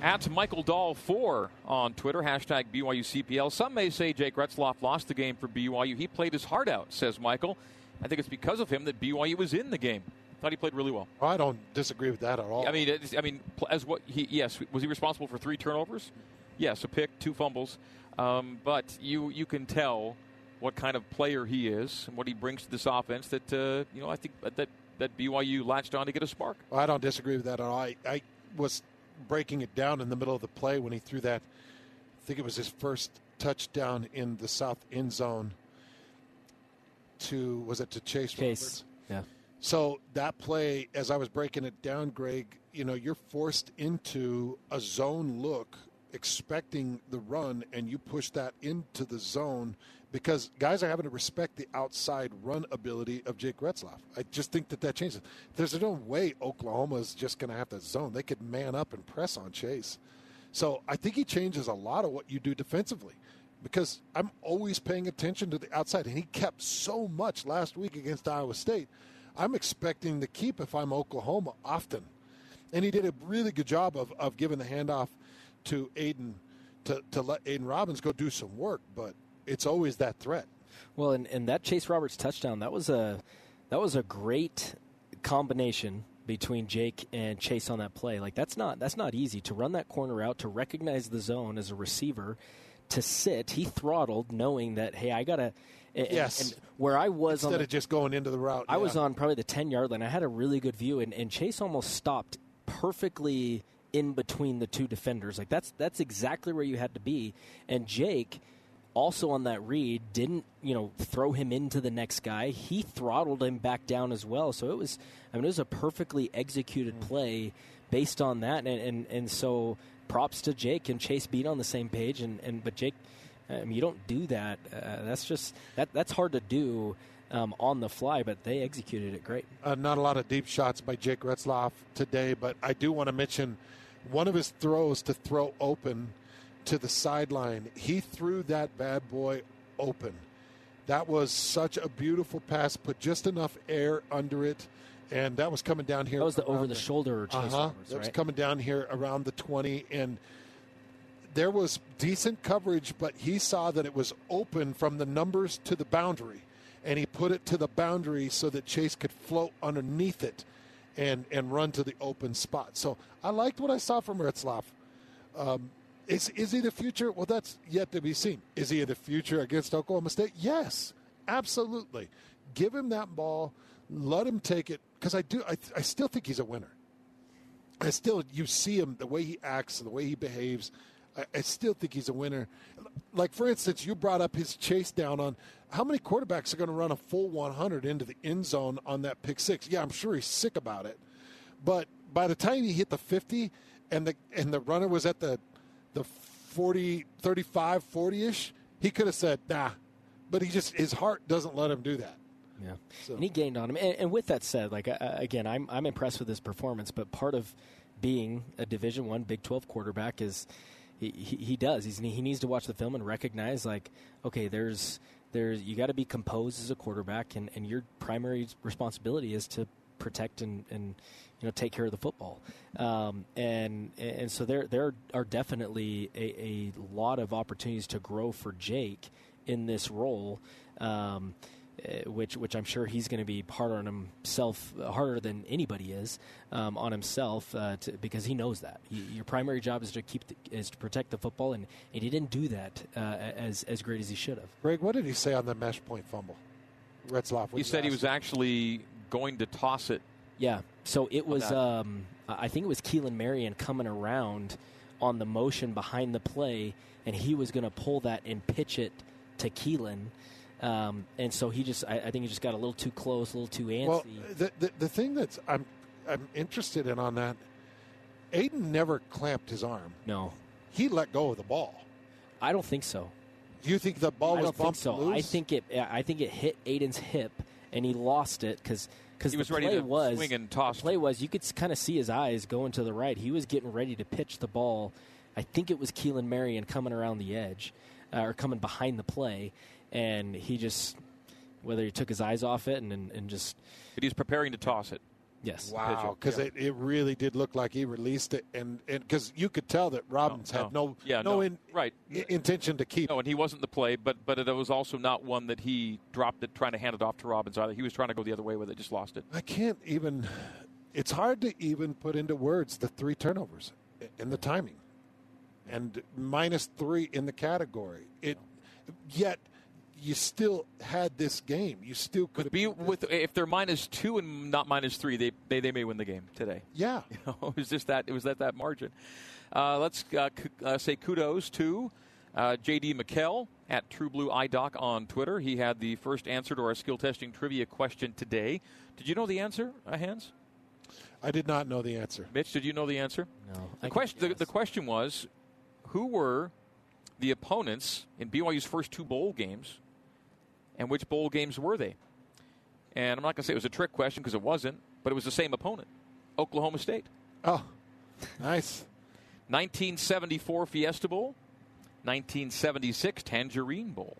At Michael Dahl 4 on Twitter, hashtag BYUCPL. Some may say Jake Retzlaff lost the game for BYU. He played his heart out, says Michael. I think it's because of him that BYU was in the game. Thought he played really well. I don't disagree with that at all. I mean, it's- I mean, as what he yes, was he responsible for three turnovers? Yes, a pick, two fumbles, um, but you you can tell what kind of player he is and what he brings to this offense. That uh, you know, I think that that BYU latched on to get a spark. I don't disagree with that at all. I, I was breaking it down in the middle of the play when he threw that. I think it was his first touchdown in the south end zone. To was it to Chase? Chase, Roberts? yeah. So that play, as I was breaking it down, Greg, you know, you're forced into a zone look, expecting the run, and you push that into the zone because guys are having to respect the outside run ability of Jake Retzlaff. I just think that that changes. There's no way Oklahoma is just going to have that zone. They could man up and press on Chase. So I think he changes a lot of what you do defensively because I'm always paying attention to the outside, and he kept so much last week against Iowa State. I'm expecting to keep if I'm Oklahoma often. And he did a really good job of, of giving the handoff to Aidan to, to let Aidan Robbins go do some work, but it's always that threat. Well, and, and that Chase Roberts touchdown that was a that was a great combination between Jake and Chase on that play. Like that's not that's not easy to run that corner out to recognize the zone as a receiver, to sit. He throttled, knowing that hey, I gotta. And, Yes. and where I was on Instead the, of just going into the route. I was on probably the 10 yard line. I had a really good view, and, and Chase almost stopped perfectly in between the two defenders. Like that's that's exactly where you had to be. And Jake, also on that read, didn't you know throw him into the next guy. He throttled him back down as well. So it was I mean it was a perfectly executed mm-hmm. play based on that. And and, and so props to Jake and Chase being on the same page. And, and but Jake. I mean, you don't do that. Uh, that's just that. That's hard to do um, on the fly, but they executed it great. Uh, not a lot of deep shots by Jake Retzlaff today, but I do want to mention one of his throws to throw open to the sideline. He threw that bad boy open. That was such a beautiful pass, put just enough air under it, and that was coming down here. That was the over-the-shoulder Chase Uh-huh. Roberts, That was coming down here around the 20, and there was decent coverage, but he saw that it was open from the numbers to the boundary, and he put it to the boundary so that Chase could float underneath it and and run to the open spot. So I liked what I saw from Retzlaff. Um, is is he the future? Well, that's yet to be seen. Is he the future against Oklahoma State? Yes, absolutely. Give him that ball, let him take it, because I do. I, I still think he's a winner. I still, you see him the way he acts, the way he behaves. I, I still think he's a winner. Like for instance, you brought up his chase down on how many quarterbacks are going to run a full 100 into the end zone on that pick six. Yeah, I'm sure he's sick about it, but by the time he hit the 50 and the and the runner was at the the 40, 35, 40 ish, he could have said nah, but he just his heart doesn't let him do that. Yeah, and he gained on him. And, and with that said, like uh, again, I'm I'm impressed with his performance. But part of being a Division One Big Twelve quarterback is he, he, does. He's, he needs to watch the film and recognize like, okay, there's there's you got to be composed as a quarterback, and, and your primary responsibility is to protect and, and you know take care of the football. Um, and and so there there are definitely a, a lot of opportunities to grow for Jake in this role. Um, uh, which which I'm sure he's going to be hard on himself, harder than anybody is um, on himself, uh, to, because he knows that you, your primary job is to keep the, is to protect the football, and, and he didn't do that uh, as as great as he should have. Greg, what did he say on the mesh point fumble? Retzlaff. He said he was actually going to toss it. Yeah. So it was. Um, I think it was Keelan Marion coming around on the motion behind the play, and he was going to pull that and pitch it to Keelan. Um, and so he just, I, I, think he just got a little too close, a little too antsy. Well, the, the, the thing that's I'm I'm interested in on that, Aidan never clamped his arm. No, he let go of the ball. I don't think so. Do you think the ball I was don't think bumped so. loose? I think it. I think it hit Aidan's hip, and he lost it because because He the was ready play to was swing and toss The play was you could kind of see his eyes going to the right. He was getting ready to pitch the ball. I think it was Keelan Marion coming around the edge uh, or coming behind the play, and he just whether he took his eyes off it and and, and just. But he's preparing to toss it. Yes. Wow, because it, it really did look like he released it, and because you could tell that Robbins had no yeah, no, no, in, right i- intention to keep. No, and he wasn't the play, but but it was also not one that he dropped it trying to hand it off to Robbins either. He was trying to go the other way with it, just lost it. I can't even. It's hard to even put into words the three turnovers and the timing, and minus three in the category. It yet you still had this game. You still could be, with if they're minus two and not minus three, they they, they may win the game today. Yeah, [laughs] you know, it was just that it was that that margin. Uh, let's uh, c- uh, say kudos to uh, J.D. McKell at True Blue iDoc on Twitter. He had the first answer to our skill testing trivia question today. Did you know the answer, uh, Hans? I did not know the answer. Mitch, did you know the answer? No. The question, the, the question was, who were the opponents in BYU's first two bowl games, and which bowl games were they? And I'm not going to say it was a trick question because it wasn't, but it was the same opponent, Oklahoma State. Oh, [laughs] nice. 1974 Fiesta Bowl, 1976 Tangerine Bowl.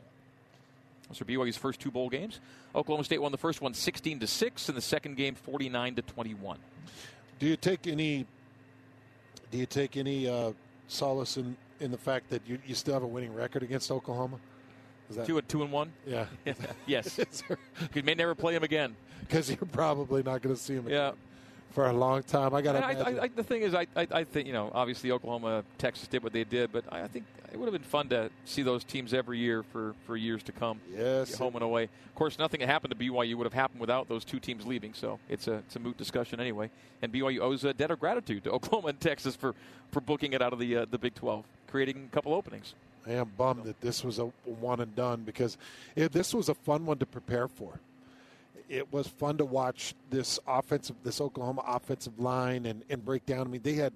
Those are BYU's first two bowl games. Oklahoma State won the first one 16 to six, and the second game 49 to 21. Do you take any? Do you take any uh, solace in, in the fact that you, you still have a winning record against Oklahoma? That Two and two and one. Yeah. [laughs] yes. [laughs] you may never play him again because you're probably not going to see him Yeah. for a long time. I got to the thing is, I, I, I think you know, obviously Oklahoma, Texas did what they did, but I, I think it would have been fun to see those teams every year for, for years to come. Yes, home and away. Of course, nothing that happened to BYU would have happened without those two teams leaving. So it's a it's a moot discussion anyway. And BYU owes a debt of gratitude to [laughs] Oklahoma and Texas for, for booking it out of the uh, the Big 12, creating a couple openings. I am bummed that this was a one and done because it, this was a fun one to prepare for. It was fun to watch this offensive, this Oklahoma offensive line and, and break down. I mean, they had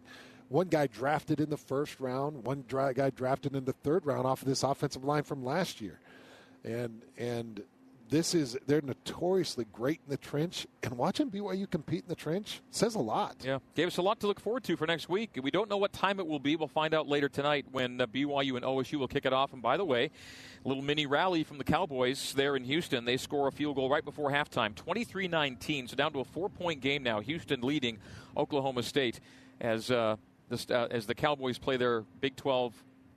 one guy drafted in the first round, one guy drafted in the third round off of this offensive line from last year, and and this is they're notoriously great in the trench. And watching BYU compete in the trench says a lot. Yeah, gave us a lot to look forward to for next week. We don't know what time it will be. We'll find out later tonight when uh, BYU and OSU will kick it off. And by the way, a little mini rally from the Cowboys there in Houston. They score a field goal right before halftime, 23-19, so down to a four-point game now. Houston leading Oklahoma State as uh, uh, as the Cowboys play their Big 12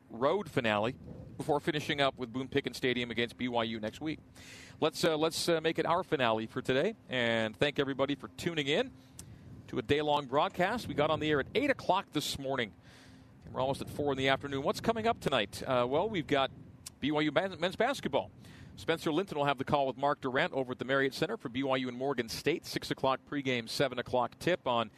road finale before finishing up with Boone Pickens Stadium against BYU next week. Let's uh, let's uh, make it our finale for today, and thank everybody for tuning in to a day-long broadcast. We got on the air at eight o'clock this morning, we're almost at four in the afternoon. What's coming up tonight? Uh, well, we've got BYU men's basketball. Spencer Linton will have the call with Mark Durrant over at the Marriott Center for BYU and Morgan State. Six o'clock pregame, seven o'clock tip on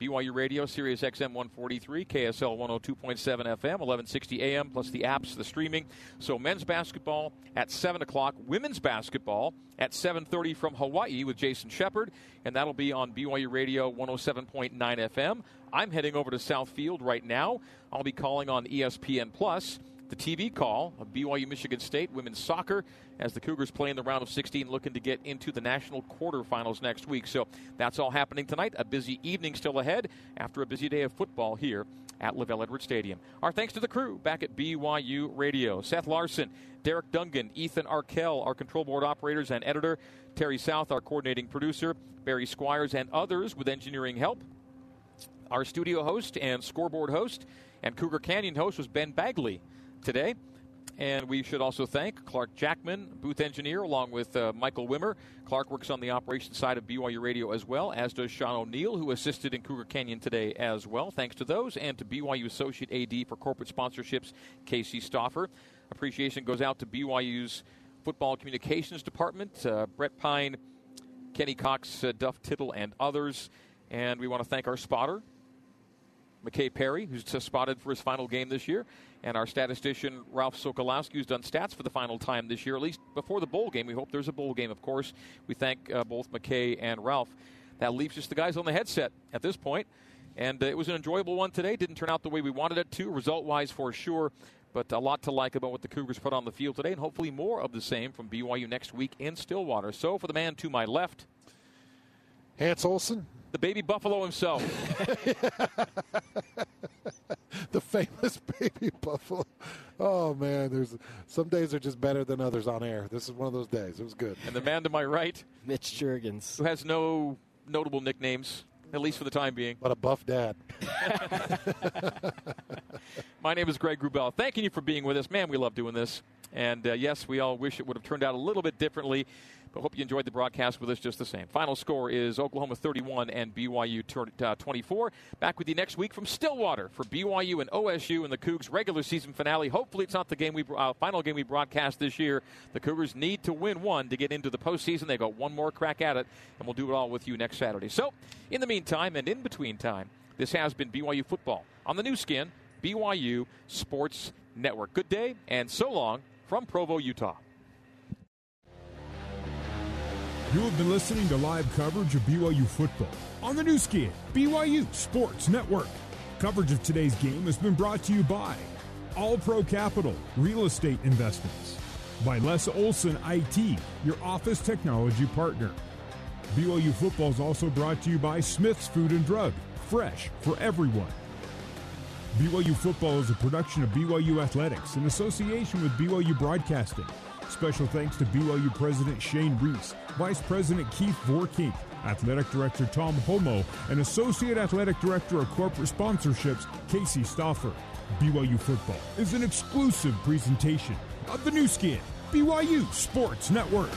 BYU Radio, Sirius XM 143, KSL 102.7 FM, 1160 AM, plus the apps, the streaming. So men's basketball at 7 o'clock, women's basketball at 7.30 from Hawaii with Jason Shepard, and that'll be on BYU Radio 107.9 FM. I'm heading over to Southfield right now. I'll be calling on ESPN Plus the TV call of BYU Michigan State women's soccer as the Cougars play in the round of 16, looking to get into the national quarterfinals next week. So that's all happening tonight. A busy evening still ahead after a busy day of football here at LaVell Edwards Stadium. Our thanks to the crew back at BYU Radio Seth Larson, Derek Dungan, Ethan Arkell, our control board operators and editor, Terry South, our coordinating producer, Barry Squires, and others with engineering help. Our studio host and scoreboard host and Cougar Canyon host was Ben Bagley today. And we should also thank Clark Jackman, booth engineer, along with uh, Michael Wimmer. Clark works on the operations side of BYU Radio as well, as does Sean O'Neill, who assisted in Cougar Canyon today as well. Thanks to those, and to BYU Associate AD for corporate sponsorships, Casey Stoffer. Appreciation goes out to BYU's Football Communications Department, uh, Brett Pyne, Kenny Cox, uh, Duff Tittle, and others. And we want to thank our spotter, McKay Perry, who's spotted for his final game this year, and our statistician Ralph Sokolowski, who's done stats for the final time this year, at least before the bowl game. We hope there's a bowl game, of course. We thank uh, both McKay and Ralph. That leaves just the guys on the headset at this point. And uh, it was an enjoyable one today. Didn't turn out the way we wanted it to, result wise for sure. But a lot to like about what the Cougars put on the field today, and hopefully more of the same from BYU next week in Stillwater. So for the man to my left, Hans Olsen, the baby buffalo himself. [laughs] the famous baby buffalo. Oh man, there's some days are just better than others on air. This is one of those days. It was good. And the man to my right, Mitch Juergens, who has no notable nicknames, at least for the time being. But a buff dad. [laughs] my name is Greg Wrubell. Thanking you for being with us, man. We love doing this, and uh, yes, we all wish it would have turned out a little bit differently. But hope you enjoyed the broadcast with us just the same. Final score is Oklahoma 31 and BYU uh, 24. Back with you next week from Stillwater for BYU and OSU and the Cougs regular season finale. Hopefully, it's not the game we uh, final game we broadcast this year. The Cougars need to win one to get into the postseason. They've got one more crack at it, and we'll do it all with you next Saturday. So, in the meantime and in between time, this has been BYU football on the Nu Skin, BYU Sports Network. Good day and so long from Provo, Utah. You have been listening to live coverage of BYU football on the Nu Skin, BYU Sports Network. Coverage of today's game has been brought to you by All Pro Capital Real Estate Investments, by Les Olson IT, your office technology partner. BYU football is also brought to you by Smith's Food and Drug, fresh for everyone. BYU football is a production of BYU Athletics in association with BYU Broadcasting. Special thanks to BYU President Shane Reese, Vice President Keith Vorkink, Athletic Director Tom Holmoe, and Associate Athletic Director of Corporate Sponsorships, Casey Stoffer. BYU Football is an exclusive presentation of the Nu Skin, BYU Sports Network.